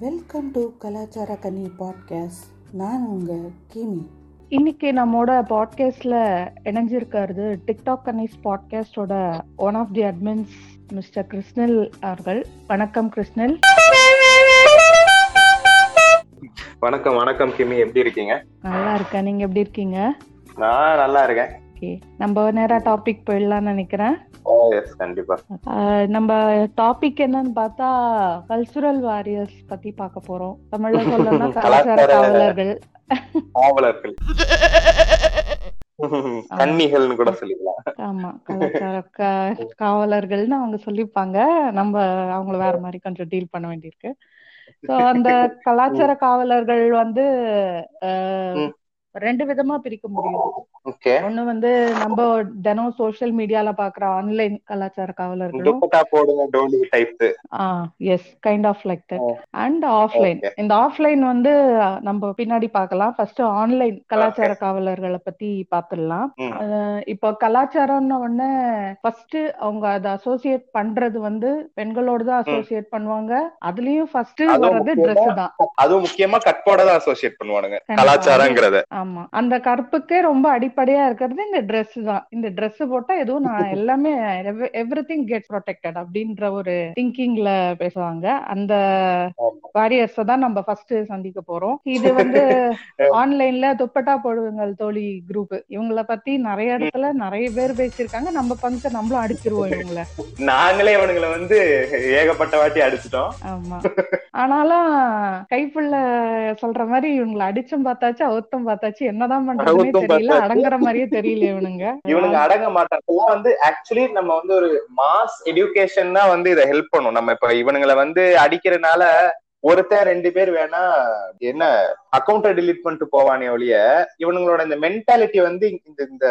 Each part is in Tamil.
வெல்கம் டு கலாச்சார கனி பாட்காஸ்ட் நான் உங்க கிமி. இன்னைக்கு நம்மோட பாட்காஸ்ட்ல இணைஞ்சிருக்கிறது டிக்டாக் கனிஸ் பாட்காஸ்டோட one of the admins mister Krishnal அவர்கள். வணக்கம் கிருஷ்ணல் வணக்கம் வணக்கம் கிமி. எப்படி இருக்கீங்க? நல்லா இருக்கேன். நீங்க எப்படி இருக்கீங்க? நான் நல்லா இருக்கேன். ஓகே நம்ம நேரா டாபிக் போயிடலாம்னு நினைக்கிறேன். ஆஹ் நம்ம டாபிக் என்னன்னு பார்த்தா கல்ச்சுரல் வாரியர்ஸ் பத்தி பார்க்க போறோம். தமிழ்ல சொல்லணும்னா கலாச்சார காவலர்கள். காவலர்கள். கன்னிகள்னு கூட சொல்லிக்கலாம். ஆமா கலாச்சார காவலர்கள்னு அவங்க சொல்லிப்பாங்க. நம்ம அவங்கள வேற மாதிரி கொஞ்சம் டீல் பண்ண வேண்டியிருக்கு. சோ அந்த கலாச்சார காவலர்கள் வந்து. ரெண்டு விதமா பிரிக்க முடியும். ஒண்ணு வந்து நம்ம தினம் சோஷியல் மீடியால பாக்குற ஆன்லைன் கலாச்சார types kind of like that and offline. இந்த ஆஃப்லைன் வந்து நம்ம பின்னாடி பார்க்கலாம் ஃபர்ஸ்ட் ஆன்லைன் கலாச்சார காவலர்களை பத்தி பார்த்துடலாம் ம். அஹ், இப்போ கலாச்சாரம்னு ஒண்ணு ஃபர்ஸ்ட் அவங்க அதை அசோசியேட் பண்றது வந்து பெண்களோட தான் அசோசியேட் பண்ணுவாங்க. அதுலயும் ஃபர்ஸ்ட் வர்றது Dress தான். அதுவும் முக்கியமா கட்போட தான் அசோசியேட் பண்ணுவானுங்க. கலாச்சாரங்கிறத. ஆமா. அந்த கற்புக்கே ரொம்ப அடிப்படையா இருக்கிறது இந்த Dress தான். இந்த Dress போட்டா எதுவும் நான் எல்லாமே எவ்ரி திங் கெட் ப்ரொடெக்டட் அப்படின்ற ஒரு திங்கிங்ல பேசுவாங்க. அந்த. வாரியர்ஸ் தான் நம்ம ஃபர்ஸ்ட் சந்திக்க போறோம். இது வந்து ஆன்லைன்ல துப்பட்டா போடுவங்கள் தோழி குரூப் இவங்கள பத்தி நிறைய இடத்துல நிறைய பேர் பேசியிருக்காங்க. நம்ம பங்கு நம்மளும் அடிச்சிருவோம் இவங்கள. நாங்களே இவனுங்களை வந்து ஏகப்பட்ட வாட்டி அடிச்சிட்டோம். ஆமா. ஆனாலும் கைப்புள்ள சொல்ற மாதிரி இவங்களை அடிச்சும் பார்த்தாச்சு அவுத்தும் பார்த்தாச்சு. என்னதான் பண்றதுன்னே தெரியல. அடங்குற மாதிரியே தெரியல இவனுங்க. இவனுங்க அடங்க மாட்டாங்க. வந்து ஆக்சுவலி நம்ம வந்து ஒரு மாஸ் எஜுகேஷன் தான் வந்து இதை ஹெல்ப் பண்ணும். நம்ம இப்ப இவனுங்களை வந்து அடிக்கிறனால ஒருத்தன் ரெண்டு பேர் வேணா என்ன அக்கௌண்ட்டை delete பண்ணிட்டு போவானே ஒழிய இவனுங்களோட இந்த மென்டாலிட்டி வந்து இந்த இந்த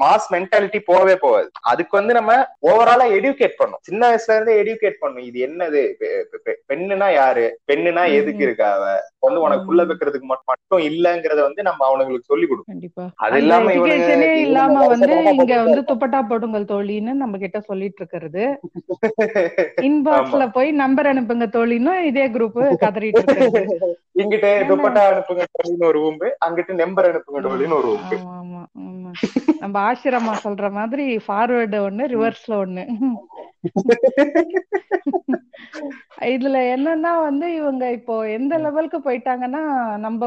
மாஸ் மென்டாலிட்டி போகவே போகாது. அதுக்கு வந்து நம்ம ஓவராலா எடுகேட் பண்ணும். சின்ன வயசுல இருந்தே எடுகேட் பண்ணும். இது என்னது? பெண்ணுனா யாரு? பெண்ணுனா எதுக்கு ம். இருக்கா அவ? வந்து உனக்கு புள்ள வைக்கிறதுக்கு மட்டும் இல்லங்கிறத வந்து நம்ம அவனுங்களுக்கு சொல்லி கொடுக்கணும். அது இல்லாம இல்லாம வந்து இங்க வந்து துப்பட்டா போடுங்கள் தோழின்னு நம்ம கிட்ட சொல்லிட்டு இருக்கிறது. இன்பாக்ஸ்ல போய் நம்பர் அனுப்புங்க தோழின்னு இதே குரூப் கதறிட்டு இருக்கிறது. இங்கிட்டு துப்பட்டா அனுப்புங்க டோலின்னு ஒரு ஊம்பு அங்கிட்டு நம்பர் அனுப்புங்க டோலின்னு ஒரு ஆமா ஆமா. நம்ம ஆசிரமா சொல்ற மாதிரி ஃபார்வர்டு ஒண்ணு ரிவர்ஸ்ல ஒண்ணு. இதுல என்னன்னா வந்து இவங்க இப்போ எந்த லெவலுக்கு போயிட்டாங்கன்னா நம்ம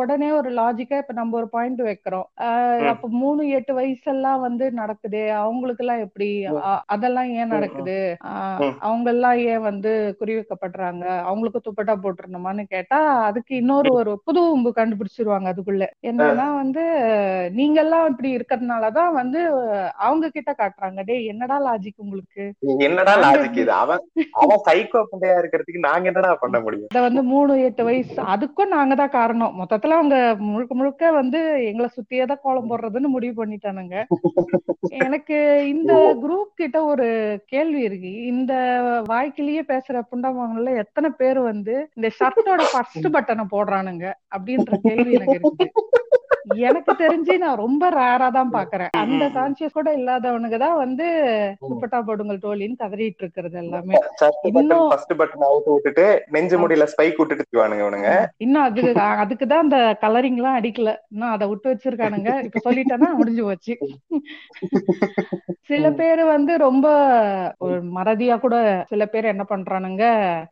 உடனே ஒரு லாஜிக்கா இப்ப நம்ம ஒரு பாயிண்ட் வைக்கிறோம். அப்ப மூணு எட்டு வயசெல்லாம் வந்து நடக்குது அவங்களுக்கு எல்லாம் எப்படி அதெல்லாம் ஏன் நடக்குது. அவங்க எல்லாம் ஏன் வந்து குறி வைக்கப்படுறாங்க? அவங்களுக்கு துப்பட்டா போட்டுருணுமான்னு கேட்டா அதுக்கு இன்னொரு ஒரு புது உம்பு கண்டுபிடிச்சிருவாங்க அதுக்குள்ள. என்னன்னா வந்து நீங்க எல்லாம் இப்படி இருக்கிறதுனாலதான் வந்து அவங்க கிட்ட காட்டுறாங்க டேய் என்னடா லாஜிக் உங்களுக்கு? என்னடா லாஜிக் இது? அவன் அவன் சைக்கோ பண்டையா இருக்கிறதுக்கு நாங்க என்னடா பண்ண முடியும்? இத வந்து மூணு எட்டு வயசு அதுக்கும் நாங்க தான் காரணம். மொத்தத்துல அவங்க முழுக்க முழுக்க வந்து எங்களை சுத்தியே தான் கோலம் போடுறதுன்னு முடிவு பண்ணிட்டானுங்க. எனக்கு இந்த குரூப் கிட்ட ஒரு கேள்வி இருக்கு. இந்த வாய்க்கிலேயே பேசுற புண்டமாங்கல்ல எத்தனை பேர் வந்து இந்த ஷர்ட்டோட ஃபர்ஸ்ட் பட்டனை போடுறானுங்க அப்படின்ற கேள்வி எனக்கு இருக்கு. எனக்கு தெரிஞ்சு நான் ரொம்ப ரேரா தான் பாக்குறேன். அந்த கான்சியஸ் கூட இல்லாதவனுங்க தான் வந்து துப்பட்டா போடுங்கள் தோழின்னு கதறிட்டு இருக்கிறது எல்லாமே. பட்டன் ஃபர்ஸ்ட் பட்டன் அவுத்து விட்டுட்டு நெஞ்சு முடியல ஸ்பைக் விட்டுட்டு திவானுங்க இவனுங்க. இன்னும் அதுக்கு அதுக்குதான் அந்த கலரிங் எல்லாம் அடிக்கல. இன்னும் அதை விட்டு வச்சிருக்கானுங்க. இப்ப சொல்லிட்டேன்னா முடிஞ்சு போச்சு. சில பேர் வந்து ரொம்ப ஒரு மறதியா கூட சில பேர் என்ன பண்றானுங்க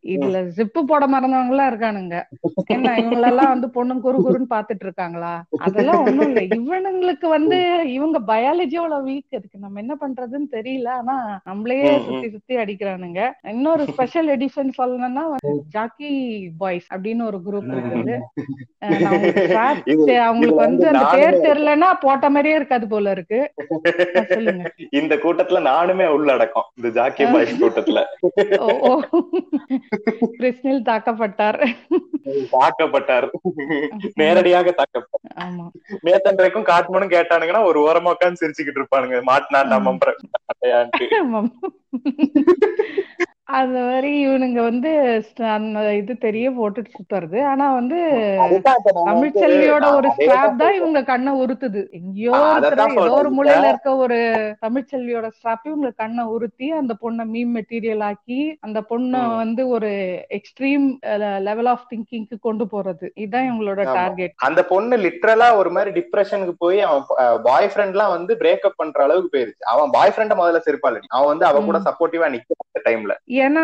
இதுல ஜிப்பு போட மறந்தவங்க எல்லாம் இருக்கானுங்க. என்ன இவங்களெல்லாம் வந்து பொண்ணுங்க குறு குறுன்னு பாத்துட்டு இருக்காங்களா? அதெல்லாம் ஒண்ணும் இல்ல. இவனுங்களுக்கு வந்து இவங்க பயாலஜியோட வீக் இருக்கு நம்ம என்ன பண்றதுன்னு தெரியல. ஆனா நம்மளையே. சுத்தி சுத்தி அடிக்கிறானுங்க. இன்னொரு ஸ்பெஷல் எடிஷன் சொல்லணும்னா வந்து ஜாக்கி பாய்ஸ் அப்படின்னு ஒரு குரூப் இருக்குது. அவங்களுக்கு வந்து அந்த பேர் தெரியலன்னா போட்ட மாதிரியே இருக்காது போல இருக்கு. இந்த கூட்டத்துல நானுமே உள்ளடக்கம் இந்த ஜாக்கி பாய்ஸ் கூட்டத்துல. கிருஷ்ணில் தாக்கப்பட்டார். தாக்கப்பட்டார். நேரடியாக தாக்கப்பட்டார். ஆமா. நேத்தன்றைக்கும் காட்மனும் கேட்டானுங்கன்னா ஒரு ஓரமா உட்காந்து சிரிச்சுக்கிட்டு இருப்பானுங்க. மாட்டினாண்டா ம். அந்த மாதிரி இவனுங்க வந்து அந்த இது தெரிய போட்டுட்டு சுத்துறது ஆனா வந்து தமிழ்ச்செல்வியோட ஒரு ஸ்கிராப் தான் இவங்க கண்ணை உறுத்துது எங்கேயோ இருக்கிற ஏதோ ஒரு. மூலையில இருக்க ஒரு தமிழ்ச்செல்வியோட ஸ்கிராப் இவங்க கண்ணை உறுத்தி அந்த பொண்ணை மீம் மெட்டீரியல் ஆக்கி அந்த பொண்ணை. வந்து ஒரு எக்ஸ்ட்ரீம் லெவல் ஆஃப் திங்கிங்க்கு கொண்டு போறது இதுதான் இவங்களோட. டார்கெட் அந்த பொண்ணு லிட்ரலா ஒரு மாதிரி டிப்ரெஷனுக்கு போய் அவன் பாய் ஃப்ரெண்ட் எல்லாம் வந்து பிரேக்கப் பண்ற அளவுக்கு போயிருச்சு அவன் பாய் ஃப்ரெண்ட முதல்ல செருப்பாள் அவன் வந்து அவ கூட. சப்போர்ட்டிவா நிக்க டைம்ல ஏன்னா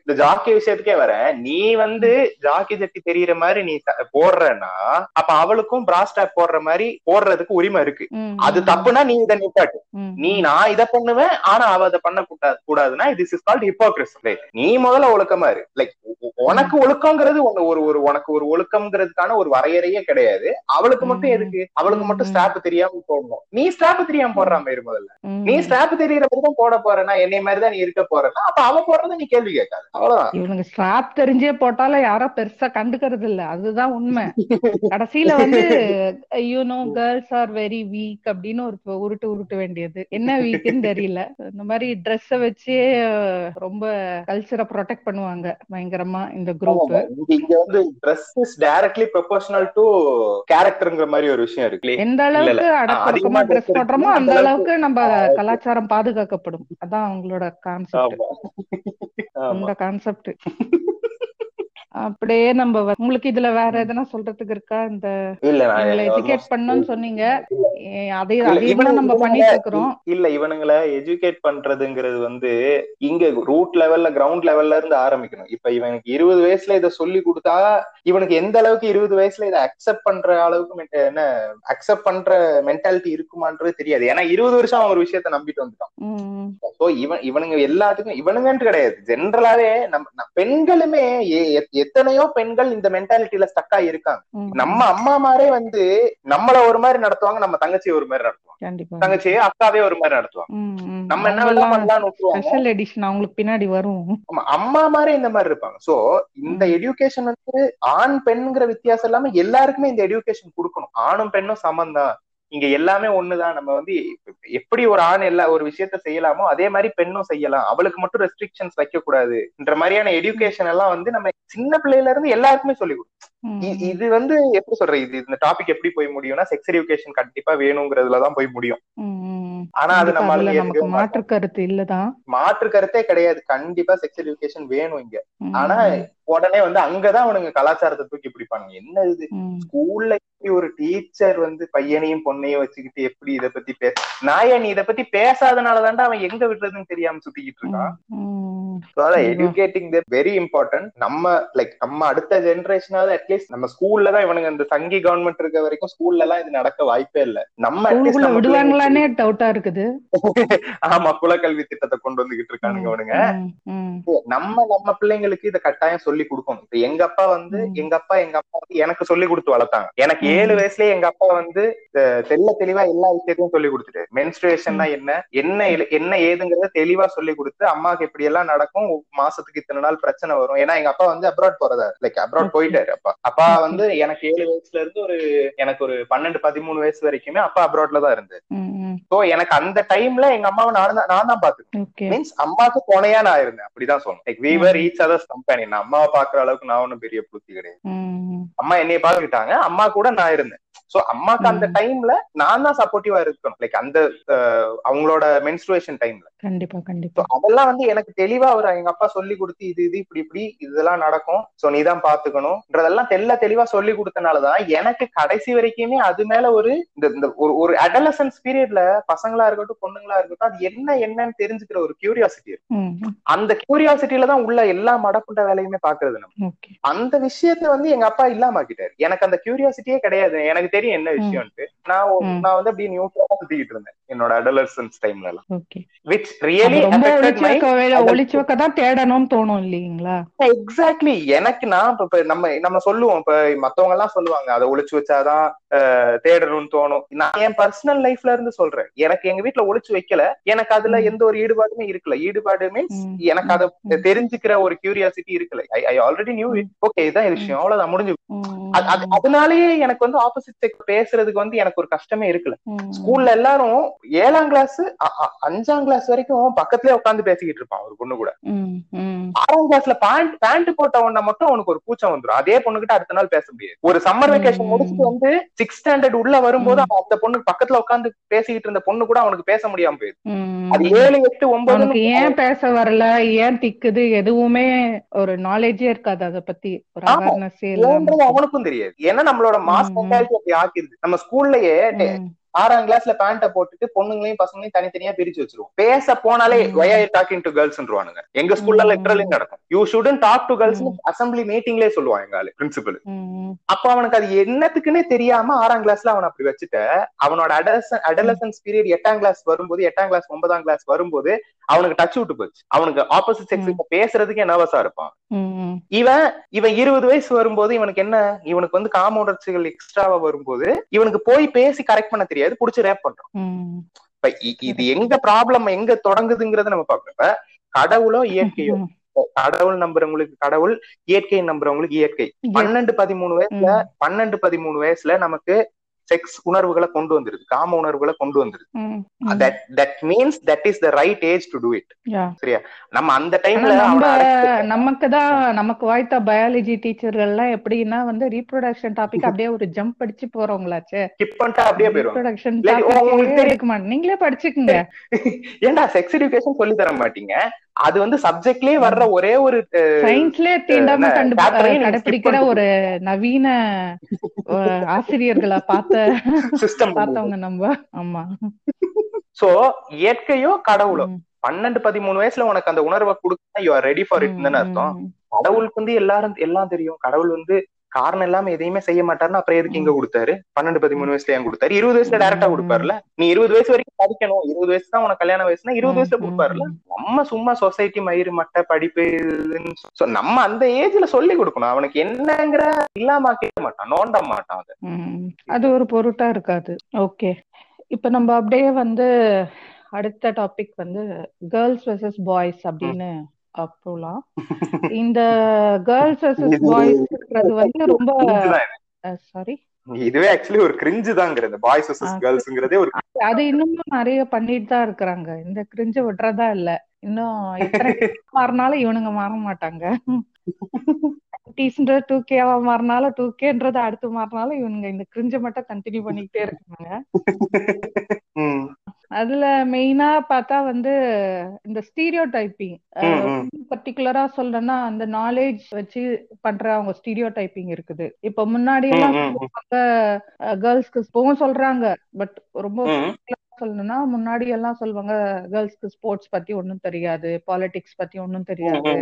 இந்த ஜாக்கி விஷயத்துக்கே வரேன். நீ வந்து ஜாக்கி ஜட்டி தெரியற மாதிரி நீ போடுறன்னா அப்ப அவளுக்கும் பிராஸ்டாப் போடுற மாதிரி போடுறதுக்கு உரிமை இருக்கு. அது தப்புனா நீ இதை நிப்பாட்டு. நீ நான் இதை பண்ணுவேன் ஆனா அவ அதை பண்ண கூடாது கூடாதுன்னா திஸ் இஸ் கால்ட் ஹிப்போக்ரிசி நீ முதல்ல ஒழுக்கமா இரு. லைக் உனக்கு ஒழுக்கங்கிறது ஒண்ணு ஒரு ஒரு உனக்கு ஒரு ஒழுக்கம்ங்கிறதுக்கான ஒரு வரையறையே கிடையாது. அவளுக்கு மட்டும். எதுக்கு? அவளுக்கு மட்டும். ஸ்டாப் தெரியாம போடணும். நீ ஸ்டாப் தெரியாம போடுற மாதிரி முதல்ல. நீ ஸ்டாப் தெரியற மாதிரி தான் போட போறேன்னா என்னை மாதிரி தான் நீ இருக்க போறேன்னா அப்ப அவ போடுறத நீ கேள்வி கேட்காது. அவ்வளவுதான். இவனுங்க ஸ்ட்ராப் தெரிஞ்சே போட்டாலும் யாரும் பெருசா கண்டுக்கிறது இல்ல. அதுதான் உண்மை. கடைசியில வந்து you know girls are very weak அப்படின்னு ஒரு உருட்டு உருட்டு வேண்டியது. என்ன வீக்குன்னு தெரியல. இந்த மாதிரி ட்ரெஸ்ஸ வச்சே ரொம்ப கல்ச்சரை ப்ரொடெக்ட் பண்ணுவாங்க பயங்கரமா இந்த குரூப் இங்க வந்து dress is directly proportional to கேரக்டர்ங்கிற மாதிரி ஒரு விஷயம் இருக்கு. எந்த அளவுக்கு அதிகமா ட்ரெஸ் dress போடுறோமோ அந்த அளவுக்கு நம்ம கலாச்சாரம் பாதுகாக்கப்படும். அதான் அவங்களோட கான்செப்ட் அந்த கான்செப்ட் அப்படியே நம்ம உங்களுக்கு இதுல வேற எதனா சொல்றதுக்கு இருக்கா? இந்த எஜுகேட் பண்ணணும்னு சொன்னீங்க. அதே இல்ல, அதே தான் இவனுங்க- நம்ம பண்ணிட்டு இருக்கிறோம். இல்ல இவனுங்களை எஜுகேட் பண்றதுங்கிறது வந்து இங்க ரூட் லெவல்ல கிரவுண்ட் லெவல்ல இருந்து ஆரம்பிக்கணும். இப்ப இவனுக்கு இருபது வயசுல இதை சொல்லி கொடுத்தா இவனுக்கு எந்த அளவுக்கு இருபது வயசுல இதை அக்செப்ட் பண்ற அளவுக்கு என்ன அக்செப்ட் பண்ற மென்டாலிட்டி இருக்குமான்றது தெரியாது. ஏன்னா இருபது வருஷம் அவன் ஒரு விஷயத்த நம்பிட்டு வந்துட்டான். சோ இவன் இவனுங்க எல்லாத்துக்கும் இவனுங்கன்ட்டு கிடையாது. ஜென்ரலாவே நம்ம பெண்களுமே எத்தனையோ பெண்கள் இந்த மென்டாலிட்டியில ஸ்டக்கா இருக்காங்க. நம்ம அம்மா மாரே வந்து நம்மள ஒரு மாதிரி நடத்துவாங்க நம்ம தங்கச்சியை ஒரு மாதிரி நடத்துவாங்க. தங்கச்சியை அக்காவே ஒரு மாதிரி நடத்துவாங்க. நம்ம என்ன வேணா ஸ்பெஷல் எடிஷன் அவங்களுக்கு பின்னாடி வரும். அம்மா மாதிரி இந்த மாதிரி இருப்பாங்க. சோ இந்த எஜுகேஷன் வந்து ஆண் பெண்ங்கிற வித்தியாசம் இல்லாம எல்லாருக்குமே இந்த எஜுகேஷன் கொடுக்கணும். ஆணும் பெண்ணும் சமம் தான். இங்க எல்லாமே ஒண்ணுதான். நம்ம வந்து எப்படி ஒரு ஆண் எல்லா ஒரு விஷயத்த செய்யலாமோ அதே மாதிரி பெண்ணும் செய்யலாம். அவளுக்கு மட்டும் ரெஸ்ட்ரிக்ஷன்ஸ் வைக்க கூடாதுன்ற மாதிரியான எஜுகேஷன் எல்லாம் வந்து நம்ம சின்ன பிள்ளையில இருந்து எல்லாருக்குமே சொல்லி கொடுக்கணும். ம், இ- இது வந்து எப்படி சொல்றது? இது இந்த டாபிக் எப்படி போய் முடியும்னா செக்ஸ் எஜுகேஷன் கண்டிப்பா வேணுங்கிறதுலதான் போய் முடியும். ஆனா அது நம்ம மாற்று கருத்து இல்லதான். மாற்று கருத்தே கிடையாது. கண்டிப்பா செக்ஸ் எஜுகேஷன் வேணும் இங்க. ஆனா உடனே வந்து அங்கதான் அவனுங்க கலாச்சாரத்தை தூக்கி பிடிப்பாங்க. என்ன இது? ஸ்கூல்ல இப்படி ஒரு டீச்சர் வந்து பையனையும் பொண்ணையும் வச்சுக்கிட்டு எப்படி இத பத்தி பேச நாயா நீ இத பத்தி பேசாதனாலதான்டா அவன் எங்க விடுறதுன்னு தெரியாம சுத்திக்கிட்டு இருக்கான். எஜுகேட்டிங் வெரி இம்பார்ட்டன்ட் நம்ம லைக் நம்ம அடுத்த ஜெனரேஷனாவது அட்லீஸ்ட் நம்ம ஸ்கூல்ல தான் இவனுங்க இந்த சங்கி கவர்மெண்ட் இருக்க வரைக்கும் ஸ்கூல்ல எல்லாம் இது நடக்க வாய்ப்பே இல்ல. நம்ம விடுவாங்களானே டவுட்டா இருக்குது. ஆமா குலக்கல்வி திட்டத்தை கொண்டு வந்துகிட்டு இருக்கானுங்க அவனுங்க நம்ம நம்ம பிள்ளைங்களுக்கு இத கட்டாயம் சொல்லி கொடுக்கணும். இப்ப எங்க அப்பா வந்து. எங்க அப்பா எங்க அப்பா வந்து எனக்கு சொல்லி கொடுத்து வளர்த்தாங்க. எனக்கு. ஏழு வயசுலயே எங்க அப்பா வந்து தெள்ள தெளிவா எல்லா விஷயத்தையும் சொல்லி கொடுத்துட்டு மென்ஸ்ட்ரேஷன்னா என்ன என்ன என்ன ஏதுங்கறத தெளிவா சொல்லி கொடுத்து அம்மாக்கு இப்படி எல்லாம் நடக்கும் மாசத்துக்கு இத்தனை நாள் பிரச்சனை வரும். ஏன்னா எங்க அப்பா வந்து அப்ராட் போறதா? Like abroad. போயிட்டாரு அப்பா. அப்பா. வந்து எனக்கு ஏழு வயசுல இருந்து ஒரு எனக்கு ஒரு பன்னெண்டு பதிமூணு வயசு வரைக்குமே அப்பா அப்ராட்ல தான் ம். சோ எனக்கு அந்த டைம்ல எங்க அம்மாவை நான் தான் நான் தான் பாத்துக்கேன் மீன்ஸ் அம்மாக்கு துணையா நான் இருந்தேன். அப்படிதான் சொல்லணும். Like we were each other's company நான் அம்மாவை பாக்குற அளவுக்கு நான் ஒண்ணும் பெரிய புத்தி கிடையாது. அம்மா என்னைய பாத்துக்கிட்டாங்க அம்மா கூட நான் இருந்தேன். சோ அம்மாக்கு அந்த. டைம்ல நான் தான் சப்போர்ட்டிவா இருக்கணும். லைக் அந்த அவங்களோட மென்ஸ்ட்ருவேஷன் டைம்ல கண்டிப்பா கண்டிப்பா. அதெல்லாம் வந்து எனக்கு தெளிவா அவர் எங்க அப்பா சொல்லி கொடுத்து இது இது இப்படி இப்படி இதெல்லாம் நடக்கும். சோ நீ தான் பாத்துக்கணும்ன்றதெல்லாம் தெல்ல தெளிவா சொல்லி கொடுத்தனாலதான் எனக்கு கடைசி வரைக்குமே அது மேல ஒரு இந்த ஒரு ஒரு அடலசன்ஸ் பீரியட்ல பசங்களா இருக்கட்டும் பொண்ணுங்களா இருக்கட்டும் அது என்ன என்னன்னு தெரிஞ்சுக்கிற ஒரு கியூரியாசிட்டி இருக்கும் ம், அந்த கியூரியாசிட்டியில தான் உள்ள எல்லா மடப்புண்ட வேலையுமே பாக்குறது நம்ம. அந்த விஷயத்த வந்து எங்க அப்பா இல்லாமக்கிட்டாரு எனக்கு அந்த கியூரியாசிட்டியே கிடையாது. எனக்கு தெரியும் என்ன விஷயம்ட்டு நான். நான் வந்து அப்படியே நியூட்ரலா சுத்திக்கிட்டு இருந்தேன் என்னோட அடலசன்ஸ் டைம்ல எல்லாம். விச் ரியலி ரொம்ப ஒளிச்சு வைக்க வே- adult- ஒளிச்சு வைக்க தான் தேடணும்னு தோணும் இல்லீங்களா? எக்ஸாக்ட்லி எனக்கு நான் இப்ப- நம்ம நம்ம சொல்லுவோம் இப்ப மத்தவங்க எல்லாம் சொல்லுவாங்க அதை ஒளிச்சு வச்சாதான் தேடணும்னு தோணும். நான் என் பர்சனல் லைஃப்ல இருந்து சொல்றேன். எனக்கு எங்க வீட்ல ஒளிச்சு வைக்கல. எனக்கு அதுல. எந்த ஒரு ஈடுபாடுமே இருக்கல. ஈடுபாடு மீன்ஸ் எனக்கு அதை. தெரிஞ்சுக்கிற ஒரு கியூரியாசிட்டி இருக்கல. ஐ ஆல்ரெடி நியூ ஓகே இதான் விஷயம். அவ்வளவுதான் முடிஞ்சு. அதனாலயே எனக்கு வந்து ஆப்போசிட் செக்ஸ் பேசுறதுக்கு வந்து எனக்கு ஒரு கஷ்டமே இருக்குல்ல ஸ்கூல்ல எல்லாரும் ஏழாம் கிளாஸ் அஞ்சாம் கிளாஸ் வரைக்கும் பக்கத்துலயே உட்காந்து பேசிக்கிட்டு இருப்பான் ஒரு பொண்ணு கூட. ஆறாம் கிளாஸ்ல பேண்ட் பேண்ட் போட்ட உடனே மட்டும் அவனுக்கு ஒரு கூச்சம் வந்துரும். அதே பொண்ணுகிட்ட அடுத்த நாள் பேச முடியாது. ஒரு சம்மர் வெக்கேஷன். முடிச்சுட்டு வந்து சிக்ஸ் ஸ்டாண்டர்ட் உள்ள வரும்போது. அவன் அந்த பொண்ணு பக்கத்துல உட்காந்து பேசிக்கிட்டு இருந்த பொண்ணு கூட அவனுக்கு பேச முடியாம ம். அது ஏழு எட்டு ஒன்பது ஏன் பேச வரல? ஏன் திக்குது? எதுவுமே ஒரு நாலேஜே இருக்காது அத பத்தி. ஒரு. அவேர்னஸே அவனுக்கும் தெரியாது. ஏன்னா நம்மளோட மாஸ். மென்டாலிட்டி ஓகே ஆக்கிருது நம்ம ஸ்கூல்லயே ஆறாம் கிளாஸ்ல பேண்ட போட்டுட்டு பொண்ணுங்களையும் பசங்களையும் தனித்தனியா பிரிச்சு வச்சிருவோம் பேச போனாலே. ஒய் ஆர் டாக்கிங் டு கேர்ள்ஸ்ன்றுவானுங்க எங்க ஸ்கூல்ல. லிட்டரலி நடக்கும் you shouldn't talk to girls. Assembly மீட்டிங்லயே சொல்லுவான் எங்க ஆளு பிரின்சிபல் அப்ப அவனுக்கு அது என்னத்துக்குன்னே தெரியாம ஆறாம் கிளாஸ்ல அவன் அப்படி வச்சுட்ட அவனோட அடலசன்ஸ் பீரியட் எட்டாம் கிளாஸ் வரும்போது எட்டாம் கிளாஸ் ஒன்பதாம் கிளாஸ் வரும்போது அவனுக்கு டச் விட்டு போச்சு அவனுக்கு ஆப்போசிட் செக்ஸ். பேசுறதுக்கே நர்வஸா இருப்பான் இவன் இவன் இருபது வயசு வரும்போது இவனுக்கு என்ன இவனுக்கு வந்து காம உணர்ச்சிகள் எக்ஸ்ட்ராவா வரும்போது இவனுக்கு போய் பேசி கரெக்ட் பண்ண தெரியாது புடிச்சு ரேப் பண்றான் ம், இப்ப இது எங்க ப்ராப்ளம் எங்க தொடங்குதுங்கிறத நம்ம பார்க்கணும். இப்ப கடவுளோ இயற்கையோ. கடவுள் நம்புறவங்களுக்கு கடவுள் இயற்கை நம்புறவங்களுக்கு இயற்கை. பன்னெண்டு பதிமூணு வயசுல பன்னெண்டு பதிமூணு வயசுல நமக்கு செக்ஸ் உணர்வுகளை கொண்டு வந்துருது. காம உணர்வுகளை கொண்டு வந்துருது. That that means that is the right age to do it Yeah. நம்ம அந்த டைம்ல நமக்கு தான் நமக்கு வாய்த்த பயாலஜி டீச்சர்கள் எல்லாம் எப்படின்னா வந்து ரீப்ரொடக்ஷன் டாபிக் அப்படியே ஒரு ஜம்ப் அடிச்சு போறவங்களாச்சே. ஸ்கிப் பண்ணிட்டா அப்படியே தெரியும். நீங்களே படிச்சுக்குங்க. ஏன்டா செக்ஸ் எஜுகேஷன் சொல்லி தர மாட்டீங்க? அது வந்து சப்ஜெக்ட்லயே வர்ற ஒரே ஒரு சயின்ஸ்லயே தீண்டாம என்ன, கண்டு chapter ஐயும் நீங்க கடைபிடிக்கிற skip ஒரு நவீன ஆசிரியர்களை பார்த்த சிஸ்டம் பார்த்தவங்க நம்ம. ஆமா. சோ இயற்கையோ கடவுளோ? பன்னெண்டு பதிமூணு வயசுல உனக்கு அந்த உணர்வை கொடுத்தா you are ready for it அர்த்தம். கடவுளுக்கு வந்து எல்லாரும் எல்லாம் தெரியும். கடவுள் வந்து காரணம் இல்லாம எதையுமே செய்ய மாட்டாருன்னு அப்புறம் எதுக்கு இங்க கொடுத்தாரு? பன்னெண்டு பதிமூணு வயசுல ஏன் கொடுத்தாரு. இருபது வயசுல டேரக்டா கொடுப்பாருல நீ இருபது வயசு வரைக்கும் படிக்கணும். இருபது வயசு தான் உனக்கு கல்யாண வயசுனா இருபது வயசுல கொடுப்பாருல நம்ம சும்மா சொசைட்டி மயிறு மட்டை படிப்பு இதுன்னு நம்ம அந்த ஏஜ்ல சொல்லி கொடுக்கணும். அவனுக்கு என்னங்கிற இல்லாம கேட்க மாட்டான் நோண்ட மாட்டான் அது. அது ஒரு பொருட்டா இருக்காது. ஓகே. இப்ப நம்ம அப்படியே வந்து அடுத்த டாபிக் வந்து கேர்ள்ஸ் வெர்சஸ் பாய்ஸ் அப்படின்னு போலாம் இந்த கேர்ள்ஸ் வெர்சஸ் பாய்ஸ்ன்றது வந்து ரொம்ப. சாரி இதுவே ஆக்சுவலி ஒரு கிரிஞ்சு தாங்கிறது பாய்ஸ் வர்சஸ். கேர்ள்ஸ்ங்கிறதே ஒரு அது இன்னமும் நிறைய பண்ணிட்டு தான் இருக்கிறாங்க. இந்த கிரிஞ்ச விடுறதா இல்ல. இன்னும் எத்தனை மாறினாலும் இவனுங்க மாற மாட்டாங்க. டீஸ்ன்ற டூ கேவா மாறினாலும் டூ கேன்றது அடுத்து மாறினாலும் இவனுங்க இந்த கிரிஞ்ச மட்டும் கண்டினியூ பண்ணிக்கிட்டே இருக்காங்க. அதுல மெயினா பார்த்தா வந்து இந்த ஸ்டீரியோ டைப்பிங். பர்டிகுலரா சொல்லணும்னா அந்த நாலேஜ் வச்சு பண்ற அவங்க ஸ்டீரியோ டைப்பிங் இருக்குது. இப்ப முன்னாடி எல்லாம் கேர்ள்ஸ்க்கு இப்பவும் சொல்றாங்க. பட் ரொம்ப. சொல்லணும்னா முன்னாடி எல்லாம் சொல்லுவாங்க கேர்ள்ஸ்க்கு ஸ்போர்ட்ஸ் பத்தி ஒண்ணும் தெரியாது பாலிடிக்ஸ் பத்தி ஒண்ணும் தெரியாது.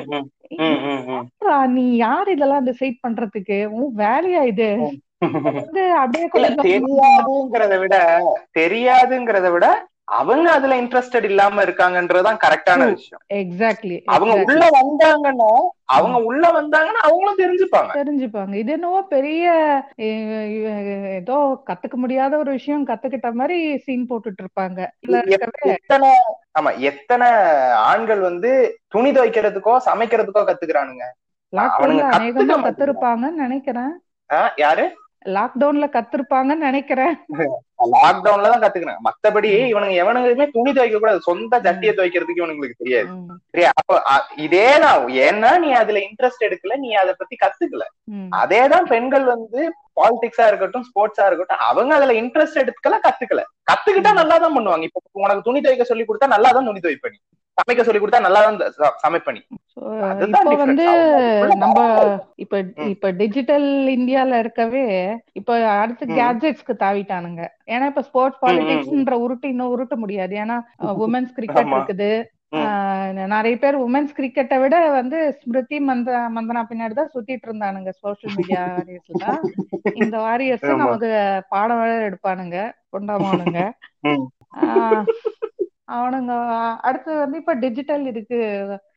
நீ? யார் இதெல்லாம் டிசைட் பண்றதுக்கு? உன் வேலையா இது? தெரியாதுங்கிறத விட தெரியாதுங்கிறத விட அவங்க அதுல இன்ட்ரெஸ்டட் இல்லாம இருக்காங்கன்றதுதான் கரெக்டான. விஷயம். எக்ஸாக்ட்லி அவங்க உள்ள வந்தாங்கன்னா அவங்க உள்ள வந்தாங்கன்னா அவங்களும் தெரிஞ்சுப்பாங்க. தெரிஞ்சுப்பாங்க. இது என்னவோ பெரிய ஏதோ கத்துக்க முடியாத ஒரு விஷயம் கத்துக்கிட்ட மாதிரி சீன் போட்டுட்டு இருப்பாங்க எத்தனை ஆமா எத்தனை ஆண்கள் வந்து துணி துவைக்கிறதுக்கோ சமைக்கிறதுக்கோ கத்துக்கிறானுங்க? அநேகமா கத்திருப்பாங்கன்னு நினைக்கிறேன். யாரு? லாக்டவுன்ல கத்திருப்பாங்கன்னு நினைக்கிறேன். லாக்டவுன்ல தான் கத்துக்கிறாங்க மத்தபடி இவனுங்க எவனுங்களுமே துணி துவைக்க கூடாது. சொந்த ஜட்டியை துவைக்கிறதுக்கு இவனுங்களுக்கு தெரியாது. சரியா? அப்ப இதேதான் ஏன்னா நீ அதுல இன்ட்ரெஸ்ட் எடுக்கல நீ அதை பத்தி கத்துக்கல. அதேதான் பெண்கள் வந்து பாலிடிக்ஸா இருக்கட்டும் ஸ்போர்ட்ஸா இருக்கட்டும் அவங்க அதுல இன்ட்ரெஸ்ட் எடுக்கல கத்துக்கல. கத்துக்கிட்டா நல்லா தான் பண்ணுவாங்க. இப்ப உனக்கு துணி துவைக்க சொல்லி கொடுத்தா நல்லா தான் துணி துவைப்ப நீ. சமைக்க சொல்லி கொடுத்தா நல்லா தான் சமைப்ப நீ. இப்போ. வந்து நம்ம இப்ப. இப்ப டிஜிட்டல் இந்தியால இருக்கவே இப்ப அடுத்து. கேட்ஜெட்ஸ்க்கு தாவிட்டானுங்க. ஏன்னா இப்ப ஸ்போர்ட்ஸ் பாலிடிக்ஸ்ன்ற உருட்டு இன்னும் உருட்ட முடியாது. ஏன்னா உமன்ஸ் கிரிக்கெட். இருக்குது. நிறைய பேர் உமன்ஸ் கிரிக்கெட்டை விட வந்து ஸ்மிருதி மந்த மந்தனா பின்னாடி தான் சுத்திட்டு இருந்தானுங்க சோஷியல் மீடியா வாரியர்ஸ்ல இந்த வாரியர்ஸ். நமக்கு பாடம் வேற எடுப்பானுங்க கொண்டாமானுங்க அவனுங்க அடுத்து வந்து இப்ப டிஜிட்டல் இதுக்கு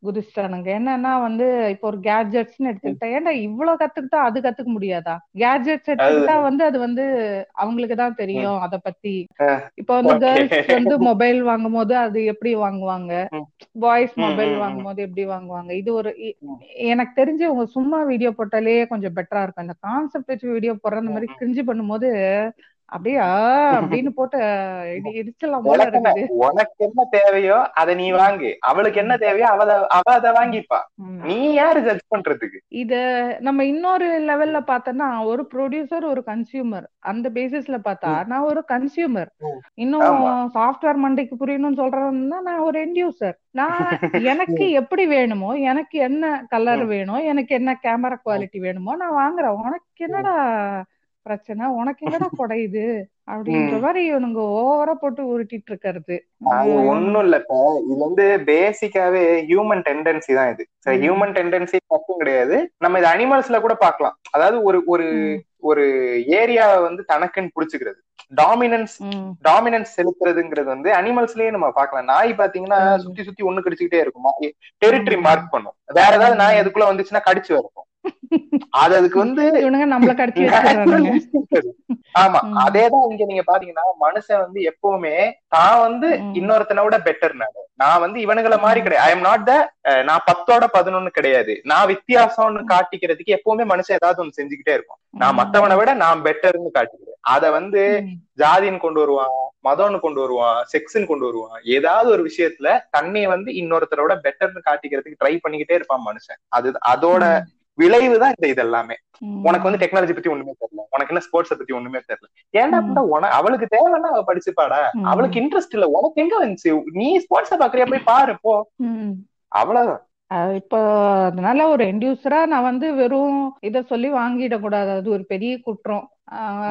குதிச்சிட்டானுங்க. என்னன்னா வந்து இப்போ ஒரு கேட்ஜெட்ஸ்னு எடுத்துக்கிட்டா ஏன்டா இவ்வளவு கத்துக்கிட்டா அது கத்துக்க முடியாதா? கேட்ஜெட்ஸ் எடுத்துக்கிட்டா வந்து அது வந்து அவங்களுக்கு தான் தெரியும் அத பத்தி. இப்போ வந்து. கேர்ள்ஸ் வந்து மொபைல் வாங்கும் போது அது எப்படி வாங்குவாங்க. Boys mobile. வாங்கும் போது எப்படி வாங்குவாங்க? இது ஒரு எனக்கு தெரிஞ்சு உங்க சும்மா வீடியோ போட்டாலே கொஞ்சம் பெட்டரா இருக்கும். இந்த கான்செப்ட் வச்சு வீடியோ போடுற அந்த மாதிரி கிரிஞ்சு பண்ணும்போது அப்படியே? அப்படின்னு போட்டு இடி- இடிச்சிடலாம் போல உனக்கு என்ன- இருக்குது. உனக்கு என்ன தேவையோ அதை நீ வாங்கு. அவளுக்கு என்ன தேவையோ அவ அவ அதை வாங்கிப்பா. நீ யாரு ஜட்ஜ் பண்றதுக்கு? இத நம்ம இன்னொரு லெவல்ல பார்த்தோம்னா ஒரு ப்ரொடியூசர் ஒரு கன்சியூமர் அந்த பேசிஸ்ல பார்த்தா நான் ஒரு கன்சியூமர். இன்னும். சாஃப்ட்வேர் மண்டைக்கு புரியணும்னு சொல்றேன்னா நான் ஒரு எண்ட் யூசர் நான் எனக்கு எப்படி வேணுமோ எனக்கு என்ன கலர் வேணும் எனக்கு என்ன கேமரா குவாலிட்டி வேணுமோ நான் வாங்குறேன். உனக்கு என்னடா பிரச்சனை. உனக்கு என்னடா குடையுது அப்படின்ற. மாதிரி இவனுங்க ஓவரா போட்டு உருட்டிட்டு இருக்கிறது. அது ஒண்ணும் இல்லப்பா இது வந்து பேசிக்காவே ஹியூமன் டெண்டன்சி தான் இது. ஹியூமன் டெண்டன்சி மட்டும் கிடையாது. நம்ம இது அனிமல்ஸ்ல கூட பார்க்கலாம். அதாவது ஒரு ஒரு ஒரு ஏரியாவை வந்து தனக்குன்னு புடிச்சுக்கிறது. டாமினன்ஸ் டாமினன்ஸ் செலுத்துறதுங்கிறது வந்து அனிமல்ஸ்லயே நம்ம பார்க்கலாம். நாய் பாத்தீங்கன்னா. சுத்தி சுத்தி ஒண்ணு கடிச்சுக்கிட்டே இருக்கும்? டெரிட்டரி. மார்க் பண்ணும். வேற ஏதாவது நாய் அதுக்குள்ள வந்துச்சுன்னா கடிச்சு வைக்கும் அது அதுக்கு வந்து. ஆமா. அதேதான் இங்க நீங்க பாத்தீங்கன்னா மனுஷன் வந்து எப்பவுமே தான் வந்து. இன்னொருத்தனை விட பெட்டர் நானு. நான் வந்து இவனுங்கள மாதிரி. கிடையாது. ஐ எம் நாட் த நான் பத்தோட பதினொன்னு கிடையாது. நான் வித்தியாசம்னு காட்டிக்கிறதுக்கு எப்பவுமே மனுஷன் ஏதாவது ஒண்ணு செஞ்சுக்கிட்டே இருக்கும். நான் மத்தவனை விட நான் பெட்டர்னு காட்டிக்கிறேன். அத வந்து. ஜாதின்னு கொண்டு வருவான் மதம்னு கொண்டு வருவான் செக்ஸ்ன்னு கொண்டு வருவான். ஏதாவது ஒரு விஷயத்துல தன்னை வந்து இன்னொருத்தரோட பெட்டர்னு காட்டிக்கிறதுக்கு ட்ரை பண்ணிக்கிட்டே இருப்பான் மனுஷன். அது அதோட விளைவுதான் இந்த இதெல்லாமே. ம். உனக்கு வந்து டெக்னாலஜி பத்தி ஒண்ணுமே தெரியல. உனக்கு என்ன ஸ்போர்ட்ஸ் பத்தி ஒண்ணுமே தெரியல. ஏன்டா ம். புண்டா, உன அவளுக்கு தேவைன்னா அவ படிச்சுப்பாடா. அவளுக்கு இன்ட்ரெஸ்ட் இல்ல. உனக்கு எங்க வந்துச்சு? நீ ஸ்போர்ட்ஸ பாக்குறியா? போய் பாரு போ. அவ்வளவுதான். இப்போ அதனால ஒரு எண்டியூசரா நான் வந்து வெறும் இத சொல்லி வாங்கிடக்கூடாது அது ஒரு பெரிய குற்றம்.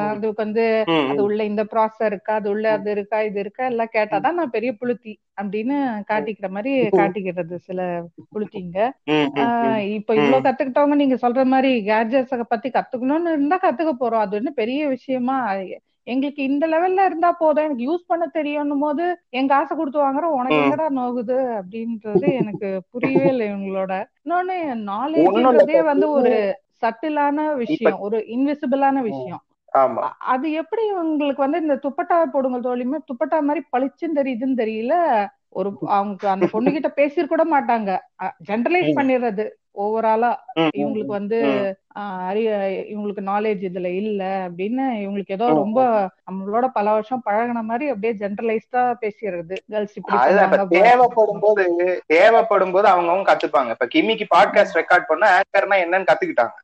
அதுக்கு வந்து அது உள்ள இந்த ப்ராசஸ் இருக்கா அது உள்ள அது இருக்கா இது இருக்கா எல்லாம் கேட்டாதான் நான் பெரிய புளுத்தி அப்படின்னு காட்டிக்கிற மாதிரி காட்டிக்கிறது சில புளுத்திங்க. இப்ப இவ்வளவு கத்துக்கிட்டவங்க நீங்க சொல்ற மாதிரி கேட்ஜெட்ஸ பத்தி கத்துக்கணும்னு இருந்தா கத்துக்க போறோம். அது என்ன பெரிய விஷயமா எங்களுக்கு இந்த லெவல்ல இருந்தா போதும். எனக்கு யூஸ் பண்ண தெரியும்னும் போது எங்க காசை கொடுத்து வாங்குறோம் உனக்கு. எங்கடா நோகுது அப்படின்றது எனக்கு புரியவே இல்லை இவங்களோட. இன்னொன்னு நாலேஜ்ன்றதே வந்து ஒரு சட்டிலான விஷயம் ஒரு இன்விசிபிளான விஷயம். அது எப்படி உங்களுக்கு வந்து இந்த துப்பட்டா போடுங்க தோழியுமே துப்பட்டா மாதிரி பளிச்சுன்னு தெரியுதுன்னு தெரியல. ஒரு அவங்க அந்த பொண்ணு கிட்ட பேசிருக்க கூட மாட்டாங்க. ஜென்ரலைஸ். பண்ணிடுறது. ஓவராலா இவங்களுக்கு வந்து அறிய இவங்களுக்கு நாலேஜ் இதுல இல்ல அப்படின்னு இவங்களுக்கு ஏதோ ரொம்ப நம்மளோட பல வருஷம் பழகுன மாதிரி அப்படியே ஜென்ரலைஸ்டா பேசிடுறது. கேர்ள்ஸ் இப்படி தேவைப்படும் போது தேவைப்படும் போது அவங்கவங்க கத்துப்பாங்க. இப்ப கிமிக்கு பாட்காஸ்ட் ரெக்கார்ட் பண்ண ஆங்கர்னா என்னன்னு கத்துக்கிட்டாங்க.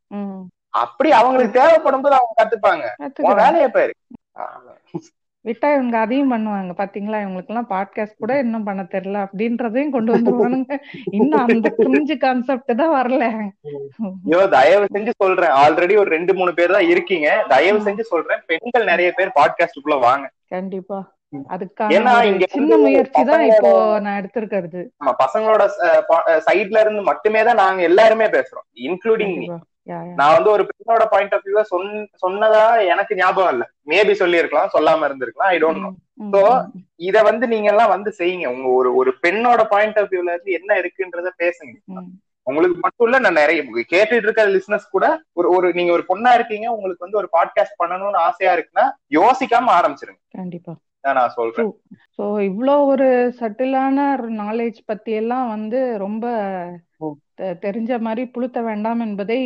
அப்படி அவங்களுக்கு தேவைப்படும் போது அவங்க கத்துப்பாங்க. வேலையை பாரு. விட்டா இவங்க அதையும் பண்ணுவாங்க. பாத்தீங்களா? இவங்களுக்கு எல்லாம் பாட்காஸ்ட் கூட இன்னும் பண்ண தெரியல. அப்படின்றதையும் கொண்டு வந்துருவானுங்க இன்னும் அந்த கிரிஞ்சு கான்செப்ட் தான் வரல. ஐயோ தயவு செஞ்சு சொல்றேன். ஆல்ரெடி ஒரு ரெண்டு மூணு பேர் தான் இருக்கீங்க. தயவு செஞ்சு சொல்றேன். பெண்கள் நிறைய பேர் பாட்காஸ்டுக்குள்ள வாங்க. கண்டிப்பா. அதுக்கான இங்க சின்ன முயற்சி தான் இப்போ நான் எடுத்திருக்கிறது. நம்ம பசங்களோட சைட்ல இருந்து மட்டுமே தான் நாங்க எல்லாருமே பேசுறோம். இன்க்ளூடிங். நான் வந்து ஒரு பெண்ணோட பாயிண்ட் ஆஃப் வியூ சொன் சொன்னதா எனக்கு ஞாபகம் இல்ல. மேபி சொல்லியிருக்கலாம் சொல்லாம இருந்திருக்கலாம் ஐ டோன்ட் நோ ம், இத வந்து நீங்க எல்லாம் வந்து செய்யுங்க. உங்க ஒரு ஒரு பெண்ணோட பாயிண்ட் ஆஃப் வியூல இருந்து என்ன இருக்குன்றத பேசுங்க. உங்களுக்கு மட்டும் இல்ல நான் நிறைய கேட்டுட்டு இருக்க லிசனஸ் கூட ஒரு ஒரு நீங்க ஒரு பொண்ணா இருக்கீங்க உங்களுக்கு வந்து ஒரு பாட்காஸ்ட் பண்ணணும்னு ஆசையா இருக்குன்னா யோசிக்காம ஆரம்பிச்சிருங்க. கண்டிப்பா. நான் சொல்றேன். சோ இவ்ளோ ஒரு சட்டிலான நாலேஜ் பத்தி எல்லாம் வந்து ரொம்ப தெரிஞ்ச மாதிரி புழுத்த வேண்டாம் என்பதை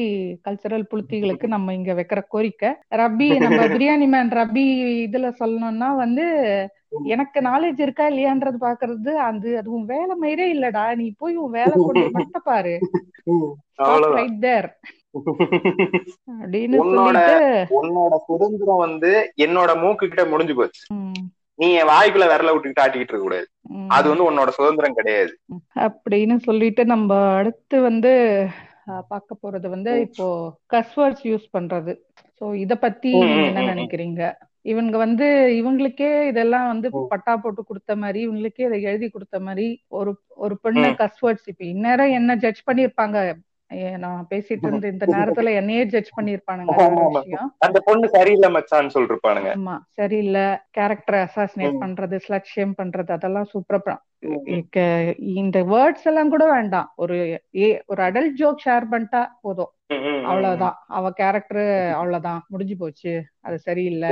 கல்ச்சரல் புளுத்திகளுக்கு நம்ம இங்க வைக்கிற கோரிக்கை. ரபி நம்ம பிரியாணி மேன் ரபி இதுல சொல்லணும்னா வந்து எனக்கு நாலேஜ் இருக்கா இல்லையான்றது பாக்குறது அது அது உன் வேலை மயிரே இல்லடா நீ போய் உன் வேலை கொண்டு மட்டும் பாரு. அப்படின்னு சொல்லிட்டு உன்னோட சுதந்திரம் வந்து என்னோட மூக்கு கிட்ட முடிஞ்சு போச்சு. நீ என் வாய்க்குள்ள விரல விட்டுக்கிட்டு ஆட்டிக்கிட்டு இருக்க கூடாது. அது வந்து உன்னோட சுதந்திரம் கிடையாது அப்படின்னு சொல்லிட்டு நம்ம அடுத்து வந்து பார்க்க போறது வந்து இப்போ கஸ்வேர்ட்ஸ் யூஸ் பண்றது சோ இத பத்தி என்ன. நினைக்கிறீங்க இவங்க வந்து இவங்களுக்கே இதெல்லாம் வந்து. பட்டா போட்டு கொடுத்த மாதிரி இவங்களுக்கே இதை எழுதி கொடுத்த மாதிரி ஒரு ஒரு பெண்ணை. கஸ்வேர்ட்ஸ் இப்ப இந்நேரம் என்ன ஜட்ஜ் பண்ணிருப்பாங்க நான் பேசிட்டு இருந்த இந்த நேரத்துல என்னையே ஜட்ஜ் பண்ணிருப்பானுங்க அந்த பொண்ணு சரியில்லை மச்சான்னு சொல்லிருப்பானுங்க. ஆமா சரியில்லை. Character assassinate. பண்றது ஸ்லட் ஷேம் பண்றது அதெல்லாம் சூப்பரா இந்த வேர்ட்ஸ் எல்லாம் கூட வேண்டாம். ஒரு ஏ ஒரு அடல்ட் ஜோக் ஷேர் பண்ணிட்டா போதும். அவ்வளவுதான். அவ கேரக்டர் அவ்வளவுதான். முடிஞ்சு போச்சு. அது சரியில்லை.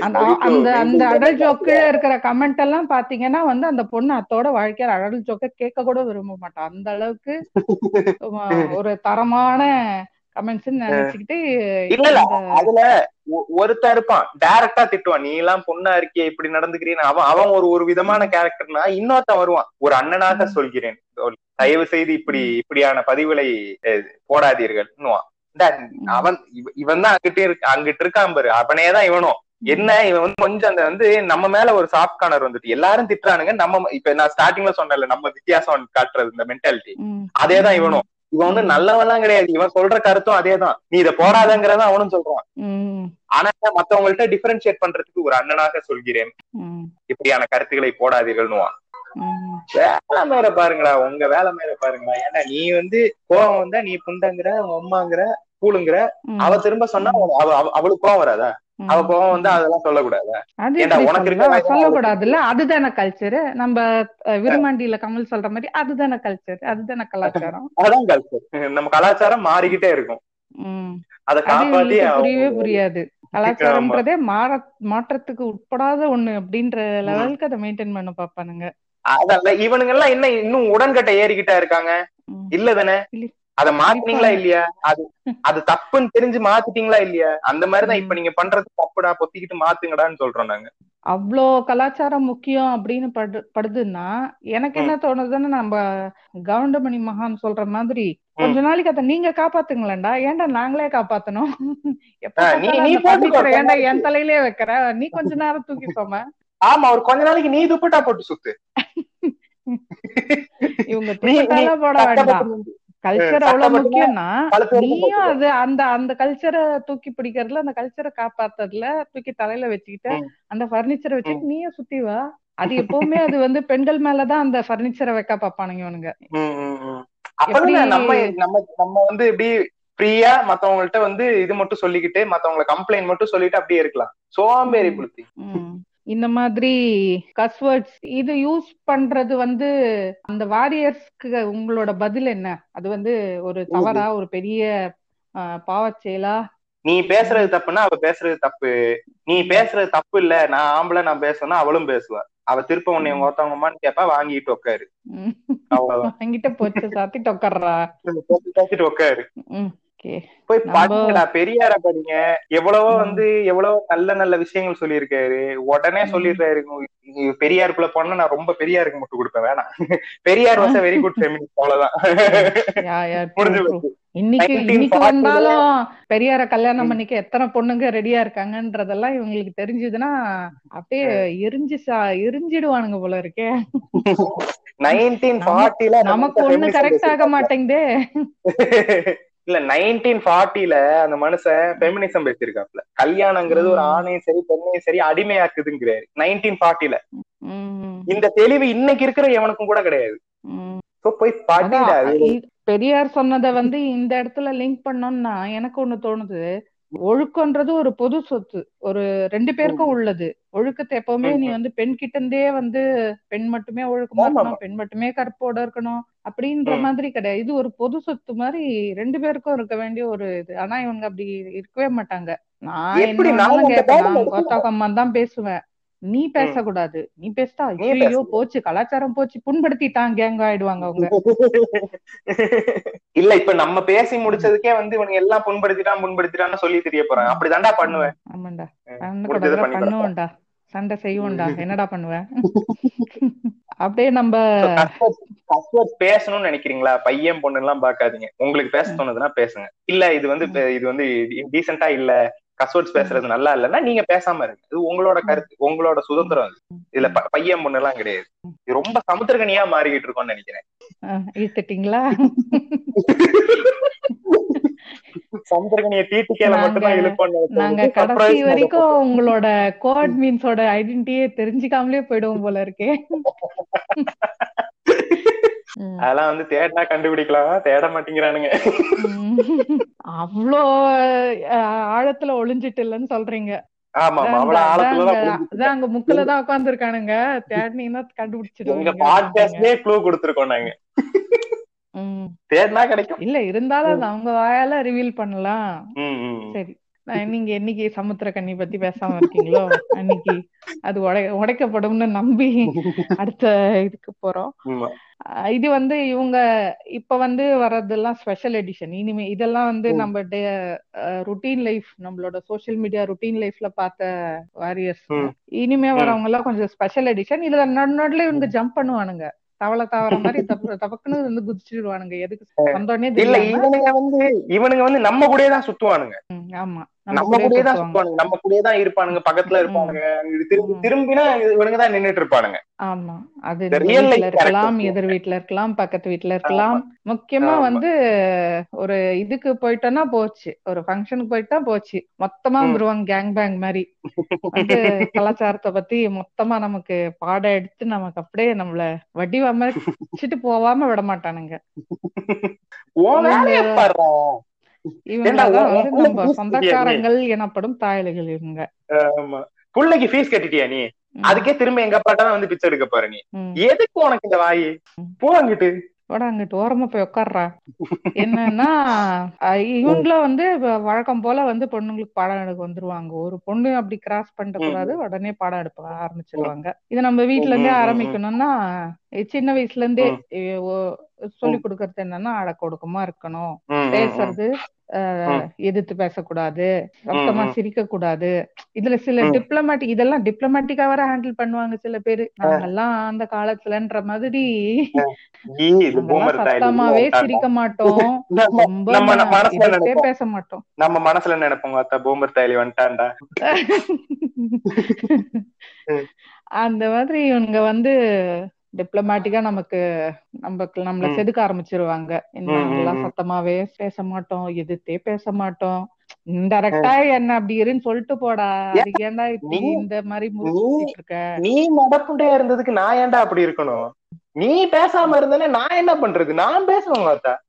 அந்த அந்த அடல் ஜோக்கு இருக்கிற கமெண்ட் எல்லாம் பாத்தீங்கன்னா வந்து அந்த பொண்ணு அத்தோட வாழ்க்கையில அடல் ஜோக்க கேட்க கூட விரும்ப மாட்டான் அந்த அளவுக்கு ஒரு தரமான கமெண்ட்ஸ் நினைச்சுக்கிட்டு இல்ல இல்ல. அதுல ஒருத்தன் இருப்பான். டைரக்டா திட்டுவான். நீ எல்லாம் பொண்ணா இருக்கியே இப்படி நடந்துக்கிறீன்னு. அவன் அவன் ஒரு ஒரு விதமான கேரக்டர்னா இன்னொருத்தன் வருவான். ஒரு அண்ணனாக. சொல்கிறேன். தயவு செய்து இப்படி இப்படியான பதிவுகளை போடாதீர்கள் அவன் இவ- இவன் தான் அங்கிட்டே இருக்கு அங்கிட்டு இருக்கான் பாரு. அவனே தான் இவனும். என்ன இவன் வந்து கொஞ்சம் அந்த வந்து நம்ம மேல ஒரு சாஃப்ட் கார்னர் வந்துட்டு எல்லாரும் திட்டுறானுங்க. நம்ம இப்ப நான் ஸ்டார்டிங்ல சொன்னேன்ல நம்ம வித்தியாசம் காட்டுறது இந்த மென்டாலிட்டி அதேதான் இவனும். இவன் வந்து நல்லவன்லாம் கிடையாது. இவன் சொல்ற கருத்தும் அதேதான். நீ இதை போடாதங்கிறத அவனும் சொல்றான். ஆனா மத்தவங்கள்ட்ட டிஃபரன்ஷியேட் பண்றதுக்கு ஒரு அண்ணனாக சொல்கிறேன். இப்படியான கருத்துக்களை போடாதீர்கள்னுவான். வேலை மேல பாருங்களா உங்க வேலை மேல பாருங்களா. ஏன்னா நீ வந்து கோவம் வந்தா நீ புண்டங்கிற உங்க அம்மாங்கிற கூழுங்கிற அவ திரும்ப சொன்னா அவ- அவ- அவ- அவளுக்கு கோவம் வராதா. அவ கோவம் வந்து அதெல்லாம் சொல்லக்கூடாதா. உனக்கு? இருக்க சொல்லக்கூடாதுல்ல? அதுதானே கல்ச்சர் நம்ம விருமாண்டியில கமல் சொல்ற மாதிரி அதுதானே கல்ச்சர் அதுதானே கலாச்சாரம்? அதான் கல்ச்சர் நம்ம கலாச்சாரம் மாறிக்கிட்டே இருக்கும். அதை காப்பாத்தி புரியவே புரியாது. கலாச்சாரம்ன்றதே மாற மாற்றத்துக்கு உட்படாத ஒண்ணு அப்படின்ற லெவலுக்கு அதை மெயின்டைன் பண்ண பாப்பானுங்க அதல்ல இவனுங்க எல்லாம் என்ன இன்னும் உடன்கட்டை ஏறிக்கிட்டா இருக்காங்க? ம். இல்ல தானே? இல்ல. அத மாத்தினீங்களா இல்லையா? அது அது தப்புன்னு தெரிஞ்சு மாத்திட்டீங்களா இல்லையா? அந்த மாதிரிதான் இப்ப. நீங்க பண்றது தப்புடா பொத்திக்கிட்டு மாத்துங்கடான்னு சொல்றோம் நாங்க. அவ்வளோ கலாச்சாரம் முக்கியம் அப்படின்னு படு படுதுன்னா எனக்கு என்ன தோணுதுன்னு நம்ம கவுண்டமணி மகான் சொல்ற மாதிரி கொஞ்ச நாளைக்கு அதை நீங்க காப்பாத்துங்களேன்டா. ஏன்டா நாங்களே காப்பாத்தணும்? ஏன்டா என் தலையிலே வைக்கிற? நீ கொஞ்ச நேரம் தூக்கி சோம ஆமா ஒரு கொஞ்ச நாளைக்கு நீ துப்பட்டா போட்டு சுத்து. இவங்க போட வேண்டாம். கல்ச்சர் அவ்வளவு முக்கியம்னா நீயும். அது அந்த அந்த கல்ச்சரை தூக்கி பிடிக்கிறதுல அந்த கல்ச்சரை காப்பாத்துறதுல தூக்கி தலையில வச்சுக்கிட்டு. அந்த பர்னிச்சரை வச்சுட்டு நீயும் சுத்தி வா அது எப்பவுமே அது வந்து பெண்கள் மேலதான் அந்த பர்னிச்சரை வைக்க பாப்பானுங்க இவனுங்க எப்படி- நம்ம நம்ம நம்ம வந்து இப்படி ஃப்ரீயா மத்தவங்கள்ட்ட வந்து இது மட்டும் சொல்லிக்கிட்டு மத்தவங்கள கம்ப்ளைண்ட் மட்டும் சொல்லிட்டு அப்படியே இருக்கலாம் சோம்பேறி. புளுத்தி. இந்த மாதிரி கஸ்வேர்ட்ஸ் இது யூஸ் பண்றது வந்து அந்த வாரியர்ஸ்க்கு உங்களோட பதில் என்ன? அது வந்து ஒரு தவறா ஒரு பெரிய ஆஹ், பாவச் செயலா நீ பேசுறது தப்புன்னா அவ பேசுறது தப்பு. நீ பேசுறது தப்பு இல்ல. நான் ஆம்பளை நான் பேசுனா அவளும் பேசுவா. அவ திருப்ப உன்னை உங்க ஒருத்தவங்கம்மான்னு கேப்பா வாங்கிட்டு உட்காரு வாங்கிட்ட போச்சு சாத்திட்டு உட்கார்றா பேசிட்டு உட்காரு போய் படிங்கடா பெரியார படிங்க. எவ்வளவோ. வந்து எவ்வளவோ நல்ல நல்ல விஷயங்கள் சொல்லியிருக்காரு. உடனே. சொல்லிடுறாரு பெரியாருக்குள்ள போனா நான் ரொம்ப பெரியாருக்கு மட்டும் கொடுப்பேன் வேணாம். Periyar was very good feminist அவ்வளவுதான். முடிஞ்சு இன்னைக்கு 1940 இன்னைக்கு வந்தாலும் பெரியார கல்யாணம். பண்ணிக்க எத்தனை பொண்ணுங்க ரெடியா இருக்காங்கன்றதெல்லாம் இவங்களுக்கு தெரிஞ்சதுன்னா அப்படியே எரிஞ்சு எரிஞ்சிடுவானுங்க போல இருக்கே. நமக்கு ஒண்ணு கரெக்ட் ஆக மாட்டேங்குதே. இல்ல நைன்டீன் ஃபார்ட்டில அந்த மனுஷன் பெமினிசம் பேசியிருக்காப்ல கல்யாணங்கிறது ஒரு. ஆணையும் சரி பெண்ணையும் சரி அடிமையாக்குதுங்கிறாரு. நைன்டீன் ஃபார்ட்டில இந்த தெளிவு இன்னைக்கு இருக்கிற எவனுக்கும் கூட கிடையாது. போய் படிடா அதான், இ- பெரியார் சொன்னதை வந்து இந்த இடத்துல லிங்க் பண்ணோம்னா எனக்கு ஒண்ணு தோணுது. ஒழுக்கம்ன்றது ஒரு பொது சொத்து. ஒரு ரெண்டு பேருக்கும் உள்ளது. ஒழுக்கத்தை எப்பவுமே நீ. வந்து பெண் கிட்ட இருந்தே வந்து பெண் மட்டுமே ஒழுக்கமா. இருக்கணும் பெண் மட்டுமே கற்போட இருக்கணும். அப்படின்ற. மாதிரி கிடையாது. இது ஒரு பொது சொத்து மாதிரி ரெண்டு பேருக்கும் இருக்க வேண்டிய ஒரு இது. ஆனா இவங்க அப்படி இருக்கவே மாட்டாங்க. நான் எப்படி? என்ன கோத்தாக்கம்மா தான் பேசுவேன். நீ பேசக்கூடாது. நீ பேசிட்டா ஐயோ. போச்சு. கலாச்சாரம் போச்சு. புண்படுத்திட்டான் கேங் ஆயிடுவாங்க அவங்க. இல்ல இப்ப நம்ம பேசி முடிச்சதுக்கே வந்து இவனுங்க எல்லாம் புண்படுத்திட்டான் புண்படுத்திட்டான்னு சொல்லி தெரிய போறாங்க. அப்படிதான்டா பண்ணுவேன். ஆமாண்டா. பண்ணுவோம்டா சண்டை செய்வோம்டா. என்னடா பண்ணுவேன்? அப்படியே நம்ம கஸ்வர்ட் பேசணும்னு நினைக்கிறீங்களா? பையன் பொண்ணு எல்லாம் பாக்காதீங்க உங்களுக்கு பேச. தோணுதுன்னா பேசுங்க. இல்ல இது வந்து இது வந்து டீசெண்டா இல்ல. கஸ்வர்ட்ஸ் பேசுறது நல்லா இல்லன்னா நீங்க பேசாம இருங்க. இது உங்களோட கருத்து உங்களோட சுதந்திரம் அது. இதுல பையன் பொண்ணு எல்லாம் கிடையாது இது ரொம்ப சமுத்திரகனியா மாறிக்கிட்டு இருக்கோம்னு நினைக்கிறேன். இழுத்துட்டீங்களா? சமுத்திரகனிய தீட்டுக்கேல மட்டும்தான் இழுப்போம்னு நாங்க. கடைசி வரைக்கும் உங்களோட கோட் மீன்ஸோட ஐடென்டிட்டியே தெரிஞ்சுக்காமலே போயிடுவோம் போல இருக்கே. அதெல்லாம் வந்து தேடினா கண்டுபிடிக்கலாம். தேட மாட்டேங்கிறானுங்க. அவ்வளோ ஆழத்துல ஒளிஞ்சிட்டு இல்லைன்னு சொல்றீங்க. அங்க- புரிஞ்சுக்கிட்டேன். அதான் அங்க முக்குல தான் உட்கார்ந்து இருக்கானுங்க தேடினீங்கன்னா அப்படின்றீங்க. பாட்காஸ்ட்லயே க்ளூ கொடுத்துருக்கோம் நாங்க. தேடினா கிடைக்கும். இல்ல இருந்தாலும் அவங்க வாயால ரிவீல் பண்ணலாம். சரி. நீங்க என்னைக்கு சமுத்திரக்கண்ணி பத்தி பேசாம இருக்கீங்களோ? அன்னைக்கு அது உடை உடைக்கப்படும்னு நம்பி அடுத்த இதுக்கு போறோம். இது வந்து இவங்க இப்ப வந்து வர்றதெல்லாம் ஸ்பெஷல் எடிஷன் இனிமே இதெல்லாம் வந்து. நம்ம ருட்டீன் லைஃப் நம்மளோட சோஷியல் மீடியா ருட்டீன் லைஃப்ல பார்த்த வாரியர்ஸ். இனிமே. வரவங்க எல்லாம் கொஞ்சம் ஸ்பெஷல் எடிஷன் இதுல நடு நடுல இவங்க ஜம்ப் பண்ணுவானுங்க. தவளை தாவற மாதிரி தப்பு தப்புக்குன்னு வந்து குதிச்சிடுவானுங்க. எதுக்கு வந்தோடனே இல்ல இவனுங்க வந்து இவனுங்க வந்து நம்ம கூடயே தான் சுத்துவானுங்க. ஆமா. நம்ம கூடயே தான். சுத்துவானுங்க நம்ம கூடயே தான் இருப்பானுங்க பக்கத்துல. இருப்பானுங்க திரும்பி. திரும்பினா இவனுங்க தான் நின்னுட்டு இருப்பானுங்க ஆமா அது வீட்ல இருக்கலாம். எதிர் வீட்ல இருக்கலாம் பக்கத்து வீட்ல இருக்கலாம் முக்கியமா. வந்து ஒரு இதுக்கு போயிட்டோம்னா போச்சு ஒரு ஃபங்க்ஷனுக்கு போயிட்டா போச்சு மொத்தமா ம். வந்துருவாங்க கேங் பேங் மாதிரி வந்து கலாச்சாரத்தை பத்தி மொத்தமா நமக்கு பாடம் எடுத்து நமக்கு அப்படியே நம்மள வடிவ வச்சுட்டு போவாம விட மாட்டானுங்க இவங்கதான் வந்து நம்ம சொந்தக்காரங்கள் எனப்படும் தாயலைகள் இவங்க. புள்ளைக்கு ஃபீஸ் கட்டிட்டியா நீ. அதுக்கே திரும்ப எங்க அப்பாட்ட வந்து பிச்சை எடுக்க பாரு நீ. எதுக்கு உனக்கு இந்த வாயி? போ அங்கிட்டு. ஓரமா போய் உட்கார்றா என்னன்னா அஹ் இவங்களும் வந்து வழக்கம் போல வந்து பொண்ணுங்களுக்கு பாடம் எடுக்க வந்துருவாங்க. ஒரு பொண்ணு அப்படி கிராஸ் பண்ணிட கூடாது உடனே பாடம் எடுக்க ஆரம்பிச்சிருவாங்க. இது நம்ம வீட்ல இருந்தே. ஆரம்பிக்கணும்னா சின்ன வயசுல இருந்தே சொல்லி கொடுக்கறது என்னன்னா அடக்க ஒடுக்கமா இருக்கணும். பேசுறது. எதிர்த்து பேசக்கூடாது சத்தமா ம். சிரிக்க கூடாது இதுல சில. டிப்ளமேட்டிக் இதெல்லாம் டிப்ளமேட்டிக்கா வர ஹேண்டில் பண்ணுவாங்க சில பேரு நாங்கெல்லாம் அந்த காலத்துலன்ற மாதிரி. சத்தமாவே. சிரிக்க மாட்டோம் ரொம்ப பேச மாட்டோம் நம்ம மனசுல நினைப்போம் அத்தா பூமர் தாயலி வந்துட்டான்டா ம். அந்த மாதிரி இவங்க வந்து டிப்ளமேட்டிக்கா நமக்கு நமக்கு நம்மள. செதுக்க ஆரம்பிச்சிருவாங்க. என்ன ம், ம், நாங்கெல்லாம் ம். சத்தமாவே பேச மாட்டோம் எதிர்த்தே பேச மாட்டோம். இன்டெரக்டா என்ன அப்படி இருன்னு சொல்லிட்டு போடா ஏன்டா இப்படி இந்த மாதிரி இருக்க? நீ நடப்புண்டையா இருந்ததுக்கு நான் ஏன்டா அப்படி இருக்கணும்? நீ பேசாம இருந்தேனே நான் என்ன பண்றது? நான்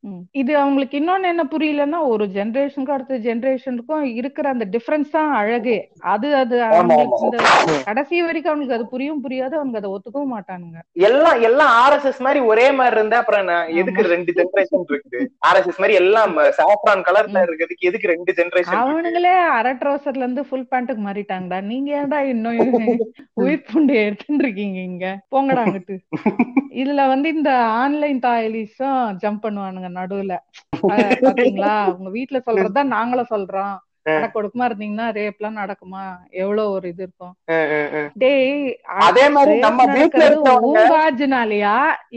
ம். இது அவங்களுக்கு இன்னொன்னு என்ன புரியலன்னா ஒரு ஜெனரேஷனுக்கும் அடுத்த ஜெனரேஷனுக்கும் இருக்கிற அந்த டிஃபரன்ஸ் தான் அழகு. அது அது. கடைசி வரைக்கும் அவனுக்கு அது புரியும் புரியாது. அவங்க அதை ஒத்துக்கவும் மாட்டானுங்க. எல்லாம் எல்லாம் ஆர்எஸ்எஸ் மாதிரி ஒரே மாதிரி இருந்தா அப்புறம் எதுக்கு ரெண்டு ஜெனரேஷன் இருக்குது? ஆர்எஸ்எஸ் மாதிரி எல்லாம் சாஃப்ரான் கலர்ல இருக்கிறதுக்கு எதுக்கு ரெண்டு ஜெனரேஷன் அவனுங்களே அரை ட்ரௌசர்ல இருந்து ஃபுல் பேண்ட்டுக்கு மாறிட்டாங்கடா. நீங்க ஏன்டா இன்னும் உயிர் பூண்டு எடுத்துட்டு இருக்கீங்க இங்க? போங்கடா அங்கிட்டு. இதுல வந்து இந்த ஆன்லைன் தாயலிஸும் ஜம்ப் பண்ணுவானுங்க நடுவுல. பாத்தீங்களா? உங்க வீட்டுல சொல்றதுதான் நாங்களும் சொல்றோம். அடக்க ஒடுக்கமா இருந்தீங்கன்னா ரேப் எல்லாம் நடக்குமா? எவ்வளவு ஒரு இது இருக்கும். டேய் அதே மாதிரி நம்ம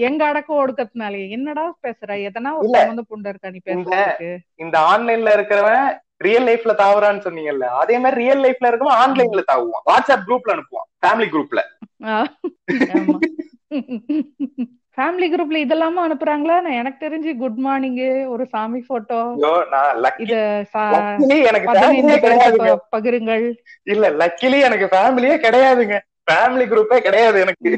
எங்க அடக்க ஒடுக்கத்துனாலயா என்னடா பேசுற? எதனா ஒரு இல்ல. சம்மந்த புண்டை இருக்கா நீ பேசுறதுக்கு? இந்த ஆன்லைன்ல இருக்கிறவன் ரியல் லைஃப்ல தாவுறான்னு சொன்னீங்கல்ல. அதே மாதிரி ரியல் லைஃப்ல இருக்கவன் ஆன்லைன்ல தாவுவான். வாட்ஸ்அப் குரூப்ல அனுப்புவான். ஃபேமிலி குரூப்ல ஃபேமிலி குரூப்ல இதெல்லாம அனுப்புறாங்களா? நான் எனக்கு தெரிஞ்சு குட் மார்னிங் ஒரு சாமி போட்டோ இத பகிருங்கள். இல்ல லக்கிலி எனக்கு ஃபேமிலியே கிடையாதுங்க. ஃபேமிலி குரூப்பே கிடையாது எனக்கு.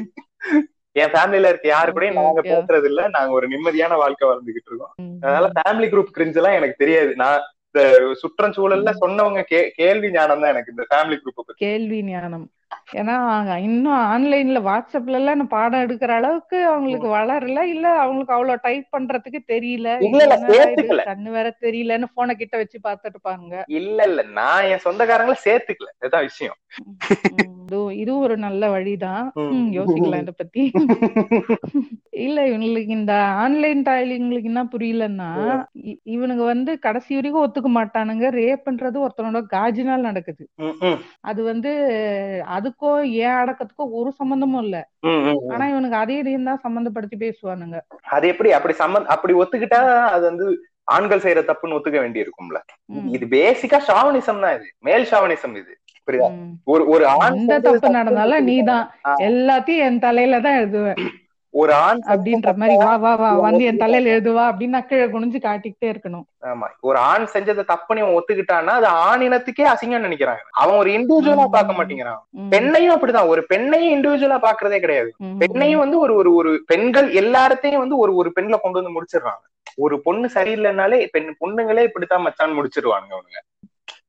என் ஃபேமிலில இருக்க யாரு கூட நாங்க. பேசுறது இல்ல. நாங்க ஒரு நிம்மதியான வாழ்க்கை வாழ்ந்துகிட்டு இருக்கோம். அதனால ஃபேமிலி குரூப் கிரிஞ்ச் எல்லாம் எனக்கு தெரியாது. நான் இந்த சுற்றச்சூழல்ல சொன்னவங்க கேள்வி ஞானம் தான் எனக்கு இந்த ஃபேமிலி குரூப் கேள்வி ஞானம். ஏன்னா இன்னும் ஆன்லைன்ல வாட்ஸ்அப்ல எல்லாம் நான் பாடம் எடுக்கிற அளவுக்கு அவங்களுக்கு வளரல. இல்ல அவங்களுக்கு அவ்வளவு டைப் பண்றதுக்கு தெரியல. கண்ணு வேற தெரியலன்னு போனை கிட்ட வச்சு பாத்துட்டு இருப்பாங்க. இல்ல இல்ல. நான் என் சொந்தக்காரங்களை சேர்த்துக்கல. இதுதான் விஷயம். இதுவும் ஒரு நல்ல வழிதான். யோசிக்கலாம் இத பத்தி. இல்ல இவங்களுக்கு இந்த ஆன்லைன் டாயிலிங்களுக்கு என்ன புரியலன்னா இவனுங்க வந்து கடைசி வரைக்கும் ஒத்துக்க மாட்டானுங்க. ரேப்ன்றது ஒருத்தனோட காஜினால் நடக்குது. அது வந்து அதுக்கோ ஏன் அடக்கத்துக்கோ ஒரு சம்பந்தமும் இல்ல. ஆனா இவனுக்கு அதே இதையும் தான் சம்பந்தப்படுத்தி பேசுவானுங்க. அது எப்படி அப்படி சம்மந்த அப்படி ஒத்துக்கிட்டா அது வந்து ஆண்கள் செய்யற தப்புன்னு ஒத்துக்க வேண்டி இருக்கும்ல ம். இது பேசிக்கா ஷாவனிசம் தான் இது. மேல் ஷாவனிசம் இது. புரியுதா. ஒரு ஒரு ஆண் தப்பு நடந்தாலும் நீதான். எல்லாத்தையும் என் தலையில தான் எழுதுவேன். ஒரு ஆண் அப்படின்ற மாதிரி வா வா வா வந்து என் தலையில எழுதுவா அப்படின்னு கீழே குனிஞ்சு காட்டிக்கிட்டே இருக்கணும். ஆமா. ஒரு ஆண் செஞ்சதை தப்புன்னு ஒத்துக்கிட்டான்னா அது ஆண் இனத்துக்கே அசிங்கம் நினைக்கிறாங்க. அவன் ஒரு இண்டிவிஜுவலா ம். பார்க்க மாட்டேங்கிறான். பெண்ணையும் அப்படிதான். ஒரு பெண்ணையும் இண்டிவிஜுவலா பாக்குறதே கிடையாது. பெண்ணையும் வந்து ஒரு ஒரு ஒரு பெண்கள் எல்லார்த்தையும் வந்து ஒரு ஒரு பெண்ல கொண்டு வந்து முடிச்சிடுறாங்க. ஒரு பொண்ணு சரியில்லைனாலே பெண் பொண்ணுங்களே இப்படித்தான் மச்சான் முடிச்சிருவானுங்க அவனுங்க.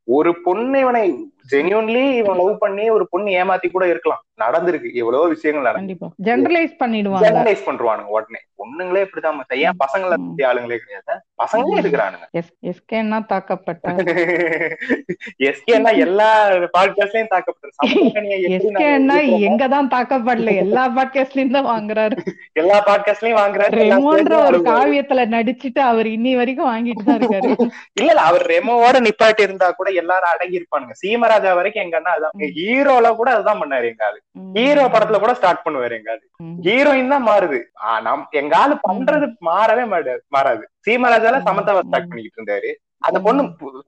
ஒரு பொண்ணு இவனை ஜென்யூன்லி இவன் லவ் பண்ணி ஒரு பொண்ணு ஏமாத்தி கூட இருக்கலாம். நடந்திருக்கு. எவ்வளவோ விஷயங்கள் கண்டிப்பா. ஜெனரலைஸ் பண்ணிடுவாங்க. ஜெனரலைஸ் பண்றானுங்க உடனே. பொண்ணுங்களே இப்படிதான் ஏன் பசங்களை ஆளுங்களே கிடையாது. பசங்களே இருக்கிறானுங்க. எஸ் எஸ்கேன்னா தாக்கப்பட்ட எஸ்கேன்னா எல்லா பாட்காஸ்ட்லயும் எஸ்கேன்னா இருக்கிறோமோ, எங்கதான் தாக்கப்படல. எல்லா பாட்காஸ்ட்லயும் தான் வாங்குறாரு. எல்லா பாட்காஸ்ட்லயும் வாங்குறாரு. ரெமோன்ற ஒரு. காவியத்துல நடிச்சுட்டு அவர் இன்னி வரைக்கும் வாங்கிட்டு தான் இருக்காரு. இல்ல அவர் ரெமோவோட நிப்பாட்டி இருந்தா கூட எல்லாரும் அடங்கி இருப்பானுங்க சீமராஜா வரைக்கும் எங்க அண்ணா அதான். ஹீரோல கூட அதுதான் பண்ணாரு எங்க ஆளு. ஹீரோ படத்துல கூட ஸ்டார்ட் பண்ணுவாரு எங்க ஆளு. ஹீரோயின் தான் மாறுது. ஆ, நம் எங்க ஆளு பண்றது மாறவே மாறாது. சீமராஜால சமந்தாவை ஸ்டார்ட் பண்ணிக்கிட்டு இருந்தாரு. அந்த பொண்ணு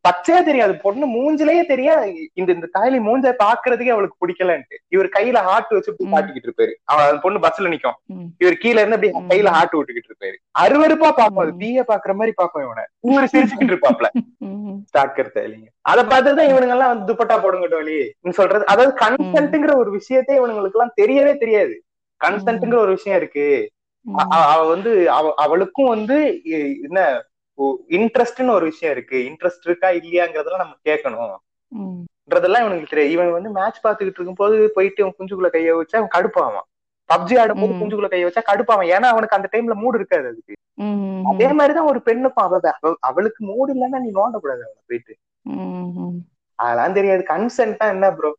பச்சையா தெரியாது. பொண்ணு மூஞ்சிலேயே தெரியா இந்த இந்த தாயலி மூஞ்ச பாக்குறதுக்கே அவளுக்கு பிடிக்கலன்ட்டு. இவர் கையில ஹார்ட் வச்சு இப்படி ம். காட்டிக்கிட்டு இருப்பாரு. அவன் அந்த பொண்ணு பஸ்ல நிக்கும். இவர் கீழ இருந்து அப்படி. கையில ஹார்ட் விட்டுக்கிட்டு இருப்பாரு. அருவருப்பா பாப்போம் அது. தீய பாக்குற மாதிரி பாப்போம் இவனை. இவரு சிரிச்சுக்கிட்டு இருப்பாப்ல. ஸ்டாக்கர் தேலிங்க அத பார்த்துதான் இவனுங்க எல்லாம் வந்து துப்பட்டா போடுங்க டோலி. நீ சொல்றது அதாவது கன்சென்ட்ங்கிற ஒரு விஷயத்தை இவனுங்களுக்கு எல்லாம் தெரியவே தெரியாது. கன்சென்ட்ங்கிற ஒரு விஷயம் இருக்கு. அவ வந்து அவ- அவளுக்கும் வந்து என்ன இன்ட்ரெஸ்ட்னு ஒரு விஷயம் இருக்கு. இன்ட்ரெஸ்ட் இருக்கா இல்லையாங்கிறதெல்லாம் நம்ம கேட்கணும். ம். ன்றதெல்லாம் இவனுக்கு தெரியாது. இவன் வந்து மேட்ச் பாத்துக்கிட்டு இருக்கும்போது போயிட்டு அவன் குஞ்சுக்குள்ள கைய வச்சா அவன் கடுப்பாவான். பப்ஜி ஆடும்போது ம். குஞ்சுக்குள்ள கைய வச்சா கடுப்பாவான். ஏன்னா அவனுக்கு அந்த டைம்ல மூடு இருக்காது அதுக்கு. அதே மாதிரிதான் ஒரு பெண்ணுக்கும் அவ அவ- அவளுக்கு மூடு இல்லைன்னா நீ நோண்டக்கூடாது அவனை போயிட்டு. அதெல்லாம் தெரியாது. கன்சென்ட்டா என்ன ப்ரோ.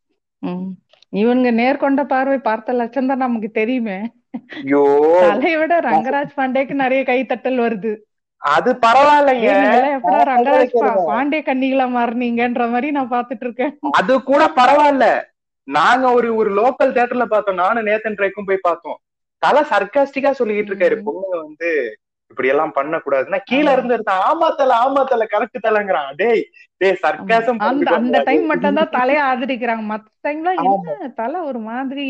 இவனுங்க நேர்கொண்ட பார்வை பார்த்த லட்சம் தான் நமக்கு தெரியுமே. ஐயோ. தலையை விட ரங்கராஜ் பாண்டேக்கு நிறைய கைத்தட்டல் வருது. அது பரவாயில்லைங்க. பாண்டே கன்னிகளா மாறுனீங்கன்ற மாதிரி நான் பாத்துட்டு இருக்கேன். அது கூட பரவாயில்ல. நாங்க ஒரு ஒரு லோக்கல் தியேட்டர்ல பார்த்தோம். நானும் நேத்தன் ட்ரைக்கும் போய் பார்த்தோம். தலை சர்க்காஸ்டிக்கா சொல்லிக்கிட்டு இருக்காரு. பொண்ணுங்க வந்து இப்படி எல்லாம் பண்ண கூடாதுன்னா கீழ. இருந்து எடுத்தா ஆமா தல ஆமா தல கரெக்ட் தலைங்கிறான். டேய் டேய் சர்க்காசம் அந்த அந்த டைம் மட்டும் தான் தலைய ஆதரிக்கிறாங்க. மத்த டைம்ல என்ன தலை ஒரு மாதிரி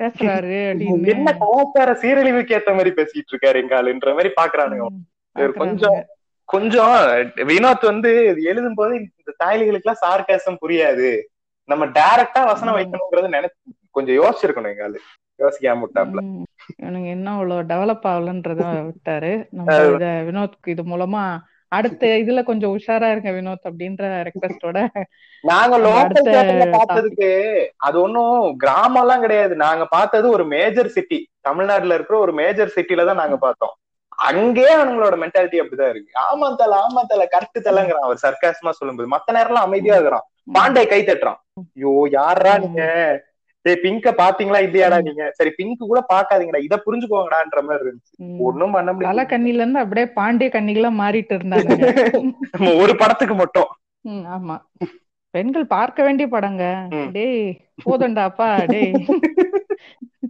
பேசுறாரு அப்படின்னு. என்ன கலாச்சார சீரழிவுக்கு ஏத்த மாதிரி பேசிட்டு இருக்காரு எங்க ஆளுன்ற மாதிரி பாக்குறானுங்க. கொஞ்சம் கொஞ்சம் வினோத் வந்து எழுதும் போது இந்த தாய்லிகளுக்கு எல்லாம் சார்காசம் புரியாது. நம்ம டைரக்டா வசனம் ம். வைக்கணுங்கிறத நினைச்சு கொஞ்சம் யோசிச்சிருக்கணும் எங்க ஆளு. யோசிக்காம விட்டாப்ல. இவனுங்க என்ன அவ்வளவு டெவலப் ஆகலன்றத விட்டாரு. நம்ம இத வினோத்க்கு இது மூலமா அடுத்த இதுல கொஞ்சம் உஷாரா இருங்க வினோத் அப்படின்ற ரெக்வெஸ்டோட நாங்க லோக்கல் பார்த்ததுக்கு அது ஒண்ணும் கிராமம் எல்லாம் கிடையாது. நாங்க பார்த்தது ஒரு மேஜர் சிட்டி தமிழ்நாட்டுல இருக்கிற ஒரு மேஜர் சிட்டில தான் நாங்க பார்த்தோம். அங்கே அவங்களோட மென்டாலிட்டி அப்படிதான் இருக்கு. ஆமா தல ஆமா தல கரெக்ட் தலங்கிறான் அவர் சர்க்காசமா சொல்லும்போது. மத்த நேரம்லாம் அமைதியா இருக்கிறான். பாண்டே கை தட்டுறான். ஐயோ யாரா நீங்க? டேய் பிங்க பாத்தீங்களா இல்லையாடா நீங்க? சரி பிங்க் கூட பாக்காதீங்கடா இத புரிஞ்சுக்கோங்கடான்ற மாதிரி இருந்துச்சு. ஒண்ணும் பண்ண தலை முடியல. கண்ணில இருந்து அப்படியே பாண்டிய கண்ணிகளா மாறிட்டு இருந்தாங்க நம்ம ஒரு படத்துக்கு மட்டும். ஆமா. பெண்கள் பார்க்க வேண்டிய படங்க. டேய் போதண்டாப்பா டேய்.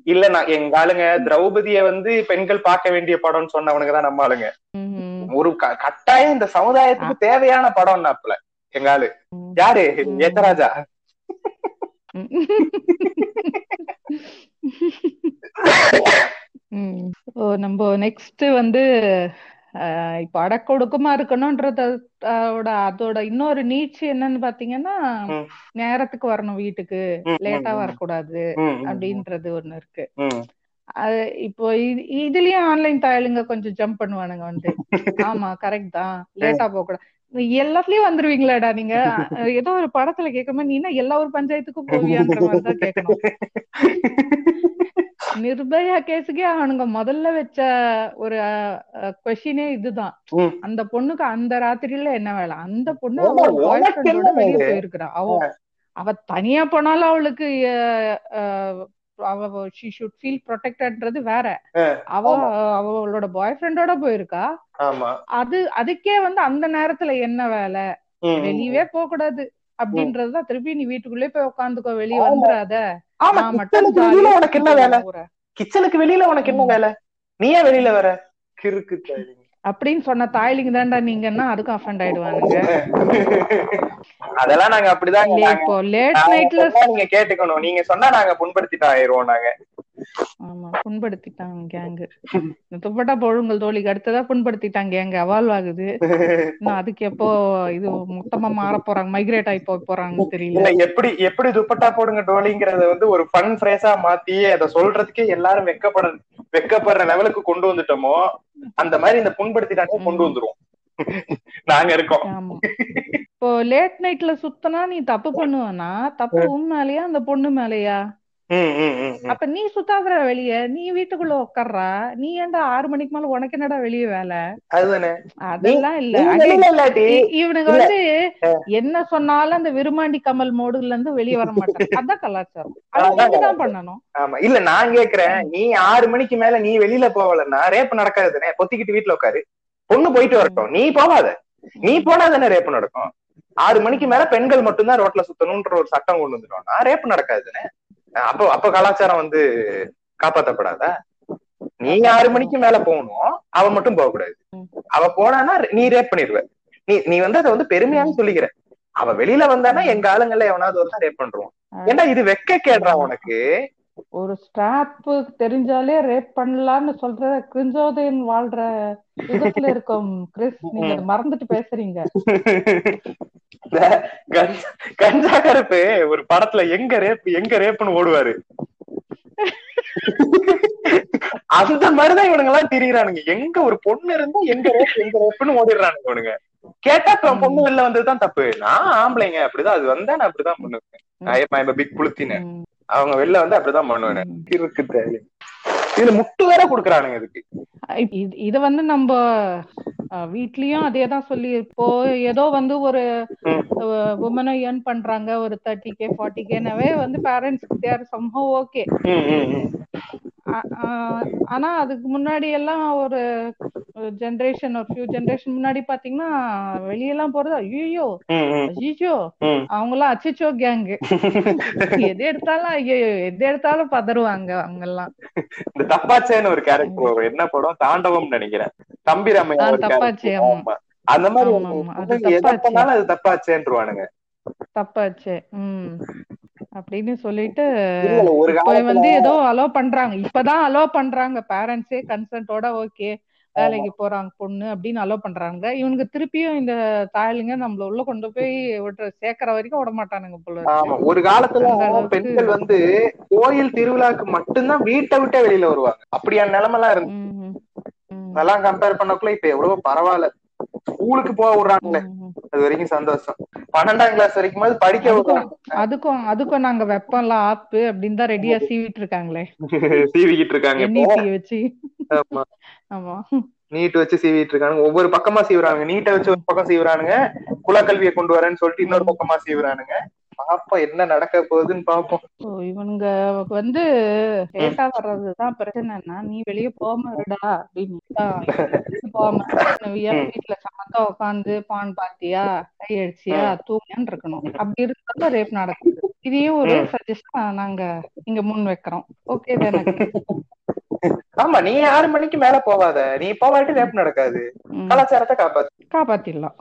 இல்ல நான் எங்க ஆளுங்க திரௌபதிய வந்து பெண்கள் பார்க்க வேண்டிய படம்னு சொன்னவனுங்க தான் நம்ம ஆளுங்க. ஒரு கட்டாயம் இந்த சமுதாயத்துக்கு தேவையான படம் நாப்புல எங்க ஆளு. யாரு. ஏத்தராஜா. நம்ம நெக்ஸ்ட் வந்து இப்போ அடக்கொடுக்கமா இருக்கணும்ன்றத அதோட அதோட இன்னொரு நீட்சி என்னன்னு பாத்தீங்கன்னா. நேரத்துக்கு வரணும் வீட்டுக்கு. லேட்டா. வரக்கூடாது அப்படின்றது ஒண்ணு இருக்கு. அது இப்போ இது- இதுலயும் ஆன்லைன் தாயலுங்க கொஞ்சம் ஜம்ப் பண்ணுவானுங்க வந்து. ஆமா கரெக்ட் தான். லேட்டா போக கூடாது எல்லாத்துலயும் வந்துருவீங்களாடா நீங்க? ஏதோ ஒரு படத்துல கேட்கும்போது நீ என்ன எல்லா ஒரு பஞ்சாயத்துக்கும் போவியான்ற மாதிரிதான் கேட்கணும் நிர்பயா கேஸுக்கே அவனுங்க முதல்ல வச்ச ஒரு கொஸ்டினே இதுதான். அந்த பொண்ணுக்கு அந்த ராத்திரியில என்ன வேலை? அந்த பொண்ணு வெளிய? போயிருக்கிறா. அவ அவ தனியா போனாலும் அவளுக்கு அவ ஷி ஷுட் ஃபீல் ப்ரொடெக்டட்ன்றது வேற. அவ அவளோட பாய் ஃப்ரெண்டோட போயிருக்கா. அது அதுக்கே வந்து அந்த நேரத்துல என்ன வேலை. வெளியவே போக கூடாது அப்படின்றதுதான். திருப்பி நீ வீட்டுக்குள்ளே போய் உட்காந்துக்கோ வெளிய. வந்துடாத ஆமா கிச்சனுக்கு வெளியில உனக்கு என்ன வேலை? கிச்சனுக்கு வெளியில உனக்கு என்ன. வேலை? நீ ஏன் வெளியில வர. கிறுக்கு. அப்படின்னு சொன்ன தாய்லிங்க தான்டா நீங்கன்னா அதுக்கும் அஃபண்ட் ஆயிடுவானுங்க? அதெல்லாம் நாங்க அப்படிதான் இப்போ லேட் நைட்ல நீங்க கேட்டுக்கணும். நீங்க சொன்னா நாங்க புண்படுத்திட்டு ஆயிருவோம் நாங்க. ஆமா புண்படுத்திட்டாங்க கேங்கு இந்த துப்பட்டா போழுங்கள் தோழிக்கு அடுத்ததா புண்படுத்திட்டாங்க கேங்கு அவால்வ் ஆகுது அதுக்கு எப்போ இது மொத்தமா மாற போறாங்க மைக்ரேட் ஆகி போக போறாங்கன்னு தெரியல. எப்படி எப்படி துப்பட்டா போடுங்க டோலிங்கிறத வந்து ஒரு ஃபன் ஃப்ரேஸா மாத்தி அதை சொல்றதுக்கே எல்லாரும் வெக்கப்பட வெக்கப்படுற லெவலுக்கு கொண்டு வந்துட்டோமோ அந்த மாதிரி இந்த புண்படுத்திட்டாங்க கொண்டு வந்துருவோம் நாங்க இருக்கோம். இப்போ லேட் நைட்ல சுத்தனா நீ தப்பு பண்ணுவனா? தப்பு உன் மேலயா அந்த பொண்ணு மேலயா. அப்ப நீ சுத்தாதுற வெளிய. நீ வீட்டுக்குள்ள உட்கார்றா நீ ஏன்டா ஆறு மணிக்கு மேல உனக்கு என்னடா வெளிய வேலை? அதுதானே. அதெல்லாம் இல்ல. நீ Again, வெளியில இல்லாட்டி இ- இவனுங்க இல்ல. வந்து என்ன சொன்னாலும் அந்த விருமாண்டி கமல் மோடுல இருந்து வெளிய வர மாட்டாங்க அதான் கலாச்சாரம். அது அதான் பண்ணணும். ஆமா. இல்ல நான் கேக்குறேன். நீ ஆறு மணிக்கு மேல நீ வெளியில போகலன்னா ரேப் நடக்காதுதானே பொத்திக்கிட்டு வீட்டுல உட்காரு பொண்ணு போயிட்டு வரட்டும். நீ போகாத. நீ போனா தானே ரேப் நடக்கும். ஆறு மணிக்கு மேல பெண்கள் மட்டும்தான் ரோட்ல சுத்தணும்ன்ற ஒரு சட்டம் கொண்டு வந்துட்டோம்னா ரேப் நடக்காதுதானே அப்போ அப்ப கலாச்சாரம் வந்து காப்பாத்தப்படாதா. நீ ஆறு மணிக்கு மேல போகணும் அவ மட்டும் போக கூடாது அவ போனானா நீ ரேப் பண்ணிடுவ. நீ நீ வந்து அதை வந்து பெருமையான்னு சொல்லிக்கிற. அவ வெளியில வந்தானா எங்க ஆளுங்கள்ல எவனாவது ஒருத்தன் ரேப் பண்றான். ஏன்டா இது வெக்க கேடுறா உனக்கு? ஒரு ஸ்டாப் தெரிஞ்சாலே ரேப் பண்ணலாம்னு சொல்ற கிரிஞ்சோதயன் வாழ்ற யுகத்துல இருக்கோம் கிறிஸ் நீங்க மறந்துட்டு பேசுறீங்க. கஞ்சா கருப்பு ஒரு படத்துல எங்க ரேப் எங்க ரேப்னு ஓடுவாரு. அந்த மாதிரிதான் இவனுங்க எல்லாம் திரியறானுங்க. எங்க ஒரு பொண்ணு இருந்தா எங்க ரேப் எங்க ரேப்னு ஓடிடுறானுங்க இவனுங்க. கேட்டா இப்ப பொண்ணு வெளில வந்ததுதான் தப்பு. நான் ஆம்பளைங்க அப்படிதான். அது வந்தா நான் அப்படிதான் பண்ணுவேன். பிக் புளுத்தின ம், அவங்க வெளில வந்து அப்படிதான் தேவை இதுல முட்டு வேற குடுக்குறானுங்க இதுக்கு. இது- வந்து நம்ம வீட்லயும் அதேதான் சொல்லி இப்போ ஏதோ வந்து ஒரு. உமனை ஏர்ன் பண்றாங்க. ஒரு தேர்ட்டி கே ஃபார்ட்டி கேனவே வந்து பேரண்ட்ஸ் தேர் சம்ஹவ் ஓகே. ஆனா அதுக்கு முன்னாடி எல்லாம் ஒரு ஜெனரேஷன் ஒரு ஃபியூ ஜெனரேஷன் முன்னாடி பாத்தீங்கன்னா வெளியெல்லாம் போறது ஐயோ ஐயோ. அவங்க எல்லாம் அச்சிச்சோ கேங்கு எது எடுத்தாலும் ஐயோ எது எடுத்தாலும் பதறுவாங்க அவங்க எல்லாம் இந்த தப்பாச்சேன்னு ஒரு கேரக்டர் வரும். என்ன படம்? தாண்டவம் நினைக்கிறேன். தம்பி ராமையா தப்பாச்சே. அந்த மாதிரி. அது தப்பாச்சேன்றுவானுங்க. தப்பாச்சு உம் அப்படின்னு சொல்லிட்டு வந்து ஏதோ அலோ பண்றாங்க. இப்பதான் அலோ பண்றாங்க. பேரண்ட்ஸே கன்சென்ட்டோட ஓகே வேலைக்கு போறாங்க பொண்ணு அப்படின்னு அலோ பண்றாங்க இவனுக்கு திருப்பியும் இந்த தாயலுங்க நம்மள உள்ள கொண்டு போய் விட்டு சேர்க்கற வரைக்கும் விட மாட்டானுங்க போல ஒரு காலத்துல பெண்கள் வந்து கோயில் திருவிழாக்கு மட்டும்தான் வீட்டை விட்டே வெளியில வருவாங்க. அப்படியான நிலைமெல்லாம் இருந்து அதெல்லாம் கம்பேர் பண்ணக்குள்ள இப்ப எவ்வளவு பரவாயில்ல. ஸ்கூலுக்கு போக விடுறாங்களே. அது வரைக்கும் சந்தோஷம். பன்னெண்டாம் கிளாஸ் வரைக்கும் படிக்க அதுக்கும் அதுக்கும் நாங்க வெப்பம்ல ஆப்பு அப்படின்னு தான் ரெடியா சீவிட்டு இருக்காங்களே. சீவிக்கிட்டு இருக்காங்க வச்சு. ஆமா. ஆமா. நீட் வச்சு சீவிட்டு இருக்கானுங்க. ஒவ்வொரு பக்கமா சீவுறானுங்க. நீட்டை வச்சு ஒரு பக்கம் சீவுறானுங்க. குலக்கல்வியை கொண்டு வரேன்னு சொல்லிட்டு இன்னொரு பக்கமா சீவுறானுங்க. பாப்போம் என்ன நடக்க போகுதுன்னு பாப்போம். இவனுங்க வந்து லேட்டா வர்றதுதான் பிரச்சனைன்னா நீ வெளிய போகாம இருடா அப்படின்னு. போகாம வீட்டுல சமத்தா உட்காந்து பான் பாத்தியா? கை அடிச்சியா? தூங்கன்னு இருக்கணும். அப்படி இருக்கிறப்ப ரேப் நடக்குது. இதையும் ஒரு சஜஷன் நாங்க இங்க முன் வைக்கிறோம். ஓகே தானே? ஆமா நீ ஆறு மணிக்கு மேல போவாத. நீ போவாட்டி ரேப் நடக்காது. கலாச்சாரத்தை காப்பாத்து. காப்பாத்திடலாம்.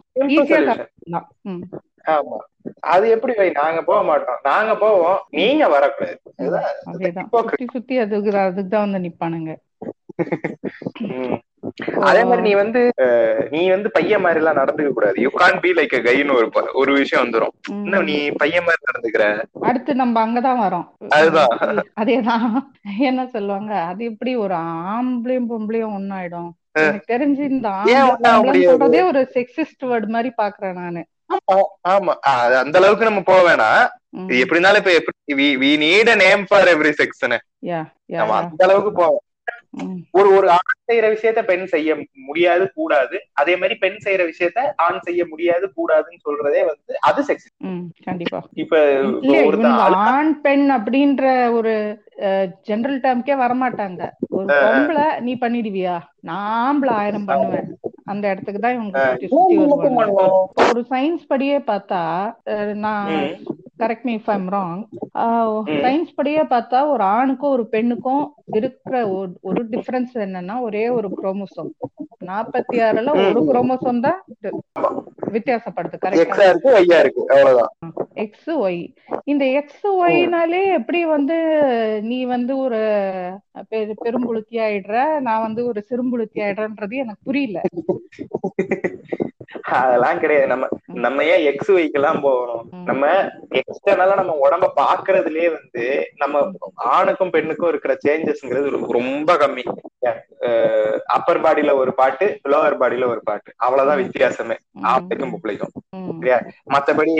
ஆமா. அது எப்படி வை? நாங்க போக மாட்டோம். நாங்க போவோம். நீங்க வரக்கூடாது. சுத்தி சுத்தி அதுக்கு அதுக்கு தான் வந்து நிப்பானுங்க. அதே மாதிரி நீ வந்து நீ வந்து பையன் மாதிரி எல்லாம் நடந்துக்க கூடாது. யூ கான் பி லைக் கைன்னு ஒரு ஒரு விஷயம் வந்துரும். இன்னும் நீ பையன் மாதிரி நடந்துக்கிற? அடுத்து நம்ம அங்கதான் வரோம். அதுதான். அதேதான். என்ன சொல்லுவாங்க? அது எப்படி ஒரு ஆம்பளையும் பொம்பளையும் ஒன்னாயிடும் எனக்கு தெரிஞ்சு இந்த? சொல்றதே ஒரு செக்ஸிஸ்ட் வேர்ட் மாதிரி பாக்குறேன் நானு. ஆமா அந்த அளவுக்கு நம்ம போக வேணாம் எப்படி இருந்தாலும் இப்ப எப்படி we need name for every section அந்த அளவுக்கு போவோம். ஒரு ஒரு ஆண் செய்யற விஷயத்த பெண் செய்ய முடியாது கூடாது. அதே மாதிரி பெண் செய்யற விஷயத்த ஆண் செய்ய முடியாது கூடாதுன்னு சொல்றதே வந்து அது செக்ஸ் கண்டிப்பா. இப்ப ஆண் பெண் அப்படின்ற ஒரு ஜெனரல் டேர்ம்க்கே வரமாட்டாங்க. ஒரு பொம்பளை நீ பண்ணிடுவியா? நான் ஆம்பளை ஆயிரம் பண்ணுவேன். அந்த இடத்துக்கு தான் இவங்க ஒரு சயின்ஸ் படியே பார்த்தா நான். Correct me I'm wrong science படியே பார்த்தா ஒரு ஆணுக்கும் ஒரு பெண்ணுக்கும் இருக்கிற ஒரு- ஒரு டிஃபரன்ஸ் என்னன்னா ஒரே ஒரு குரோமோசோம் நாற்பத்தி ஆறுல ஒரு குரோமோசோம் தான் வித்தியாசப்படுது கரெக்டா எக்ஸா இருக்கு ஒய்யா இருக்கு அவ்வளவுதான். எக்ஸ் ஒய் இந்த எக்ஸ் ஒய்னாலே எப்படி வந்து நீ வந்து ஒரு பெரு பெரும்புளுத்தி ஆயிடுற நான் வந்து ஒரு சிறும்புளுத்தி ஆயிடுறன்றது எனக்கு புரியல. அதெல்லாம் கிடையாது. நம்ம நம்ம ஏன் எக்ஸ் வைக்கெல்லாம் போகணும்? ம். நம்ம எக்ஸ்டர்னலா நம்ம உடம்ப பாக்குறதுலயே வந்து நம்ம ஆணுக்கும் பெண்ணுக்கும் இருக்கிற சேஞ்சஸ்ங்கிறது ரொம்ப கம்மி. அப்பர் பாடியில ஒரு பாட்டு லோவர் பாடியில ஒரு பாட்டு. அவ்வளவுதான் வித்தியாசமே. ம். ஆம்பளைக்கும் பொம்பளைக்கும். ம். சரியா மத்தபடி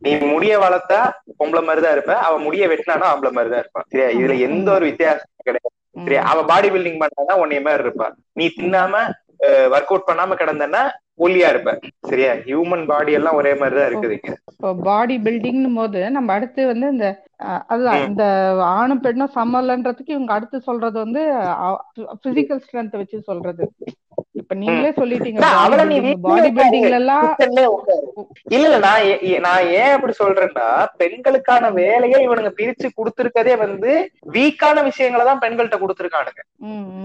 நீ முடிய வளர்த்தா பொம்பளை மாதிரிதான் இருப்ப. அவ முடிய வெட்டினானா ஆம்பளை மாதிரிதான் இருப்பான் சரியா இதுல எந்த ஒரு வித்தியாசமும் கிடையாது. சரியா அவ பாடி பில்டிங் பண்ணானா உன்னைய மாதிரி இருப்பா. நீ தின்னாம ஒர்க் அவுட் பண்ணாம கிடந்தன்னா ஒல்லியா இருப்ப சரியா? ஹியூமன் பாடி எல்லாம் ஒரே மாதிரிதான் இருக்குதுங்க இப்போ பாடி பில்டிங்னும் போது நம்ம அடுத்து வந்து இந்த அதுதான். இந்த ஆணும் பெண்ணும் சம்மலன்றதுக்கு இவங்க அடுத்து சொல்றது வந்து பிசிக்கல் ஸ்ட்ரென்த் வச்சு சொல்றது. இப்ப நீங்களே சொல்லிட்டீங்க பாடி பில்டிங்ல எல்லாம். இல்ல இல்ல நான் நான் ஏன் அப்படி சொல்றேன்னா பெண்களுக்கான வேலையை இவனுங்க பிரிச்சு கொடுத்திருக்கதே வந்து வீக்கான விஷயங்களை தான் பெண்கள்கிட்ட கொடுத்திருக்கானுங்க.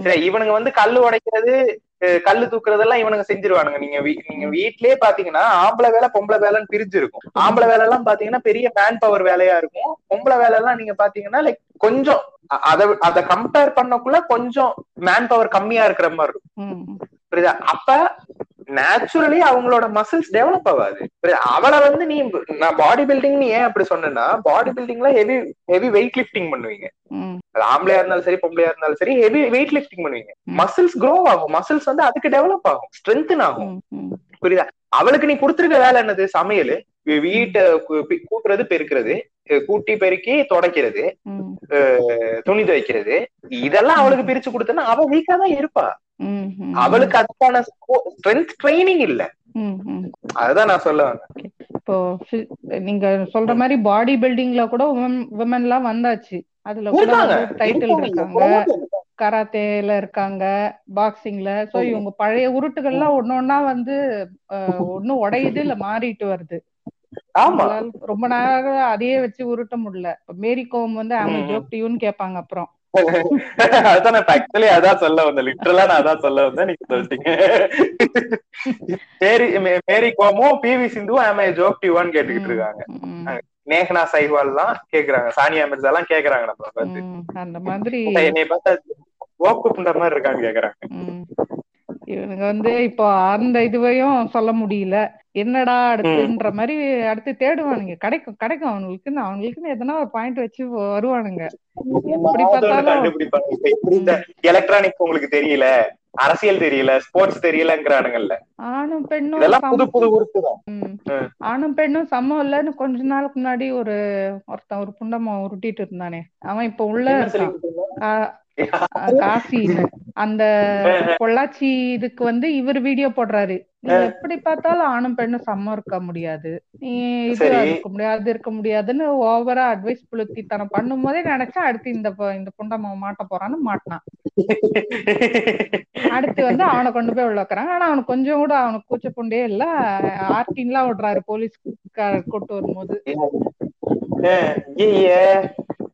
சரி இவனுங்க வந்து கல்லு உடைக்கிறது கல்லு தூக்குறதெல்லாம் இவனுங்க செஞ்சிருவானுங்க. நீங்க நீங்க வீட்லயே பாத்தீங்கன்னா ஆம்பளை வேலை பொம்பளை வேலைன்னு பிரிஞ்சு இருக்கும் ஆம்பளை வேலை எல்லாம் பாத்தீங்கன்னா பெரிய மேன் பவர் வேலையா இருக்கும். பொம்பளை வேலை எல்லாம் நீங்க பாத்தீங்கன்னா லைக் கொஞ்சம் அத அத கம்பேர் பண்ணக்குள்ள கொஞ்சம் மேன் பவர் கம்மியா இருக்கிற மாதிரி இருக்கும். புரியுதா? அப்ப நேச்சுரலி அவங்களோட மசில்ஸ் டெவலப் ஆகாது? அவளை வந்து நீ நான் பாடி பில்டிங் ஏன் அப்படி சொன்னேன்னா பாடி பில்டிங்ல ஹெவி ஹெவி வெயிட் லிஃப்டிங் பண்ணுவீங்க ஆம்பளையா இருந்தாலும் சரி பொம்பளையா இருந்தாலும் சரி ஹெவி வெயிட் லிஃப்டிங் பண்ணுவீங்க. மசில்ஸ் க்ரோ ஆகும். மசில்ஸ் வந்து அதுக்கு டெவலப் ஆகும். ஸ்ட்ரென்தன் ஆகும். புரியுதா? அவளுக்கு நீ கொடுத்துருக்க வேலை என்னது? சமையல். வீட்டை கூட்டுறது பெருக்கிறது. கூட்டி பெருக்கி துடைக்கிறது துணி துவைக்கிறது. இதெல்லாம் அவளுக்கு பிரிச்சு கொடுத்தனா அவ வீக்கா தான் இருப்பா. அவளுக்கு அதுக்கான ஸ்ட்ரென்த் ட்ரைனிங் இல்ல. அதுதான் நான் சொல்ல வந்தேன். இப்போ நீங்க சொல்ற மாதிரி பாடி பில்டிங்ல கூட விமன் எல்லாம் வந்தாச்சு. அதுல கூட டைட்டில் இருக்காங்க. கராத்தேல இருக்காங்க பாக்ஸிங்ல சோ. இவங்க பழைய உருட்டுகள்லாம் ஒன்னொன்னா வந்து ஒண்ணு உடையுது இல்ல மாறிட்டு வருது. ரொம்ப நேரம் அதையே வச்சு உருட்ட முடியல. மேரி கோம் வந்து ஆமை. ஜோக் டியூன்னு கேட்பாங்க அப்புறம். அதான் நான் ஆக்சுவலி அதான் சொல்ல வந்தேன். லிட்டரலா நான் அதான் சொல்ல வந்தேன். நீங்க சொல்லிட்டீங்க. மேரி மேரி கோமும் பிவி சிந்துவும் ஆமே ஜோக் டிவான்னு கேட்டுக்கிட்டு இருக்காங்க. நேஹனா சைவால் எல்லாம் கேக்குறாங்க. சானியா மிர்சா எல்லாம் கேக்குறாங்க நம்ம பார்த்து ம், அந்த மாதிரி. என்னை பார்த்தா புண்ட மாதிரி இருக்கான்னு கேக்குறாங்க. இவனுங்க வந்து இப்போ அந்த இதுவையும் சொல்ல முடியல. என்னடா அடுத்துன்ற மாதிரி அடுத்து தேடுவானுங்க. கிடைக்கும் கிடைக்கும் அவனுங்களுக்குன்னு அவங்களுக்குன்னு எதனா ஒரு பாயிண்ட் வச்சு வருவானுங்க. எப்படி பார்த்தாலும் எலக்ட்ரானிக் உங்களுக்கு தெரியல? அரசியல் தெரியல. ஸ்போர்ட்ஸ் தெரியலங்கிறானுங்கல்ல. ஆணும் பெண்ணும் புது புது. ஆணும் பெண்ணும் சமம் இல்லைன்னு கொஞ்ச நாளுக்கு முன்னாடி ஒரு ஒருத்தன் ஒரு புண்டமா உருட்டிட்டு இருந்தானே. அவன் இப்ப உள்ள என்ன இருக்கான் சொல்லிட்டு இருந்தேன்? கா- அஹ் காசின்னு அந்த பொள்ளாச்சி இதுக்கு வந்து இவர் வீடியோ போடுறாரு. நீ எப்படி பார்த்தாலும் ஆணும் பெண்ணும் சமம் இருக்க முடியாது. நீ இது. இருக்க முடியாது இருக்க முடியாதுன்னு ஓவரா அட்வைஸ் புளுத்தி தனம் பண்ணும் போதே நினைச்சா அடுத்து இந்த இந்த புண்டமா மாட்ட போறான்னு மாட்டினான் அடுத்து வந்து அவனை கொண்டு போய் உள்ள வைக்கிறாங்க. ஆனா அவனுக்கு கொஞ்சம் கூட அவனுக்கு கூச்ச புண்டே இல்ல. ஆர்டின்லாம் விடுறாரு போலீஸ் கூட்டு வரும்போது.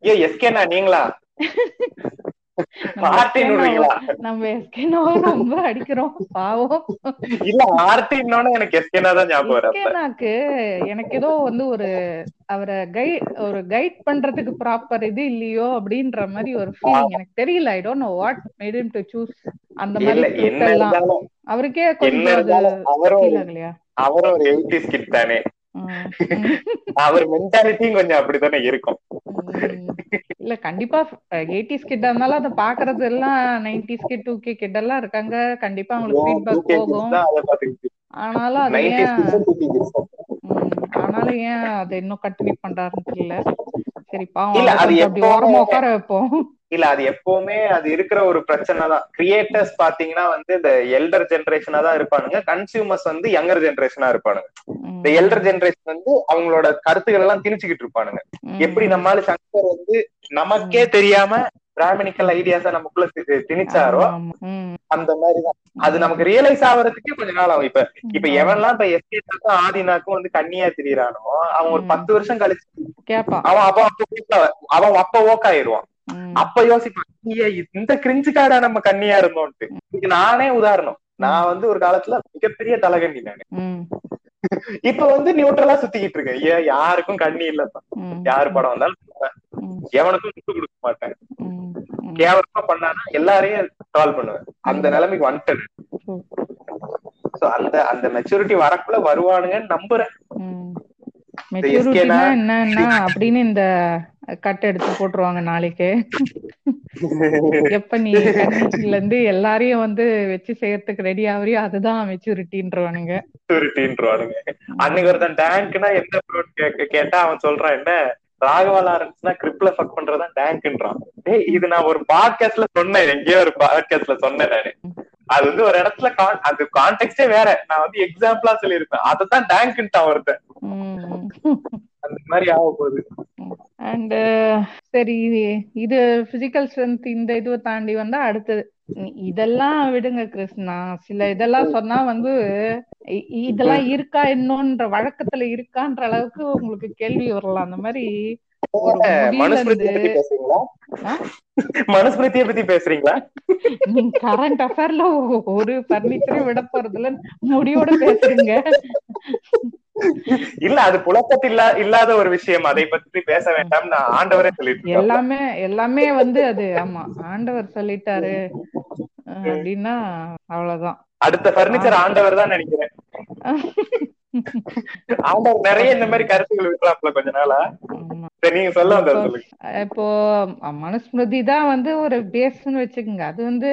ஏ எஸ்கேனா நீங்களா? நம்ம ரொம்ப அடிக்கிறோம் பாவம். இல்ல ஆர்டின்னோட எனக்கு எஸ்கேனா தான் ஞாபகம் வர எஸ்கேனாக்கு எனக்கு ஏதோ வந்து ஒரு அவரை கை ஒரு கைட் பண்றதுக்கு ப்ராப்பர் இது இல்லையோ அப்படின்ற மாதிரி ஒரு ஃபீலிங் எனக்கு தெரியல I don't know what made him to choose அந்த மாதிரி அவருக்கே கொஞ்சம் அவரும் ஒரு எயிட்டிஸ் கிட் தானே. அவர் மென்டாலிட்டியும் கொஞ்சம் அப்படித்தானே இருக்கும். இல்ல கண்டிப்பா எயிட்டிஸ் கிட்ட இருந்தாலும் அதை பாக்குறது எல்லாம் nineties kid two K kid எல்லாம் இருக்காங்க. கண்டிப்பா அவங்களுக்கு ஃபீட்பேக் போகும். ஆனாலும் அது ஏன் ஆனாலும் ஏன் அதை இன்னும் கண்டினியூ பண்றாருன்னு தெரியல. சரி பாவம் அப்படி ஓரமா உட்கார வைப்போம். இல்ல அது எப்பவுமே அது இருக்கிற ஒரு பிரச்சனை தான். கிரியேட்டர்ஸ் பாத்தீங்கன்னா வந்து இந்த எல்டர் ஜெனரேஷனா தான் இருப்பானுங்க. கன்சியூமர்ஸ் வந்து யங்கர் ஜெனரேஷனா இருப்பானுங்க. இந்த எல்டர் ஜெனரேஷன் வந்து அவங்களோட கருத்துக்கள் எல்லாம் திணிச்சுக்கிட்டு இருப்பானுங்க. எப்படி நம்மால சங்கர் வந்து நமக்கே தெரியாம பிராமணிக்கல் ஐடியாஸ நமக்குள்ள திணிச்சாரோ அந்த மாதிரிதான். அது நமக்கு ரியலைஸ் ஆகுறதுக்கே கொஞ்ச நாள் ஆகும். இப்ப இப்ப எவன்லாம் இப்ப எஸ்கேட்டாக்கும் ஆதினாக்கும் வந்து கண்ணியா திரியறானோ அவன் ஒரு. பத்து வருஷம் கழிச்சு அவன் அப்ப அப்ப அவன் அப்ப ஓக் ஆயிருவான் அப்ப யோசிப்பான் இந்த கிரிஞ்சு காடா நம்ம கண்ணியா இருந்தோம்ட்டு இதுக்கு நானே உதாரணம். நான் வந்து ஒரு காலத்துல மிகப்பெரிய தலகண்டி நானு. இப்ப வந்து நியூட்ரலா சுத்திக்கிட்டு இருக்கேன். ஏன் யாருக்கும் கண்ணி இல்லப்பா. யாரு படம் வந்தாலும் எவனுக்கும் விட்டு கொடுக்க மாட்டேன். கேவலமா பண்ணானா எல்லாரையும் கால் பண்ணுவேன். அந்த நிலைமைக்கு வந்துட்டேன். சோ அந்த அந்த மெச்சூரிட்டி வரக்குள்ள வருவானுங்கன்னு நம்புறேன். மெச்சூரிட்டினா என்னன்னா அப்படின்னு இந்த கட் எடுத்து போட்டுருவாங்க நாளைக்கு. எப்ப நீ கன்னிச்சில இருந்து எல்லாரையும் வந்து வச்சு செய்யறதுக்கு ரெடி ஆவறியோ அதுதான் மெச்சூரிட்டின்றவானுங்க மெச்சூரிட்டின்றவானுங்க அன்னைக்கு ஒருத்தன் டேங்க்னா என்ன கேட்டா அவன் சொல்றான் என்ன? ராகவா லாரன்ஸ்னா கிரிப்ல ஃபக் பண்றதுதான் டேங்க்ன்றான் டேய் இது நான் ஒரு பாட்காஸ்ட்ல சொன்னேன் எங்கேயோ ஒரு பாட்காஸ்ட்ல சொன்னேன் நானு. அது வந்து ஒரு இடத்துல அது கான்டெக்டே வேற. நான் வந்து எக்ஸாம்பிளா சொல்லியிருப்பேன். அததான் டேங்க்ன்ட்டான் ஒருத்தன். அந்த மாதிரி ஆக போகுது அண்ட் சரி இது பிசிக்கல் ஸ்ட்ரென்த் இந்த இதுவை தாண்டி வந்தா அடுத்தது. இதெல்லாம் விடுங்க கிருஷ்ணா. சில இதெல்லாம் சொன்னா வந்து இதெல்லாம் இருக்கா இன்னொன்ற வழக்கத்துல இருக்கான்ற அளவுக்கு உங்களுக்கு கேள்வி வரலாம். அந்த மாதிரி மனுஸ்மிருதியை பத்தி பேசுறீங்களா? பத்தி நீங்க கரண்ட் அஃபேர்ல ஒரு பர்னிச்சரையும் விட போறதுல முடியோட பேசுறீங்க இல்ல அது புழக்கத்து இல்லா இல்லாத ஒரு விஷயம். அதை பற்றி பேச வேண்டாம். நான் ஆண்டவரே சொல்லிட்டு. எல்லாமே எல்லாமே வந்து அது ஆமா. ஆண்டவர் சொல்லிட்டாரு. அப்படின்னா அவ்வளவுதான். அடுத்த பர்னிச்சர் ஆண்டவர் தான் நினைக்கிறேன். ஆண்டவர் நிறைய இந்த மாதிரி கருத்துக்கள் விட்டுறாப்ல கொஞ்ச நாளா. ஆமா. சரி நீங்க சொல்ல வந்தது இப்போ மனுஸ்மிருதி தான் வந்து ஒரு பேஸ்ன்னு வச்சுக்கோங்க. அது வந்து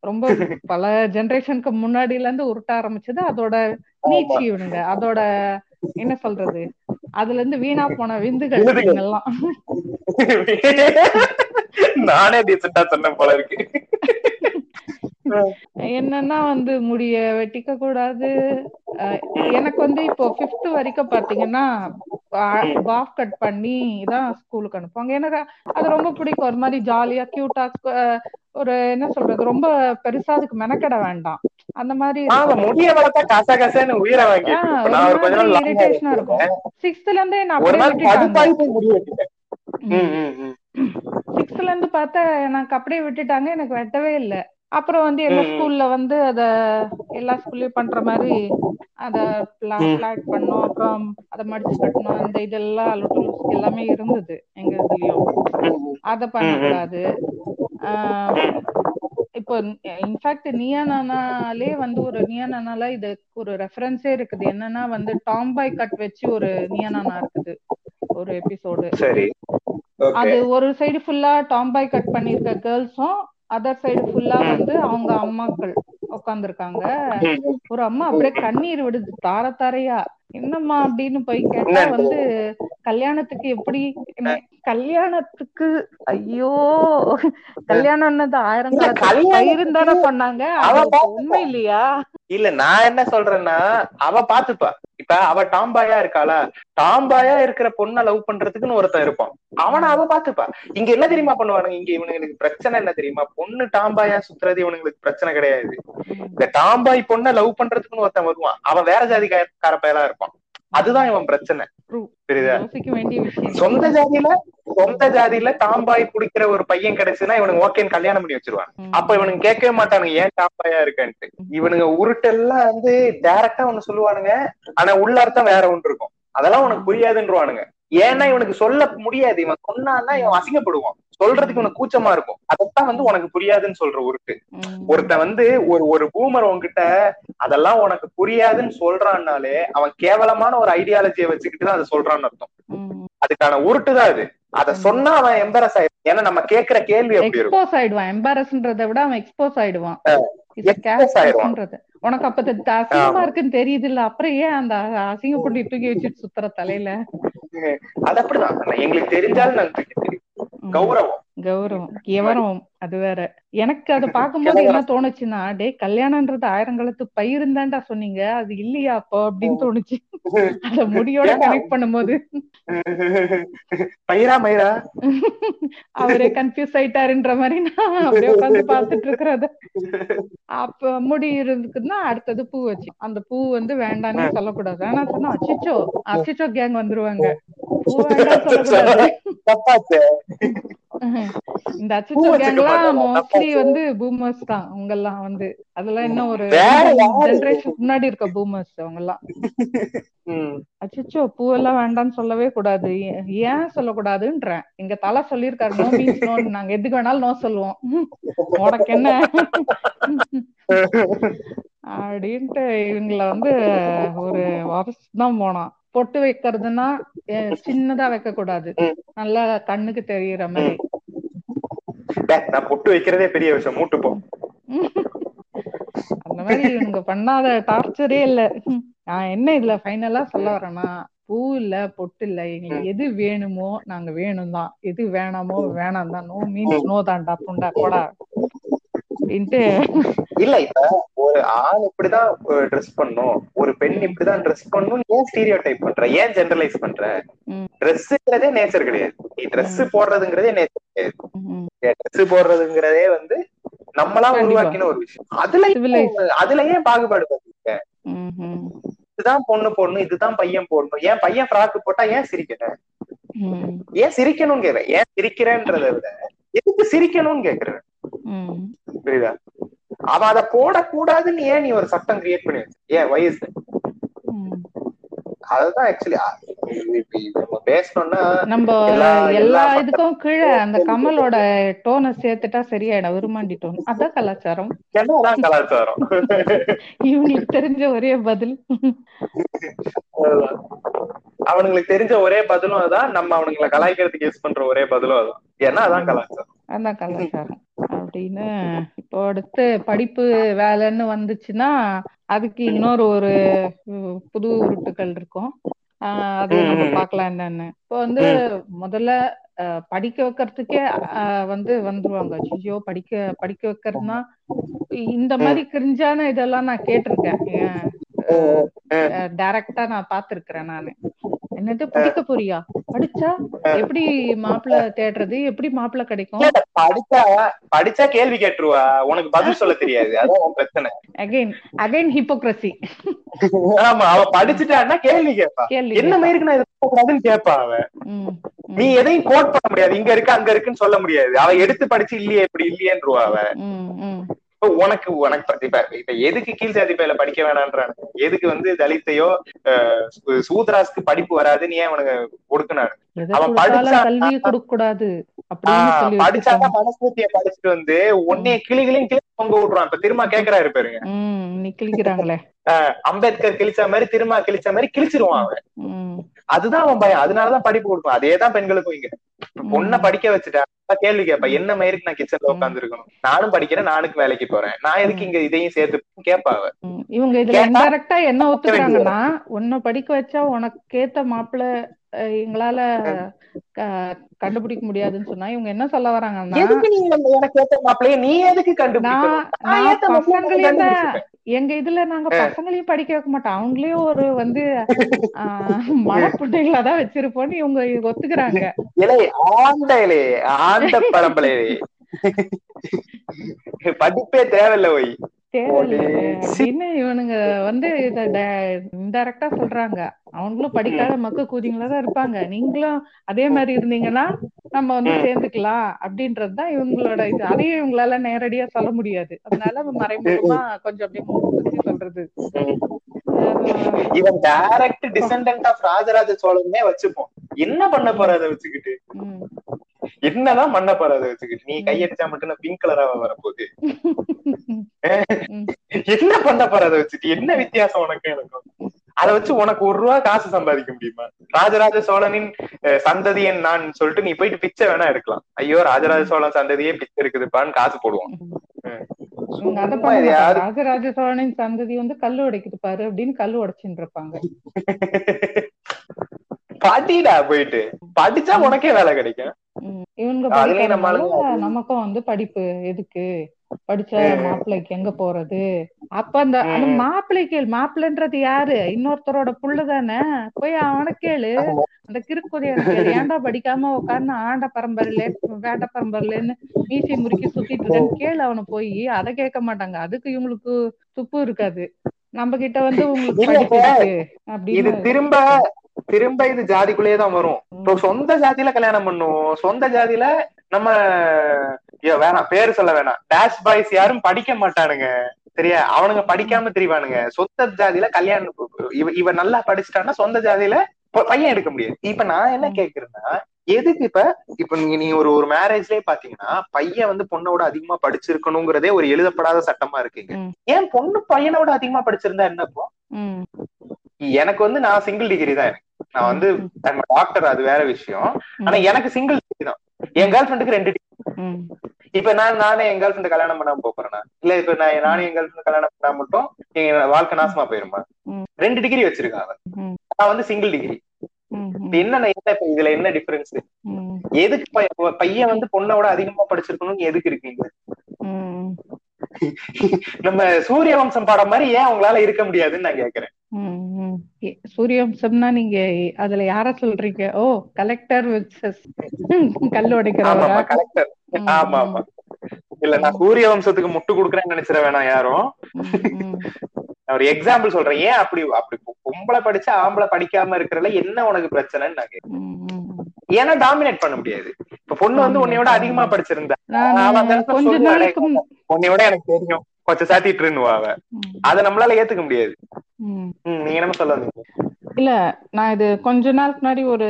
ரொம்ப பல ஜெனரேஷனுக்கு முன்னாடில இருந்து உருட்ட ஆரம்பிச்சது. அதோட நீச்சி இவனுங்க. அதோட என்ன சொல்றது? அதுல இருந்து வீணா போன விந்துகள். இவங்கெல்லாம். நானே டீசெண்டா சொன்னேன் போல இருக்கு. என்னன்னா வந்து முடிய வெட்டிக்க கூடாது. எனக்கு வந்து இப்போ ஃபிஃப்த் வரைக்கும் பாத்தீங்கன்னா பாஃப் கட் பண்ணி தான் ஸ்கூலுக்கு அனுப்புவாங்க. எனக்கு அது ரொம்ப பிடிக்கும். ஒரு மாதிரி ஜாலியா கியூட்டா ஒரு என்ன சொல்றது ரொம்ப பெருசா அதுக்கு மெனக்கெட வேண்டாம். அந்த மாதிரி இரிட்டேஷனா இருக்கும். சிக்ஸ்த்ல இருந்தே நான். சிக்ஸ்த்ல இருந்து பார்த்தா எனக்கு அப்படியே விட்டுட்டாங்க. எனக்கு வெட்டவே இல்ல. அப்புறம் வந்து ம். ஸ்கூல்ல வந்து அத எல்லா ஸ்கூல்லயும் பண்ற மாதிரி அத. பிளாட் பண்ணோம். அப்புறம் அத மடிச்சு கட்டணும் அந்த இதெல்லாம் லொசுக்கு எல்லாமே இருந்தது எங்க இதுலயும். அத பண்ணக்கூடாது. இப்போ இன்ஃபேக்ட் நியா நானாலே வந்து ஒரு நியா நானால இது ஒரு ரெஃபரன்ஸே இருக்குது. என்னன்னா வந்து டாம்பாய் கட் வச்சு ஒரு நியா நானா இருக்குது. ஒரு எபிசோடு அது ஒரு சைடு ஃபுல்லா டாம்பாய் கட் பண்ணிருக்க கேர்ள்ஸும் அதர் சைடு ஃபுல்லா. வந்து அவங்க அம்மாக்கள் உட்காந்துருக்காங்க. ஒரு அம்மா அப்படியே கண்ணீர் விடுது தார தாரையா என்னம்மா அப்படின்னு போய் கேட்டா? வந்து கல்யாணத்துக்கு எப்படி கல்யாணத்துக்கு ஐயோ கல்யாணம்னது ஆயிரம் பயிரும் தானே பண்ணாங்க அவ. உண்மை இல்லையா இல்ல நான் என்ன சொல்றேன்னா அவ பாத்துப்பா இப்ப அவ டாம்பாயா இருக்காளா? டாம்பாயா இருக்கிற பொண்ணை லவ் பண்றதுக்குன்னு ஒருத்தன் இருப்பான். அவன அவ பாத்துப்பா இங்க என்ன தெரியுமா பண்ணுவானுங்க? இங்க இவனுங்களுக்கு பிரச்சனை என்ன தெரியுமா? பொண்ணு டாம்பாயா சுத்துறது இவனுங்களுக்கு பிரச்சனை கிடையாது. இந்த டாம்பாய் பொண்ணை லவ் பண்றதுக்குன்னு ஒருத்தன் வருவான். அவன் வேற ஜாதிக்கார பயலா இருப்பான். அதுதான் இவன் பிரச்சனை. புரியுதா? சொந்த ஜாதியில சொந்த ஜாதியில டாம்பாய் குடிக்கிற ஒரு பையன் கிடைச்சுன்னா இவனுக்கு ஓகேன்னு கல்யாணம் பண்ணி வச்சிருவான் ம். அப்ப இவனுங்க கேட்கவே மாட்டானுங்க ஏன் டாப்பாயா இருக்கன்ட்டு? இவனுங்க உருட்டெல்லாம் வந்து டைரக்டா ஒண்ணு சொல்லுவானுங்க. ஆனா உள்ள அர்த்தம் வேற ஒன்று இருக்கும். அதெல்லாம் உனக்கு புரியாதுன்றவானுங்க. ஏன்னா இவனுக்கு சொல்ல முடியாது. இவன் சொன்னான்னா இவன் அசிங்கப்படுவான். சொல்றதுக்கு இவனுக்கு கூச்சமா இருக்கும். அதைத்தான் வந்து உனக்கு புரியாதுன்னு சொல்ற உருட்டு. ம். ஒருத்தன் வந்து ஒரு ஒரு பூமர் உன்கிட்ட அதெல்லாம் உனக்கு புரியாதுன்னு சொல்றான்னாலே அவன் கேவலமான ஒரு ஐடியாலஜியை வச்சுக்கிட்டு தான் அதை சொல்றான்னு அர்த்தம். அதுக்கான உருட்டு தான் அது. அத சொன்னா அவன் எம்பரஸ் ஆயிடும் ஏன்னா நம்ம கேக்குற கேள்வி எப்படி இருக்கும். எக்ஸ்போஸ் ஆயிடுவான். எம்பாரஸ்ன்றதை விட அவன் எக்ஸ்போஸ் ஆயிடுவான். உனக்கு அப்ப அசிங்கமா இருக்குன்னு தெரியுது இல்ல அப்புறம் ஏன் அந்த அசிங்கப்பட்டு தூக்கி வச்சுட்டு சுத்துற தலையில? அது அப்படிதான். எங்களுக்கு தெரிஞ்சாலும். கௌரவம். கௌரவம். கெவரவம் அது வேற. எனக்கு அதை பார்க்கும்போது என்ன தோணுச்சுன்னா டே கல்யாணம்ன்றது ஆயிரங்காலத்து பயிருந்தாண்டா சொன்னீங்க. அது இல்லையா அப்போ? அப்படின்னு தோணுச்சு. அத முடியோட கனெக்ட் பண்ணும்போது. பயிரா மயிரா? அவரே கன்ஃபியூஸ் ஆயிட்டாருன்ற மாதிரி நான் அப்படியே உட்காந்து பாத்துட்டு இருக்கிறத. அப்ப முடி இருக்குன்னா அடுத்தது பூ வச்சு. அந்த பூ வந்து வேண்டாம்னு சொல்லக்கூடாது. வேணாம் சொன்னா அச்சிச்சோ அச்சிச்சோ கேங் வந்துருவாங்க. பூ வேண்டாம் சொல்லக்கூடாது. இந்த அச்சச்சோ கேங்லாம். மோஸ்ட்லி வந்து பூமர்ஸ் தான் அவங்க எல்லாம் வந்து. அதெல்லாம் இன்னும் ஒரு? ஜெனரேஷன் முன்னாடி இருக்க பூமர்ஸ் அவங்க எல்லாம் ம். அச்சச்சோ பூவெல்லாம் வேண்டாம்னு சொல்லவே கூடாது. ஏன் சொல்லக்கூடாதுன்றேன். எங்க தலை சொல்லியிருக்காரு நோ மீன்ஸ் நோ நாங்க எதுக்கு வேணாலும் நோ சொல்லுவோம். உனக்கு என்ன? அப்படின்ட்டு இவங்கள வந்து ஒரு வாபஸ் தான் போனோம் பொட்டு வைக்கிறதுன்னா சின்னதா வைக்க கூடாது. நல்லா கண்ணுக்கு தெரியற மாதிரி. நான் பொட்டு வைக்கிறதே பெரிய விஷயம். மூட்டு போ. அந்த மாதிரி இவங்க பண்ணாத டார்ச்சரே இல்ல. நான் என்ன இதுல ஃபைனலா சொல்ல வரேன்னா பூ இல்ல பொட்டு இல்ல. எங்களுக்கு எது வேணுமோ நாங்க வேணும் தான் எது வேணாமோ வேணாம் தான் நோ மீன்ஸ் நோ தான்டா புண்டா போடா. அப்படின்ட்டு. இல்ல இப்ப ஒரு ஆண் இப்படிதான் ட்ரெஸ் பண்ணும். ஒரு பெண் இப்படிதான் ட்ரெஸ் பண்ணும் ஏன் ஸ்டீரியோ டைப் பண்ற? ஏன் ஜெனரலைஸ் பண்ற. ட்ரெஸ்ங்கிறதே நேச்சர் கிடையாது. நீ ட்ரெஸ் போடுறதுங்கிறதே நேச்சர் கிடையாது. ட்ரெஸ் போடுறதுங்கிறதே வந்து நம்மளா. உருவாக்கின ஒரு விஷயம். அதுல. அதுல ஏன் பாகுபாடு ம், இதுதான் பொண்ணு போடணும் இதுதான் பையன் போடணும். ஏன் பையன் ஃப்ராக் போட்டா ஏன் சிரிக்கிறேன் ஏன் சிரிக்கணும்னு கேக்குறேன் ஏன் சிரிக்கிறேன்றத விட எதுக்கு சிரிக்கணும்னு கேக்குறேன். புரியுதா? அவன் அதை போடக்கூடாதுன்னு ஏன் நீ ஒரு சட்டம் கிரியேட் பண்ணி? ஏன்? வயசு. அதுதான் ஆக்சுவலி நம்ம பேசணும்னா நம்ம எல்லா- இதுக்கும் கீழே அந்த கமலோட டோனை சேர்த்துட்டா சரியாயிடும். விரும்மாண்டி டோன் அதான் கலாச்சாரம். கலாச்சாரம்? இவங்களுக்கு தெரிஞ்ச ஒரே பதில். அவனுங்களுக்கு தெரிஞ்ச ஒரே பதிலும் அதான். நம்ம அவனுங்களை கலாய்க்கிறதுக்கு யூஸ் பண்ற ஒரே பதிலும் அதான். ஏன்னா அதான் கலாச்சாரம். அதான் கலாச்சாரம். அப்படின்னு இப்போ அடுத்து படிப்பு வேலைன்னு வந்துச்சுன்னா அதுக்கு இன்னொரு ஒரு புது உருட்டுகள் இருக்கும் அது நம்ம. பார்க்கலாம் என்னன்னு இப்போ வந்து முதல்ல படிக்க வைக்கிறதுக்கே வந்து வந்துருவாங்க ஐயோ படிக்க படிக்க வைக்கிறதுனா இந்த மாதிரி கிரிஞ்சான இதெல்லாம் நான் கேட்டிருக்கேன் டைரக்டா நான் பார்த்திருக்கிறேன் நானு என்னது? படிக்க போறியா? படிச்சா எப்படி மாப்பிள்ளை தேடுறது? எப்படி மாப்பிள்ளை கிடைக்கும்? படிச்சா படிச்சா கேள்வி கேட்டுருவா. உனக்கு பதில் சொல்ல தெரியாது. அதான் பிரச்சனை. அகைன் அகைன் ஹிப்போக்ரசி ஆமா அவ படிச்சுட்டான்னா கேள்வி கேட்பா. கேள்வி என்ன மயிருக்கு நான் இதை கூடாதுன்னு கேட்பா அவ. நீ எதையும் கோட் பண்ண முடியாது. இங்க இருக்கு அங்க இருக்குன்னு சொல்ல முடியாது. அவ எடுத்து படிச்சு இல்லையே இப்படி இல்லையேன்றுவா அவ. உனக்கு உனக்கு இப்ப இப்ப எதுக்கு கீழ் ஜாதி பையில படிக்க வேணான்றானு? எதுக்கு வந்து தலித்தையோ சூத்ராஸ்க்கு படிப்பு வராதுன்னு ஏன் அவனுக்கு கொடுக்கணும் அவன் படிச்சா- கல்வியை கொடுக்க கூடாது படிச்சாதான் மனசூத்திய படிச்சுட்டு வந்து உன்னைய கிளிகளையும் கிளி தொங்க விட்டுருவான் இப்ப திரும்ப கேக்குறாரு பாருங்க. அஹ், அம்பேத்கர் கிழிச்ச மாதிரி திரும்ப கிழிச்ச மாதிரி கிழிச்சிருவான் அவன். அதுதான் அவன் பயம். அதனாலதான் படிப்பு கொடுப்பான் அதேதான் பெண்களுக்கும் இங்க. பொண்ணை படிக்க வச்சுட்டா கேள்வி கேட்பா என்ன மயிருக்கு நான் கிச்சன்ல உட்கார்ந்து இருக்கணும் நானும் படிக்கிறேன் நானுக்கு வேலைக்கு போறேன். நான் எதுக்கு இங்க இதையும் சேர்த்து ம். இவங்க இதுல இன்டைரக்டா என்ன ஒத்துக்கிறாங்கன்னா உன்னை படிக்க வச்சா உனக்கேத்த மாப்பிள்ளை அஹ், எங்களால கண்டுபிடிக்க முடியாதுன்னு சொன்னா இவங்க என்ன சொல்ல வராங்கன்னா எங்க இதுல நாங்க பசங்களையும் படிக்க வைக்க மாட்டோம். அவங்களையும் ஒரு வந்து ஆஹ், மடப்புண்டைகளா தான் வச்சிருப்போம்னு இவங்க ஒத்துக்கிறாங்க. இலே ஆண்ட பரம்பரை படிப்பே தேவையில்ல ஒய் தேவையில்லை இவனுங்க வந்து இத இன்டைரக்டா சொல்றாங்க. அவங்களும் படிக்காத மக்க கூதிங்களா தான் இருப்பாங்க. நீங்களும் அதே மாதிரி இருந்தீங்கன்னா நம்ம வந்து சேர்ந்துக்கலாம் அப்படின்றதுதான் இவங்களோட இது. அதையும் இவங்களால நேரடியா சொல்ல முடியாது. அதனால மறைமுகமா கொஞ்சம் அப்படியே சொல்றது. இவன் டைரக்ட் டிசெண்டன்ட் ஆஃப் ராஜராஜ சோழனே வச்சுப்போம். என்ன பண்ண போற அதை வச்சுக்கிட்டு? என்னதான் அதை வச்சுக்கிட்டு நீ கையடிச்சா மட்டும் பிங்க் கலரா வரப்போகுது. என்ன பண்ண போற அதை வச்சுட்டு என்ன வித்தியாசம் உனக்கு எனக்கும் அதை வச்சு உனக்கு ஒரு ரூபா காசு சம்பாதிக்க முடியுமா? ராஜராஜ சோழனின் சந்ததியன் நான் சொல்லிட்டு நீ போயிட்டு பிச்சை வேணா எடுக்கலாம். ஐயோ ராஜராஜ சோழன் சந்ததியே பிச்சை இருக்குதுப்பான்னு காசு போடுவான். ராஜராஜ சோழனின் சந்ததி வந்து கல்லு உடைக்குது பாரு அப்படின்னு கல்லு உடைச்சுட்டு இருப்பாங்க படிடா போயிட்டு. படிச்சா உனக்கே வேலை கிடைக்கும். இவங்க நமக்கும் வந்து படிப்பு எதுக்கு? படிச்ச. மாப்பிள்ளைக்கு எங்க போறது? அப்ப அந்த. மாப்பிள்ளை கேளு மாப்பிள்ளைன்றது யாரு? இன்னொருத்தரோட புள்ள தானே? போய் அவனை கேளு. அந்த கிறுக்குதியான கேளு. ஏன்டா படிக்காம உட்கார்ந்து ஆண்ட பரம்பரையில வேண்ட பரம்பரையிலன்னு மீசி முறுக்கி சுத்திட்டு இருக்கேன்னு கேளு அவனை போய். அதை கேட்க மாட்டாங்க. அதுக்கு இவங்களுக்கு துப்பு இருக்காது. நம்ம கிட்ட வந்து உங்களுக்கு இது அப்படின்னு திரும்ப திரும்ப இது ஜாதிக்குள்ளேயே தான் வரும். இப்போ சொந்த ஜாதியில கல்யாணம் பண்ணுவோம். சொந்த ஜாதியில நம்ம வேணாம் பேரு சொல்ல வேணாம். டேஷ் பாய்ஸ் யாரும் படிக்க மாட்டானுங்க. சரியா? அவனுங்க படிக்காம தெரியவானுங்க சொந்த ஜாதியில கல்யாணம் இவ இவ நல்லா படிச்சுட்டான்னா சொந்த ஜாதியில பையன் எடுக்க முடியாது. இப்ப நான் என்ன கேக்குறேன்னா எதுக்கு இப்ப இப்ப நீங்க நீங்க ஒரு ஒரு மேரேஜ்லயே பாத்தீங்கன்னா பையன் வந்து பொண்ணோட அதிகமா படிச்சிருக்கணுங்கிறதே ஒரு எழுதப்படாத சட்டமா இருக்குங்க. ஏன் பொண்ணு பையனோட அதிகமா படிச்சிருந்தா என்ன இப்போ ம், எனக்கு வந்து நான் சிங்கிள் டிகிரி தான் எனக்கு. நான் வந்து டாக்டர் அது வேற விஷயம். ஆனா எனக்கு சிங்கிள் டிகிரி தான். என் கேர்ள் ஃப்ரெண்டுக்கு ரெண்டு. ம், இப்ப நான் நானே என் கேர்ள் ஃப்ரெண்ட் கல்யாணம் பண்ணாம போறேனா இல்ல இப்ப நான் நானே என் கேர்ள் ஃப்ரெண்ட் கல்யாணம் பண்ணா மட்டும் எங்க வாழ்க்கை நாசமா போயிருமா. ரெண்டு டிகிரி வச்சிருக்கான் அவன். ம். நான் வந்து சிங்கிள் டிகிரி என்ன என்ன இப்ப இதுல என்ன டிஃபரன்ஸ் எதுக்கு பைய- பையன் வந்து பொண்ணோட அதிகமா படிச்சிருக்கணும்னு எதுக்கு இருக்கீங்க? நம்ம சூரிய வம்சம் பாடம் மாதிரி ஏன் அவங்களால இருக்க முடியாதுன்னு நான் கேக்குறேன். ம், ம். சூரியவம்சம்னா நீங்க அதுல யார சொல்றீங்க? ஓ கலெக்டர் விசஸ் கல் உடைக்கிறவரா? கலெக்டர் ம், ஆமா ஆமா இல்ல நான் சூரிய வம்சத்துக்கு முட்டு கொடுக்குறேன்னு நினைச்சிட வேணாம் யாரும். ம், ம், நான் ஒரு எக்ஸாம்பிள் சொல்றேன். ஏன் அப்படி அப்படி பொ- பொம்பளை படிச்சா ஆம்பளை படிக்காம இருக்கிறதுல என்ன உனக்கு பிரச்சனைன்னு நான் கேக்குறேன் ம், ம். ஏன்னா டாமினேட் பண்ண முடியாது. இப்ப பொண்ணு வந்து உன்னையோட அதிகமா படிச்சிருந்தா. நான் அவன் அந்த இடத்துல கொஞ்ச சொல்லுவா, நாளைக்கு முன்- உன்னையோட எனக்கு தெரியும். கொஞ்சம் சாத்திட்டு இருந்துவா அவ. ம், அதை நம்மளால ஏத்துக்க முடியாது. நீங்க என்ன சொல்ல வந்தீங்க இல்ல நான் இது கொஞ்ச நாளுக்கு முன்னாடி ஒரு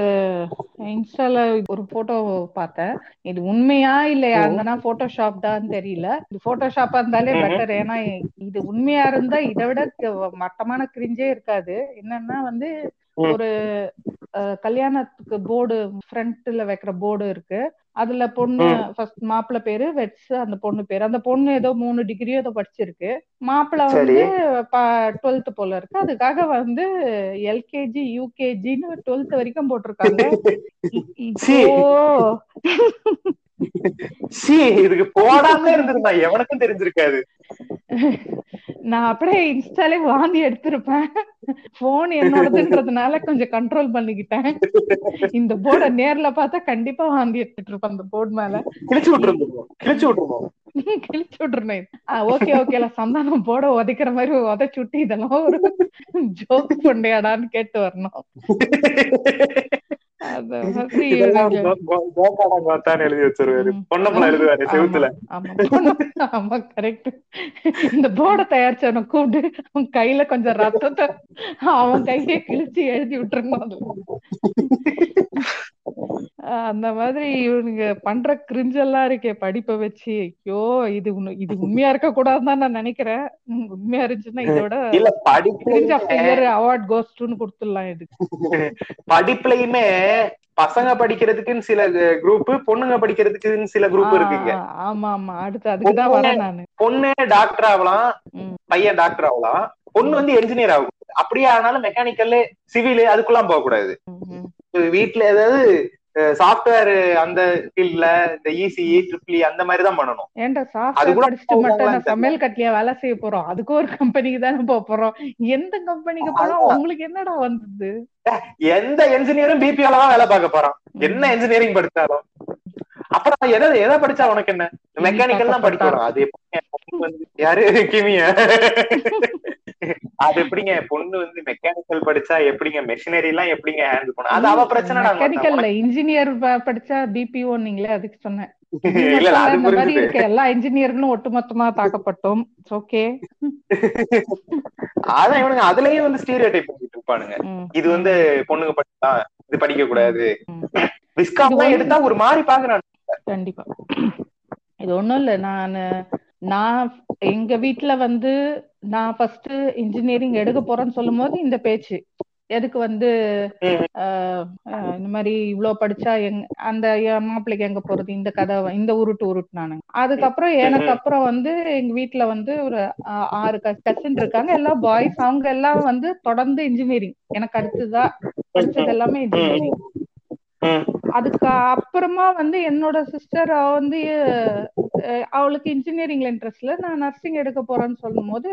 இன்ஸ்டால ஒரு போட்டோ பார்த்தேன். இது உண்மையா இல்ல யாருந்தனா போட்டோஷாப் தான் தெரியல. இது போட்டோஷாப்பா இருந்தாலே. பெட்டர் ஏன்னா இது உண்மையா இருந்தா இதை விட மட்டமான கிரிஞ்சே இருக்காது. என்னன்னா வந்து. ஒரு கல்யாணத்துக்கு போர்டு ஃப்ரண்ட்ல வைக்கிற போர்டு இருக்கு. அதுல பொண்ணு. ஃபர்ஸ்ட் மாப்பிள்ளை பேரு வெட்ஸ் அந்த பொண்ணு பேரு. அந்த பொண்ணு ஏதோ மூணு டிகிரியோ ஏதோ படிச்சிருக்கு. மாப்பிள்ளை. வந்து டுவெல்த் போல இருக்கு. அதுக்காக வந்து எல்கேஜி யூகேஜின்னு டுவெல்த் வரைக்கும் போட்டிருக்காங்க. இதுக்கு போடாம இருந்திருந்தா எவனுக்கும் தெரிஞ்சிருக்காது. நான் அப்படியே இன்ஸ்டாலே வாந்தி எடுத்திருப்பேன். போன் என்னோடதுன்றதுனால கொஞ்சம் கண்ட்ரோல் பண்ணிக்கிட்டேன். இந்த போர்டை நேர்ல பார்த்தா கண்டிப்பா வாந்தி எடுத்துட்டு இருப்பேன் அந்த போர்டு மேல. கிழிச்சு விட்டுருந்தோம் கிழிச்சு விட்டுருந்தோம் கிழிச்சு விட்டுருந்தேன் ஓகே ஓகேல சந்தானம் போட உதைக்கிற மாதிரி உதைச்சு விட்டு இதெல்லாம் ஒரு ஜோக் பண்ணையாடான்னு கேட்டு வரணும். எழுதி வச்சிருவாரு ம். பொன்னப்பழம் எழுதுவாரு செவுத்துல ஆமா, கரெக்ட் இந்த போர்டை தயாரிச்சவனை கூப்பிட்டு அவன் கையில கொஞ்சம் ரத்தத்தை அவன் கையே கிழிச்சு எழுதி. ஆஹ் அந்த மாதிரி இவனுங்க பண்ற கிரிஞ்செல்லாம் இருக்கே படிப்பை வச்சு. ஐயோ இது இது உண்மையா இருக்க கூடாதுன்னு நான் நினைக்கிறேன். உண்மையா இருந்துச்சுன்னா இதோட இல்ல கிரிஞ்ச் ஆஃப் இயர் அவார்ட் கோஸ்ட்னு கொடுத்துடலாம் இதுக்கு படிப்புலயுமே பசங்க படிக்கிறதுக்குன்னு சில குரூப் பொண்ணுங்க படிக்கிறதுக்குன்னு சில குரூப் இருக்குங்க. ஆமா ஆமா அடுத்து அதுக்குதான் வரேன் நானு. பொண்ணு டாக்டர் ஆகலாம். பையன் டாக்டர் ஆகலாம். பொண்ணு வந்து என்ஜினியர் ஆகும் அப்படியே ஆனாலும் மெக்கானிக்கல் சிவில் அதுக்குலாம் போக கூடாது. வீட்ல ஏதாவது சாஃப்ட்வேர் அந்த ஃபீல்ட்ல இந்த இசிஇ ட்ரிபிள் அந்த மாதிரி தான் பண்ணணும். ஏன்டா சாஃப்ட்வேர் படிச்சுட்டு மட்டும் சமையல் கட்டியா வேலை செய்ய போறோம்? அதுக்கு ஒரு கம்பெனிக்கு தானே போக போறோம். எந்த கம்பெனிக்கு போனா அதான். உங்களுக்கு என்னடா வந்தது? எந்த என்ஜினியரும் பிபிஓல தான் வேலை பார்க்க போறான். என்ன இன்ஜினியரிங் படிச்சாலும். அப்புறம் எதை எதை படிச்சா உனக்கு என்ன? மெக்கானிக்கல் தான் படிக்கணும் அது வந்து யாரு? கிமிய? அது எப்படிங்க பொண்ணு வந்து மெக்கானிக்கல் படிச்சா எப்படிங்க மெஷினரி எல்லாம் எப்படிங்க ஹேண்டில் பண்ணும் அது அவ பிரச்சனை நாங்க மெக்கானிக்கல்ல இன்ஜினியர் படிச்சா பிபிஓ நீங்களே அதுக்கு சொன்னேன். இல்ல இல்ல எல்லா இன்ஜினியர்களும் ஒட்டுமொத்தமா தாக்கப்பட்டோம். ஓகே அதான் இவனுங்க அதுலயும் வந்து ஸ்டீரியோ டைப் பண்ணிட்டு இருப்பானுங்க. இது வந்து பொண்ணுங்க படிச்சா இது படிக்க கூடாது விஸ்காம் எடுத்தா ஒரு மாதிரி பாக்குறான் கண்டிப்பா. இது ஒண்ணும் இல்ல நானு நான் எங்க வீட்ல வந்து நான் ஃபர்ஸ்ட் இன்ஜினியரிங் எடுக்க போறேன்னு சொல்லும் போது இந்த பேச்சு. எதுக்கு வந்து ஆஹ் இந்த மாதிரி இவ்வளவு படிச்சா எங் அந்த மாப்பிள்ளைக்கு எங்க போறது? இந்த கதை இந்த உருட்டு உருட்டு நானு. அதுக்கப்புறம் எனக்கு அப்புறம் வந்து எங்க வீட்டுல வந்து ஒரு ஆறு கசின் இருக்காங்க. எல்லாம் பாய்ஸ் அவங்க எல்லாம் வந்து தொடர்ந்து இன்ஜினியரிங் எனக்கு அடுத்ததா படிச்சது எல்லாமே இன்ஜினியரிங் அதுக்கு அப்புறமா வந்து என்னோட சிஸ்டர் அவ வந்து அவளுக்கு இன்ஜினியரிங்ல இன்ட்ரெஸ்ட்ல நான் நர்சிங் எடுக்க போறேன்னு சொல்லும் போது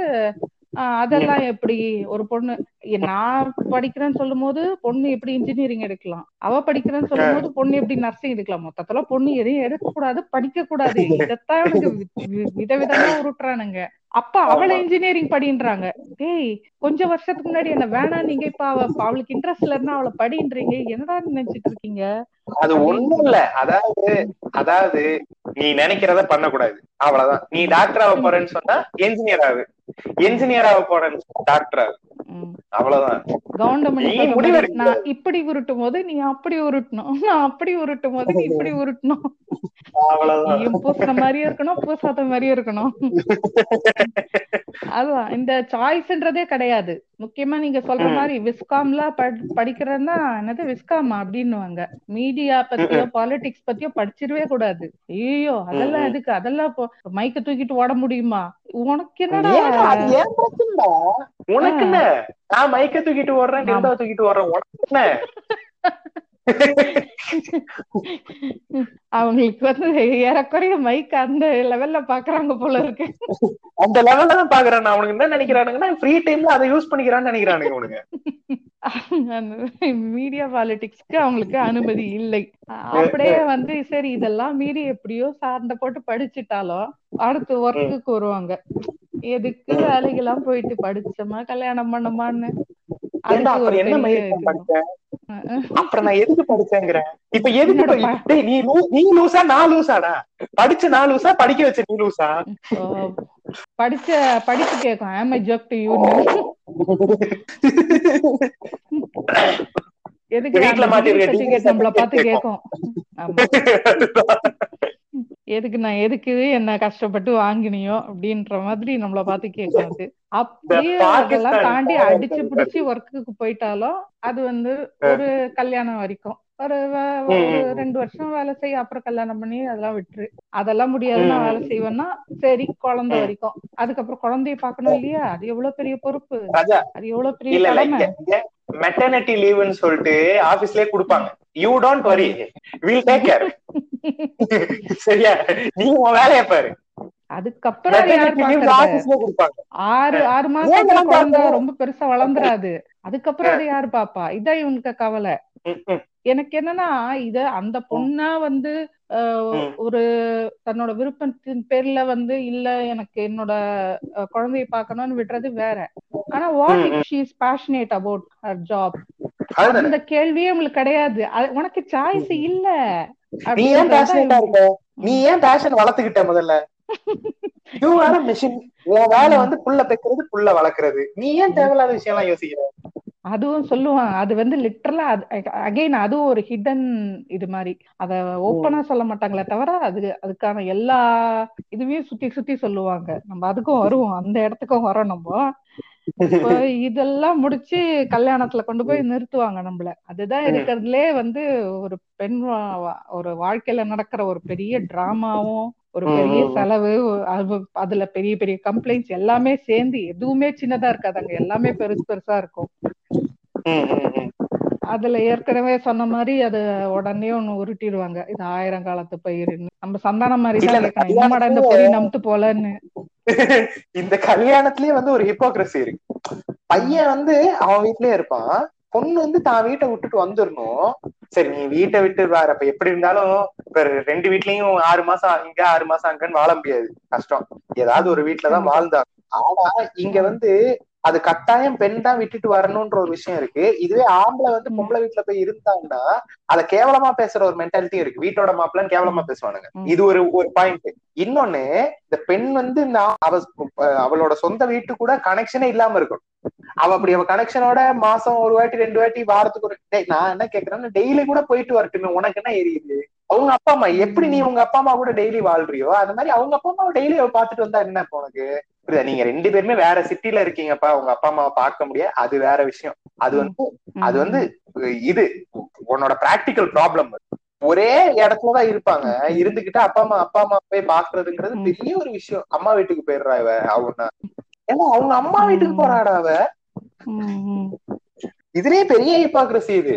ஆஹ், அதெல்லாம் எப்படி? ஒரு பொண்ணு நான் படிக்கிறேன்னு சொல்லும் போது பொண்ணு எப்படி இன்ஜினியரிங் எடுக்கலாம்? அவ படிக்கிறேன்னு சொல்லும் போது பொண்ணு எப்படி நர்சிங் எடுக்கலாம்? மொத்தத்துல பொண்ணு எதையும் எடுக்க கூடாது படிக்க கூடாது இதைத்தான் விதவிதமா உருட்டுறானுங்க. அப்ப அவளை இன்ஜினியரிங் படின்றாங்க. டேய் கொஞ்ச வருஷத்துக்கு முன்னாடி என்ன வேணாம் நீங்க இப்ப அவ அவளுக்கு இன்ட்ரெஸ்ட் இல்லைன்னா அவளை படின்றீங்க. என்னடா நினைச்சிட்டு இருக்கீங்க? அது ஒண்ணும் இல்ல. அதாவது அதாவது நீ நினைக்கிறத பண்ணக்கூடாது. அவ்வளவுதான். நீ டாக்டர் ஆக போறேன்னு சொன்னா என்ஜினியர் ஆகு. என்ஜினியர் ஆக போறேன்னு சொன்னா டாக்டர் ஆகு. அவ்வளவுதான். கவுண்டமணி நான் இப்படி உருட்டும் போது நீ அப்படி உருட்டணும். நான் அப்படி உருட்டும் போது நீ இப்படி உருட்டணும். அவ்வளவுதான். பூசுற மாதிரியும் இருக்கணும் பூசாத மாதிரியும் இருக்கணும். அதுதான். இந்த சாய்ஸ்ன்றதே கிடையாது. முக்கியமா நீங்க சொல்ற. மாதிரி விஸ்காம்ல படிக்கிறதுனா என்னது? விஸ்காமா அப்படின்னுவாங்க. மீடியா பத்தியோ பாலிடிக்ஸ் பத்தியோ படிச்சிடவே கூடாது. ஐயோ அதெல்லாம். எதுக்கு? அதெல்லாம் மைக்க தூக்கிட்டு ஓட முடியுமா? உனக்கு என்னடா? பிரச்சனைடா? உனக்கு என்ன? நான் மைக்க தூக்கிட்டு ஓடுறேன் தூக்கிட்டு ஓடுறேன் உனக்கு என்ன? அவங்களுக்கு வந்து ஏறக்குறைய மைக் அந்த லெவல்ல பாக்குறாங்க போல இருக்கு. அந்த லெவல்ல தான் பாக்குறான். அவனுக்கு என்ன நினைக்கிறானுங்கன்னா ஃப்ரீ டைம்ல அதை யூஸ் பண்ணிக்கிறான்னு நினைக்கிறானுங்க அவனுங்க மீடியா பாலிடிக்ஸ்க்கு அவங்களுக்கு அனுமதி இல்லை. அப்படியே வந்து சரி இதெல்லாம் மீறி எப்படியோ சார்ந்த போட்டு படிச்சுட்டாலும் அடுத்து ஒர்க்குக்கு வருவாங்க. எதுக்கு வேலைக்கெல்லாம் போயிட்டு படிச்சோமா கல்யாணம் பண்ணோமான்னு? அப்புறம் நான் எதுக்கு படிச்சேங்கிறேன்? இப்ப எதுக்கு நீ நீ லூசா நான் லூசாடா? படிச்ச நான் லூசா படிக்க வச்ச நீ லூசா? படிச்ச படிப்பு கேட்கும் ஆம் ஜோக் டு யூன்னு எதுக்கு வீட்ல ஆமா. எதுக்கு நான் எதுக்கு என்ன கஷ்டப்பட்டு வாங்கினியோ அப்படின்ற மாதிரி நம்மள பார்த்து கேட்கும் அது. அப்படியே அதெல்லாம் தாண்டி அடிச்சு. பிடிச்சி ஒர்க்குக்கு போயிட்டாலும் அது வந்து ஒரு கல்யாணம் வரைக்கும். ஒரு. ரெண்டு வருஷம் வேலை செய்ய அப்புறம் கல்யாணம் பண்ணி அதெல்லாம் விட்டுரு. அதெல்லாம் முடியாது நான் வேலை செய்வேன்னா சரி குழந்தை. வரைக்கும். அதுக்கப்புறம் குழந்தைய பார்க்கணும் இல்லையா? அது எவ்வளவு பெரிய பொறுப்பு? அது எவ்வளவு பெரிய கடமை? மெட்டர்னிட்டி லீவுன்னு சொல்லிட்டு ஆபீஸ்லயே கொடுப்பாங்க. You don't worry will take care சரியா? நீ உன் வேலையை பாரு. அதுக்கப்புறம் ஆறு ஆறு இதெல்லாம் குழந்தை பாக்கணும்? ரொம்ப பெருசா வளர்ந்துராது. அதுக்கப்புறம் அதை யாரு பாப்பா? இதான் இவனுக்கு கவலை. எனக்கு என்னன்னா இத அந்த பொண்ணா வந்து. ஒரு தன்னோட விருப்பத்தின் பேர்ல வந்து இல்ல எனக்கு என்னோட குழந்தைய பார்க்கணும்னு விடுறது வேற. ஆனா what if she is passionate about her job அந்த கேள்வியே உங்களுக்கு கிடையாது. உனக்கு சாய்ஸ் இல்ல. நீ ஏன் பேஷனேட்டா இருக்க? நீ ஏன் பேஷன் வளர்த்துக்கிட்ட முதல்ல? யூ ஆர் மிஷின் உன் வேலை வந்து புள்ள பெக்கிறது புள்ள வளர்க்கறது. நீ ஏன் தேவையில்லாத விஷயம் எல்லாம் யோசிக்கிற? அதுவும் சொல்லுவான் அது வந்து லிட்டரலா அகைன் அதுவும் ஒரு ஹிடன் இது மாதிரி. அத ஓப்பனா சொல்ல மாட்டாங்களே தவிர அது அதுக்கான எல்லா இதுவே சுத்தி சுத்தி சொல்லுவாங்க. நம்ம அதுக்கும் வருவோம். அந்த இடத்துக்கும் வரோம் நம்ம. இதெல்லாம் முடிச்சு கல்யாணத்துல கொண்டு போய் நிறுத்துவாங்க நம்மள. அதுதான் இருக்கிறதுலே வந்து ஒரு பெண் ஒரு வாழ்க்கையில நடக்கிற ஒரு பெரிய டிராமாவும் ஒரு பெரிய. செலவு அது- அதுல பெரிய பெரிய கம்ப்ளைண்ட்ஸ் எல்லாமே சேர்ந்து எதுவுமே சின்னதா இருக்காதாங்க. எல்லாமே பெருசு பெருசா இருக்கும். அதுல ஏற்கனவே சொன்ன மாதிரி அது உடனே ஒண்ணு உருட்டிடுவாங்க. இது ஆயிரம் காலத்து பயிருன்னு நம்ம சந்தானம் மாதிரி தான் இந்த பொறி போலன்னு. இந்த கல்யாணத்திலயே வந்து ஒரு ஹிப்போக்ரஸி இருக்கு. பையன் வந்து அவன் வீட்லயே இருப்பான். பொண்ணு வந்து தான் வீட்டை விட்டுட்டு வந்துடணும் சரி நீ வீட்டை விட்டு வேற இப்ப எப்படி இருந்தாலும் இப்ப ரெண்டு வீட்லயும் ஆறு மாசம் இங்க ஆறு மாசம் அங்கன்னு வாழ முடியாது. கஷ்டம். ஏதாவது ஒரு வீட்டுலதான் வாழ்ந்தாங்க ஆனா இங்க வந்து அது கட்டாயம் பெண் தான் விட்டுட்டு வரணும்ன்ற ஒரு விஷயம் இருக்கு. இதுவே ஆம்பளை வந்து பொம்பளை வீட்டுல போய் இருந்தாங்கன்னா அத கேவலமா பேசுற ஒரு மென்டாலிட்டி இருக்கு. வீட்டோட மாப்பிள்ளன்னு கேவலமா பேசுவானுங்க. இது ஒரு ஒரு பாயிண்ட் இன்னொன்னு இந்த பெண் வந்து அவ அவளோட சொந்த வீட்டு கூட கனெக்ஷனே இல்லாம இருக்கும் அவ அப்படி அவ கனெக்ஷனோட மாசம் ஒரு வாட்டி ரெண்டு வாட்டி வாரத்துக்கு ஒரு நான் என்ன கேக்குறேன்னா டெய்லி கூட போயிட்டு வரட்டுமே உனக்கு என்ன எரியுது அவங்க அப்பா அம்மா எப்படி நீ உங்க அப்பா அம்மா கூட டெய்லி வாழ்றியோ அந்த மாதிரி அவங்க அப்பா அம்மாவை டெய்லி பாத்துட்டு வந்தா என்ன உனக்கு? புரியுதா? நீங்க ரெண்டு பேருமே வேற சிட்டில இருக்கீங்கப்பா உங்க அப்பா அம்மாவை பார்க்க முடியாது அது வேற விஷயம். அது வந்து அது வந்து இது. உன்னோட பிராக்டிக்கல் ப்ராப்ளம் ஒரே இடத்துலதான் இருப்பாங்க. இருந்துகிட்டு அப்பா அம்மா அப்பா அம்மா போய் பாக்குறதுங்கிறது. பெரிய ஒரு விஷயம். அம்மா வீட்டுக்கு போயிடுறா இவ அவங்க ஏன்னா அவங்க அம்மா வீட்டுக்கு போறாடா அவ. இதுலயே பெரிய ஹிப்பாக்ரசி இது.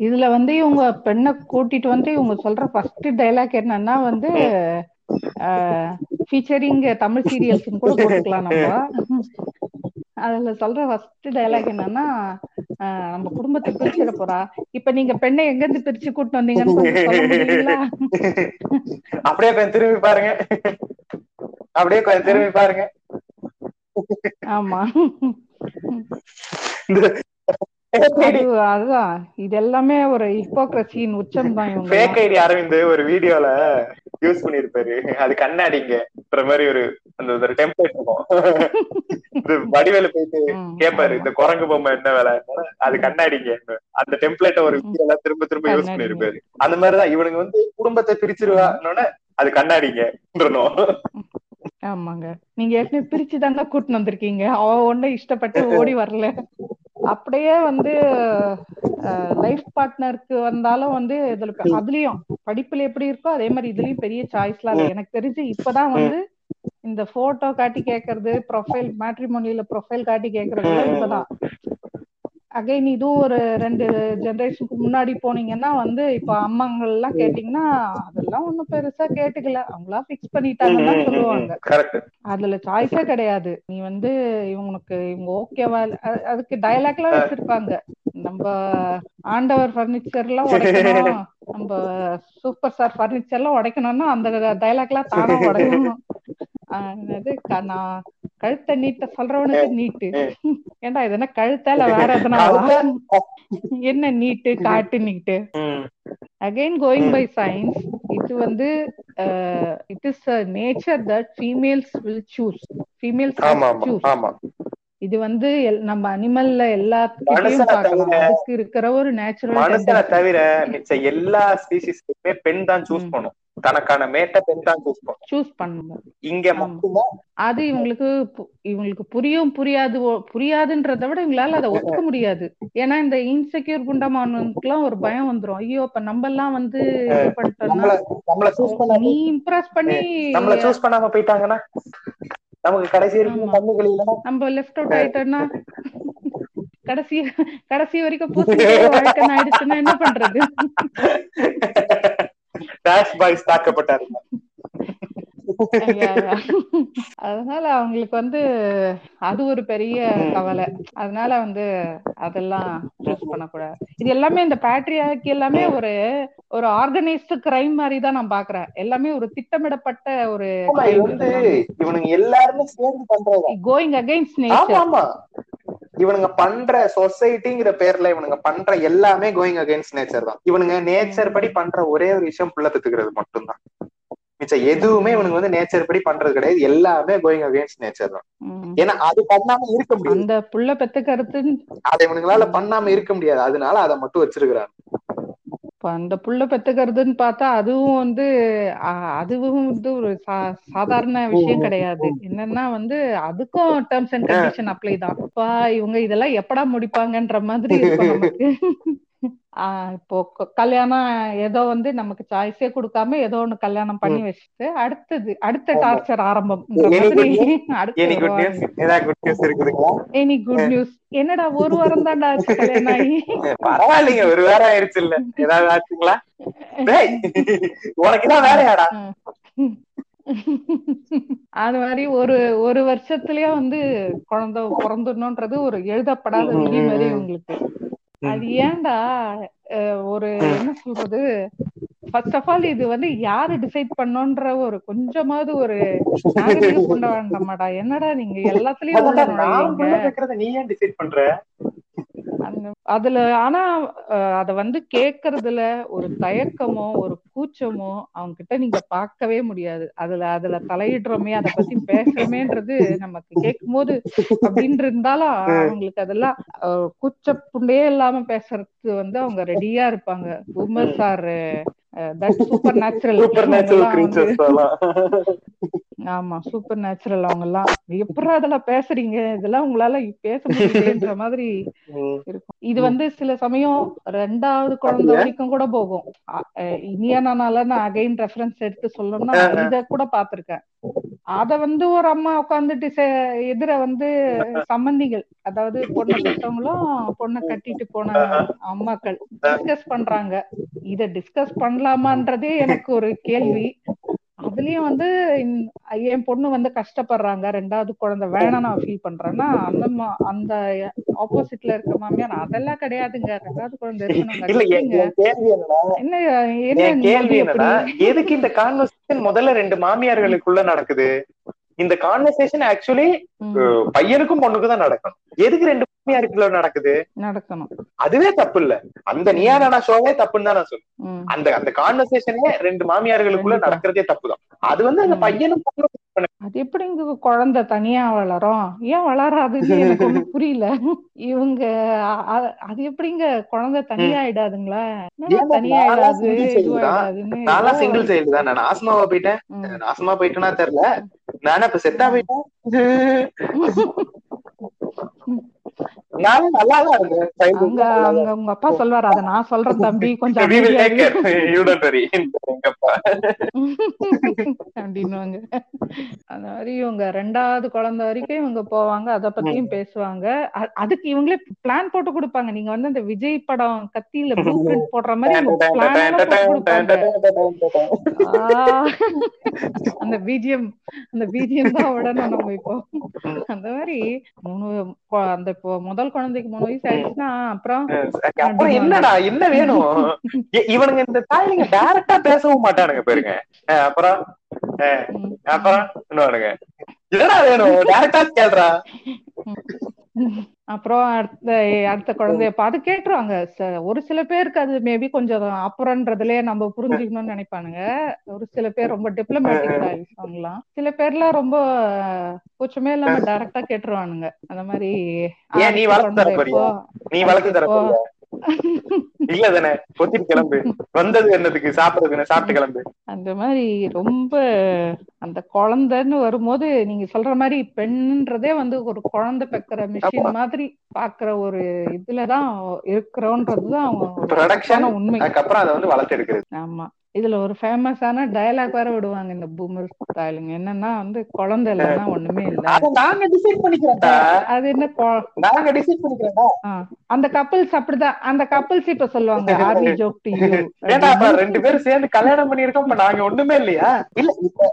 இதுல வந்து இவங்க பெண்ணை கூட்டிட்டு வந்து இவங்க சொல்ற ஃபர்ஸ்ட் டைலாக் என்னன்னா வந்து ஃபீச்சரிங் தமிழ் சீரியல்ஸ் கூட போட்டுக்கலாம் நம்ம. அதுல சொல்ற ஃபர்ஸ்ட் டைலாக் என்னன்னா நம்ம குடும்பத்தை பிரிச்சிட போறா. இப்ப நீங்க பெண்ணை எங்க இருந்து பிரிச்சு கூட்டு வந்தீங்கன்னு கொஞ்சம் சொல்ல முடியுங்களா? அப்படியே கொஞ்சம் திரும்பி பாருங்க. அப்படியே கொஞ்சம் திரும்பி பாருங்க. ஆமா. அதுதான். இது எல்லாமே ஒரு ஹிப்போக்ரசியின் உச்சம் தான் இவங்க. ஃபேக் ஐடி அரவிந்த் ஒரு வீடியோல யூஸ் பண்ணிருப்பாரு அது கண்ணாடிங்கன்ற மாதிரி ஒரு அந்த ஒரு டெம்ப்ளேட் இருக்கும். இது வடிவேலு போயிட்டு கேட்பாரு இந்த குரங்கு பொம்மை என்ன வேலை? அது கண்ணாடிங்க. அந்த டெம்ப்ளேட்ட ஒரு வீடியோல திரும்ப திரும்ப யூஸ் பண்ணிருப்பாரு அந்த மாதிரிதான் இவனுங்க வந்து குடும்பத்தை பிரிச்சிருவானோட அது கண்ணாடிங்கன்றனும் ஆமாங்க. நீங்க ஏற்கனவே பிரிச்சு தாங்க கூட்டின்னு வந்திருக்கீங்க. அவ ஒண்ணு இஷ்டப்பட்டு ஓடி வரல. அப்படியே வந்து லைஃப் பார்ட்னருக்கு வந்தாலும் வந்து இதுல அதுலயும் படிப்புல எப்படி இருக்கோ அதே மாதிரி இதுலயும் பெரிய சாய்ஸ்லாம் இல்லை எனக்கு தெரிஞ்சு இப்பதான் வந்து இந்த போட்டோ காட்டி கேக்குறது ப்ரொஃபைல் மேட்ரிமோனியில ப்ரொஃபைல் காட்டி கேக்குறது இப்பதான். அகைன் இதுவும் ஒரு ரெண்டு ஜெனரேஷனுக்கு முன்னாடி போனீங்கன்னா வந்து இப்ப அம்மாங்கள் எல்லாம் கேட்டீங்கன்னா அதெல்லாம் ஒண்ணும் பெருசா கேட்டுக்கல. அவங்களா பிக்ஸ் பண்ணிட்டாங்கன்னு சொல்லுவாங்க. அதுல சாய்ஸே கிடையாது. நீ வந்து இவனுக்கு இவங்க ஓகேவா அதுக்கு டயலாக் எல்லாம் வச்சிருப்பாங்க. நம்ம ஆண்டவர் பர்னிச்சர் எல்லாம் உடைக்கணும். நம்ம சூப்பர் ஸ்டார் பர்னிச்சர் எல்லாம் உடைக்கணும்னா அந்த டயலாக் எல்லாம் தானா உடைக்கணும். அது நான் கழுத்த நீட்ட சொல்றவனுக்கு நீட்டு. ஏண்டா இது என்ன கழுத்தால வேற எதனா என்ன நீட்டு காட்டு நீட்டு? அகைன் கோயிங் பை சயின்ஸ் இது வந்து it is nature that females will choose females choose இது வந்து நம்ம அனிமல்ல எல்லாத்துக்கிட்டையும் பார்க்கலாம் அதுக்கு இருக்கிற ஒரு நேச்சுரல் மனுஷனை தவிர மிச்ச எல்லா ஸ்பீசிஸ்க்குமே பெண் தான் சூஸ் பண்ணும் தனக்கான மேட்ட பெண் தான் சூஸ் பண்ணும். சூஸ் பண்ணுங்க. இங்க மட்டும்தான் அது இவங்களுக்கு இவங்களுக்கு புரியும் புரியாது புரியாதுன்றத விட இவங்களால அதை ஒத்துக்க முடியாது. ஏன்னா இந்த இன்செக்யூர் குண்டமானவங்களுக்குலாம் ஒரு பயம் வந்துரும். ஐயோ இப்ப நம்ம எல்லாம் வந்து இது பண்ணிட்டோம்னா நீ இம்ப்ரெஸ் பண்ணி நம்மள சூஸ் பண்ணாம போயிட்டாங்கன்னா நமக்கு கடைசி வரைக்கும் கண்ணுகள் இல்லைன்னா நம்ம லெஃப்ட் அவுட் ஆயிட்டோம்னா கடைசி கடைசி வரைக்கும் பூசி வாழ்க்கை ஆயிடுச்சுன்னா என்ன பண்றது? Dash boys தாக்கப்பட்டாரு. அதனால அவங்களுக்கு வந்து அது ஒரு பெரிய கவலை. அதனால வந்து அதெல்லாம் சூஸ் பண்ணக்கூடாது. இது எல்லாமே இந்த பேட்ரியாக்கி எல்லாமே ஒரு ஒரு ஆர்கனைஸ்டு கிரைம் மாதிரி தான் நான் பாக்குறேன் எல்லாமே ஒரு திட்டமிடப்பட்ட ஒரு இவனுங்க எல்லாருமே சேர்ந்து பண்றது கோயிங் அகைன்ஸ்ட் நேச்சர் ஆமா. இவனுங்க பண்ற சொசைட்டிங்கிற பேர்ல இவனுங்க பண்ற எல்லாமே கோயிங் அகைன்ஸ்ட் நேச்சர் தான். இவனுங்க நேச்சர் படி பண்ற ஒரே ஒரு விஷயம் புள்ள பெத்துக்கிறது மட்டும்தான். மிச்சம் எதுவுமே இவனுக்கு வந்து நேச்சர் படி பண்றது கிடையாது. எல்லாமே கோயிங் அகைன்ஸ்ட் நேச்சர் தான். ஏன்னா அது பண்ணாம இருக்க முடியாது. அந்த புள்ள பெத்துக்கிறது அதை இவனுங்களால பண்ணாம இருக்க முடியாது. அதனால அதை மட்டும் வச்சிருக்கிறாங்க. அந்த புள்ள பெத்துக்கிறதுன்னு பார்த்தா அதுவும் வந்து அதுவும் வந்து ஒரு சாதாரண விஷயம் கிடையாது. என்னன்னா வந்து அதுக்கும் டேர்ம்ஸ் அண்ட் கண்டிஷன் அப்ளை தான். இப்ப இவங்க இதெல்லாம் எப்படா முடிப்பாங்கன்ற மாதிரி இருக்கும் நமக்கு. இப்போ கல்யாணம் ஏதோ வந்து நமக்கு சாய்ஸே கொடுக்காம ஏதோ ஒண்ணு கல்யாணம் பண்ணி வச்சுட்டு அடுத்தது அடுத்த டார்ச்சர் ஆரம்பம். எனி குட் நியூஸ் என்னடா ஒரு வாரம் தான்டா ஆச்சு கல்யாணம் ஆகி? பரவாயில்லைங்க ஒரு வாரம் ஆயிடுச்சு இல்ல. ஏதாவது ஆச்சுங்களா? உனக்கு தான் வேலையாடா. அது மாதிரி ஒரு ஒரு வருஷத்துலயே வந்து குழந்தை பிறந்துடணும்ன்றது ஒரு எழுதப்படாத விதி மாதிரி உங்களுக்கு. அது ஏன்டா ஒரு என்ன சொல்றது ஃபர்ஸ்ட் ஆஃப் ஆல் இது வந்து யாரு டிசைட் பண்ணோன்ற ஒரு கொஞ்சமாவது ஒரு நாகரிகம் கொண்ட வேண்டாமாடா. என்னடா நீங்க எல்லாத்துலயும் நீ ஏன் டிசைட் பண்ற? அதுல ஆனா அத வந்து கேக்குறதுல ஒரு தயக்கமோ ஒரு கூச்சமோ அவங்க கிட்ட நீங்க பார்க்கவே முடியாது. அதுல அதுல தலையிடுறோமே அத பத்தி பேசுறோமேன்றது நமக்கு கேட்கும் போது அப்படின்னு இருந்தாலும் அவங்களுக்கு அதெல்லாம் கூச்ச புண்டே இல்லாம பேசுறதுக்கு வந்து அவங்க ரெடியா இருப்பாங்க. உமர் சார். சூப்பர் நேச்சுரல் ஆமா சூப்பர் நேச்சுரல் அவங்க எல்லாம். எப்படி அதெல்லாம் பேசுறீங்க? இதெல்லாம் உங்களால பேச முடியுன்ற மாதிரி இருக்கும். இது வந்து சில சமயம் ரெண்டாவது குழந்தை வரைக்கும் கூட போகும். இனியானால நான் அகைன் ரெஃபரன்ஸ் எடுத்து சொல்லணும்னா இத கூட பாத்திருக்கேன் அத வந்து ஒரு அம்மா உட்காந்துட்டு எதிர வந்து சம்பந்திகள் அதாவது பொண்ணை பெற்றவங்களும் பொண்ணை கட்டிட்டு போன அம்மாக்கள் டிஸ்கஸ் பண்றாங்க. இத டிஸ்கஸ் பண்ணலாமான்றதே எனக்கு ஒரு கேள்வி. அதுலயும் வந்து என் பொண்ணு வந்து கஷ்டப்படுறாங்க. ரெண்டாவது குழந்தை வேணாம் நான் ஃபீல் பண்றேன்னா அந்த அந்த ஆப்போசிட்ல இருக்க மாமியார் அதெல்லாம் கிடையாதுங்க. ரெண்டாவது குழந்தை என்ன கேள்வி என்னன்னா எதுக்கு இந்த கான்வர்சேஷன் முதல்ல ரெண்டு மாமியார்களுக்குள்ள நடக்குது? இந்த கான்வர்சேஷன் ஆக்சுவலி பையனுக்கும் பொண்ணுக்கும் தான் நடக்கணும். எதுக்கு ரெண்டு மாமியாருக்குள்ள நடக்குது? நடக்கணும். அதுவே தப்பு இல்ல அந்த நியானா ஷோவே தப்புன்னு தான் நான் சொல்லுவேன் அந்த அந்த கான்வர்சேஷனே ரெண்டு மாமியார்களுக்குள்ள. நடக்கிறதே தப்புதான் அது வந்து அந்த. பையனும் பொண்ணும் அது எப்படிங்க குழந்தை தனியா வளரும்? ஏன் வளராதுன்னு எனக்கு ஒண்ணும் புரியல. இவங்க அது எப்படிங்க குழந்தை தனியா ஆயிடாதுங்களா தனியா ஆயிடாது? நான்லாம் சிங்கிள் சைல்டு தான்? நான் ஆஸ்மாவா போயிட்டேன். ம். நாசமா போயிட்டேனா தெரியல. நானா இப்ப செத்தா போயிட்டேன்? அங்க அங்க உங்க அப்பா சொல்வாரு அத நான் சொல்றேன் தம்பி கொஞ்சம். அப்படின்னுவாங்க. அந்த மாதிரி இவங்க ரெண்டாவது குழந்தை வரைக்கும் இவங்க போவாங்க அத பத்தியும் பேசுவாங்க. அதுக்கு இவங்களே பிளான் போட்டு கொடுப்பாங்க. நீங்க வந்து அந்த விஜய் படம் கத்தியில ப்ளூ பிரிண்ட் போடுற மாதிரி அந்த பிஜிஎம் அந்த பிஜிஎம் தான் விடணும் நம்ம இப்போ. அந்த மாதிரி மூணு அந்த இப்போ முதல் குழந்தைக்கு மூணு வயசு ஆயிடுச்சுன்னா அப்புறம் அப்புறம் என்னடா என்ன வேணும்? இவனுங்க இந்த தாய்லிங்க டைரக்டா பேசவும் மாட்டானுங்க பாருங்க. அப்புறம் அப்புறம் இன்னொன்னுங்க. என்னடா வேணும்? டைரக்டா கேள்றா அப்புறம் அடுத்த அடுத்த குழந்தைய பார்த்து கேட்டுருவாங்க. ஒரு சில பேருக்கு அது மேபி கொஞ்சம் அப்புறம்ன்றதுலயே நம்ம புரிஞ்சுக்கணும்னு நினைப்பானுங்க. ஒரு சில பேர் ரொம்ப டிப்ளமேட்டிக் சில பேர்லாம் ரொம்ப கூச்சமே இல்லாம டைரக்டா கேட்டுருவானுங்க. அந்த மாதிரி நீ வளர்த்து இல்ல தானே கொத்திட்டு கிளம்பு. வந்தது என்னதுக்கு? சாப்பிடுறது சாப்பிட்டு கிளம்பு. அந்த மாதிரி ரொம்ப அந்த குழந்தைன்னு வரும்போது நீங்க சொல்ற மாதிரி பெண்ன்றதே வந்து ஒரு குழந்தை பெக்கிற மிஷின் மாதிரி பாக்குற ஒரு இதுலதான் இருக்கிறோன்றதுதான் அவங்க உண்மை. அதுக்கப்புறம் அதை வந்து வளர்த்து எடுக்கிறது. ஆமா. இதுல ஒரு ஃபேமஸான டயலாக் வேற விடுவாங்க இந்த பூமர் ஸ்டைலுங்க என்னன்னா வந்து குழந்தை இல்லைன்னா ஒண்ணுமே இல்ல. அத நாங்க டிசைட் பண்ணிக்கிறோம்டா அது என்ன நாங்க டிசைட் பண்ணிக்கிறோம்டா அந்த கப்பிள்ஸ் அப்படிதான். அந்த கப்பிள்ஸ் இப்ப சொல்லுவாங்க ஆர்வி ஜோக் டு யூ அப்ப ரெண்டு பேரும் சேர்ந்து கல்யாணம் பண்ணிருக்கோம் இப்ப நாங்க ஒண்ணுமே இல்லையா? இல்ல இப்ப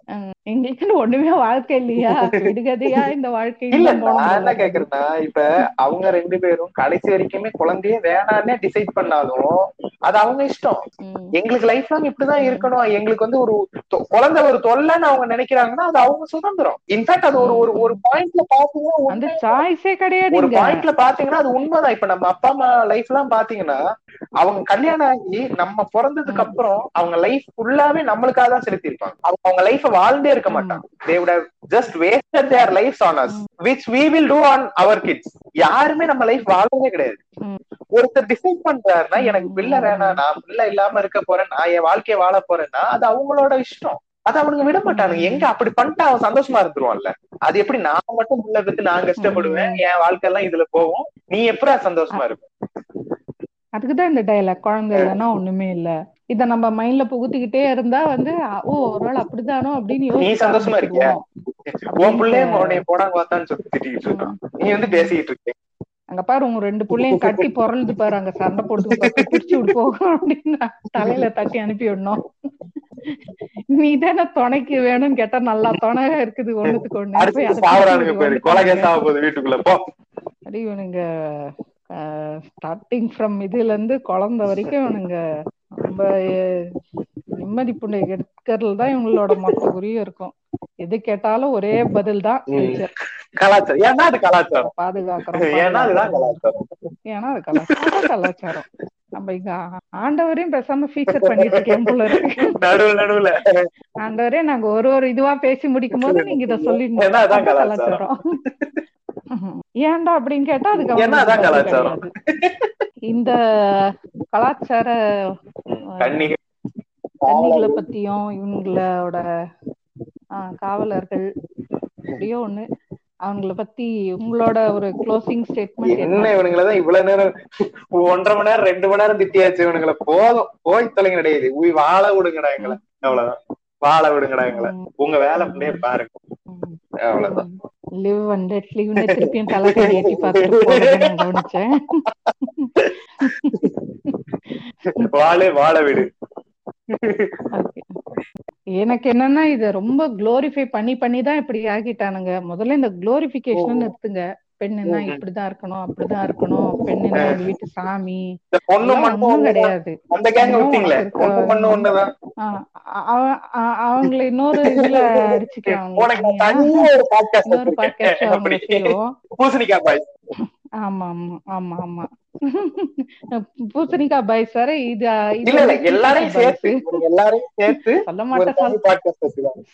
எங்களுக்கு ஒண்ணுமே வாழ்க்கை இல்லையா? விடுகதையா இந்த வாழ்க்கை இல்ல நான் என்ன. கேக்குறேன்னா இப்ப அவங்க ரெண்டு பேரும் கடைசி வரைக்குமே குழந்தையே வேணான்னே டிசைட் பண்ணாலும் அது அவங்க இஷ்டம். எங்களுக்கு லைஃப் லாங் இப்படிதான் இருக்கணும். எங்களுக்கு வந்து ஒரு குழந்தை ஒரு தொல்லைன்னு அவங்க நினைக்கிறாங்கன்னா அது அவங்க சுதந்திரம். இன்ஃபேக்ட் அது ஒரு ஒரு ஒரு பாயிண்ட்ல பாத்தீங்கன்னா ஒரு பாயிண்ட்ல பாத்தீங்கன்னா அது உண்மைதான். இப்ப நம்ம அப்பா அம்மா லைஃப் எல்லாம் பாத்தீங்கன்னா அவங்க கல்யாணம் ஆகி நம்ம பிறந்ததுக்கு அப்புறம் அவங்க லைஃப் ஃபுல்லாவே நம்மளுக்காக தான் செலுத்திருப்பாங்க அவங்க அவங்க லைஃப் வாழ்ந்தே இருக்க மாட்டாங்க. தே would have just wasted their lives on us which we will do on our kids. யாருமே நம்ம லைஃப் வாழ்றதே கிடையாது. ஒருத்தர் டிசைட் பண்றாருன்னா எனக்கு பிள்ளை வேணாம் நான் பிள்ளை இல்லாம இருக்க போறேன் நான் என் வாழ்க்கைய வாழ போறேன்னா அது அவங்களோட இஷ்டம். அது அவனுங்க விட மாட்டானுங்க. எங்க அப்படி பண்ணிட்டு அவன் சந்தோஷமா இருந்துருவான்ல? அது எப்படி நான் மட்டும் புள்ள பெத்து நான் கஷ்டப்படுவேன்? என் வாழ்க்கை எல்லாம் இதுல போகும். நீ எப்படா சந்தோஷமா இருப்ப? அதுக்குதான் இந்த டயலாக் குழந்தை இல்லைன்னா ஒண்ணுமே இல்ல. இத நம்ம மைண்ட்ல புகுத்திக்கிட்டே இருந்தா வந்து ஓ ஒரு நாள் அப்படிதானோ அப்படின்னு நீ சந்தோஷமா இருக்கியா. உன் பிள்ளைய உன்னைய போடாங்க பார்த்தான்னு சொல்லி திட்டிட்டு இருக்கான். நீ வந்து பேசிக்கிட்டு இருக்க. அங்க பாரு உங்க ரெண்டு புள்ளையும் கட்டி பொருளுது பாரு அங்க சண்டை போட்டு பாரு, பிரிச்சு விட்டு போகும் அப்படின்னு தலையில தட்டி அனுப்பி விடணும். நீ தானே துணைக்கு வேணும்னு கேட்டா நல்லா துணை இருக்குது ஒண்ணுத்துக்கு ஒண்ணு. வீட்டுக்குள்ள போ. ஸ்டார்டிங் ஃப்ரம் இதுல இருந்து குழந்தை வரைக்கும் இவனுங்க ரொம்ப நிம்மதி புண்டை எடுக்கிறதுல தான் இவங்களோட மொத்த குறியும் இருக்கும். எது கேட்டாலும் ஒரே பதில் தான் கலாச்சாரம். ஏன்னா அது கலாச்சாரம். பாதுகாக்கிறோம் ஏன்னா அதுதான். கலாச்சாரம். ஏன்னா அது கலாச்சாரம். கலாச்சாரம். நம்ம இங்க ஆண்டவரையும் பேசாம ஃபீச்சர் பண்ணிட்டு இருக்கேன் போல இருக்கு. நடுவுல நடுவுல. ஆண்டவரே நாங்க ஒரு ஒரு இதுவா பேசி முடிக்கும் போது நீங்க இத அதான் கலாச்சாரம். ஏன்டா அப்படின்னு கேட்டா அதுக்கு. இந்த கலாச்சார கன்னிகளை பத்தியும் இவங்களோட காவலர்கள் எப்படியோ ஒண்ணு. அவங்கள பத்தி உங்களோட ஒரு க்ளோசிங் ஸ்டேட்மெண்ட் என்ன? என்ன இவனுங்களதான் இவ்வளவு நேரம் ஒன்றரை மணி நேரம் ரெண்டு மணி நேரம் திட்டியாச்சு இவனுங்களை. போதும் போய் தொலைங்க கிடையாது உய் வாழ விடுங்கடா எங்களை அவ்வளவுதான். வாழ விடுங்கடா எங்களை உங்க வேலை அப்படியே பாருங்க. அவ்வளவுதான். லிவ் அண்ட் லெட் லிவ்னு திருப்பியும் தலைக்கடி எட்டி பார்த்துட்டு கவனிச்சேன். வாழே வாழ விடு. எனக்கு என்னன்னா இத ரொம்ப குளோரிஃபை பண்ணி பண்ணி தான் இப்படி ஆக்கிட்டானுங்க. முதல்ல இந்த குளோரிபிகேஷன் நிறுத்துங்க. பெண்ணுன்னா. இப்படிதான் இருக்கணும் அப்படிதான் இருக்கணும். பெண்ணுன்னா எங்க வீட்டு சாமி. ஒண்ணும். கிடையாது. அவங்களை இன்னொரு இதுல அடிச்சுக்கிறாங்க இன்னொரு பாட்காஸ்ட் பாய் ஆமா ஆமா ஆமா ஆமா. பூசணிக்காய் பாய்ஸ் வேற இது எல்லாரையும் பூசணிக்காய் சேர்த்து எல்லாரையும் சேர்த்து சொல்ல மாட்டேன்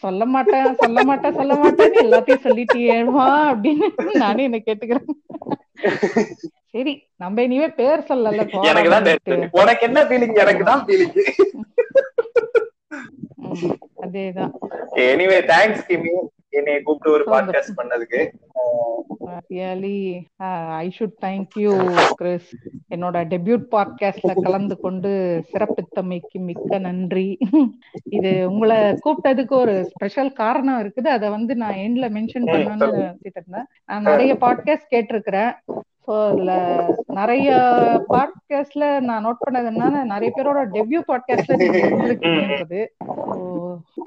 சொல்ல மாட்டேன் சொல்ல மாட்டேன் சொல்ல மாட்டேன்னு எல்லாத்தையும் சொல்லிட்டியேமா அப்படின்னு நானே என்ன கேட்டுக்கிறேன். சரி நம்ம இனிமே பேர் சொல்லல. உனக்கு என்ன ஃபீலிங் எனக்கு தான் ஃபீலிங் அதேதான். எனிவே தேங்க்ஸ் கிமி என்னைய கூப்பிட்டு ஒரு பாட்காஸ்ட் பண்ணதுக்கு. Really I should thank you Chris என்னோட டெபியூட் பாட்காஸ்ட்ல கலந்து கொண்டு சிறப்பித்தமைக்கு மிக்க நன்றி. இது உங்களை கூப்பிட்டதுக்கு ஒரு ஸ்பெஷல் காரணம் இருக்குது. அதை வந்து நான் எண்ட்ல மென்ஷன் பண்ணணும்னு நினைச்சிட்டு இருந்தேன் நான் நிறைய பாட்காஸ்ட் கேட்டிருக்கிறேன். ஸோ அதுல நிறைய பாட்காஸ்ட்ல நான் நோட் பண்ணது என்னன்னா நிறைய பேரோட டெபியூ பாட்காஸ்ட்ல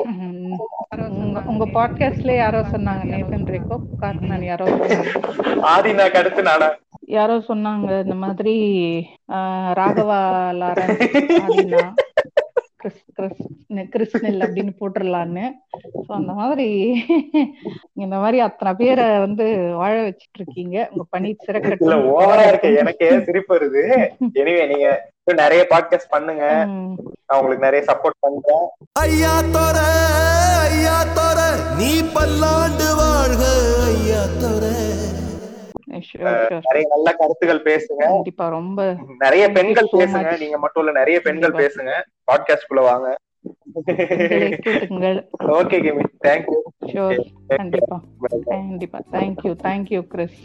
உம், உங்க- உங்க பாட்காஸ்ட்ல யாரோ சொன்னாங்க நேசன் ரேக்கோ கார்மன் யாரோ சொன்னாங்க. ஆதினாக்கு அடுத்து நானா? யாரோ சொன்னாங்க இந்த மாதிரி ஆஹ், ராகவா லாரன் ஆதினா. கிறிஸ் கிறிஸ் கிறிஸ்னல் அப்படின்னு போட்டுடலான்னு ஸோ அந்த மாதிரி இந்த மாதிரி அத்தனை பேரை வந்து வாழ வச்சிட்டு இருக்கீங்க உங்க பணி சிறக்கட்டும். ஓவரா இருக்கு. எனக்கே சிரிப்பு வருது. எனிவே நீங்க நிறைய பாட்காஸ்ட் பண்ணுங்க. நான் உங்களுக்கு நிறைய சப்போர்ட் பண்றேன். ஐயா தோர ஐயா தோர நீ பல்லாண்டு வாழ்க ஐயா தோர. நிறைய நல்ல கருத்துகள் பேசுங்க. கண்டிப்பா ரொம்ப நிறைய பெண்கள் பேசுங்க. நீங்க மட்டும் இல்ல நிறைய பெண்கள். பேசுங்க. பாட்காஸ்ட் குள்ள வாங்க ஓகே கிமி தேங்க்யூ ஷோர் கண்டிப்பா. கண்டிப்பா. Thank you thank you Chris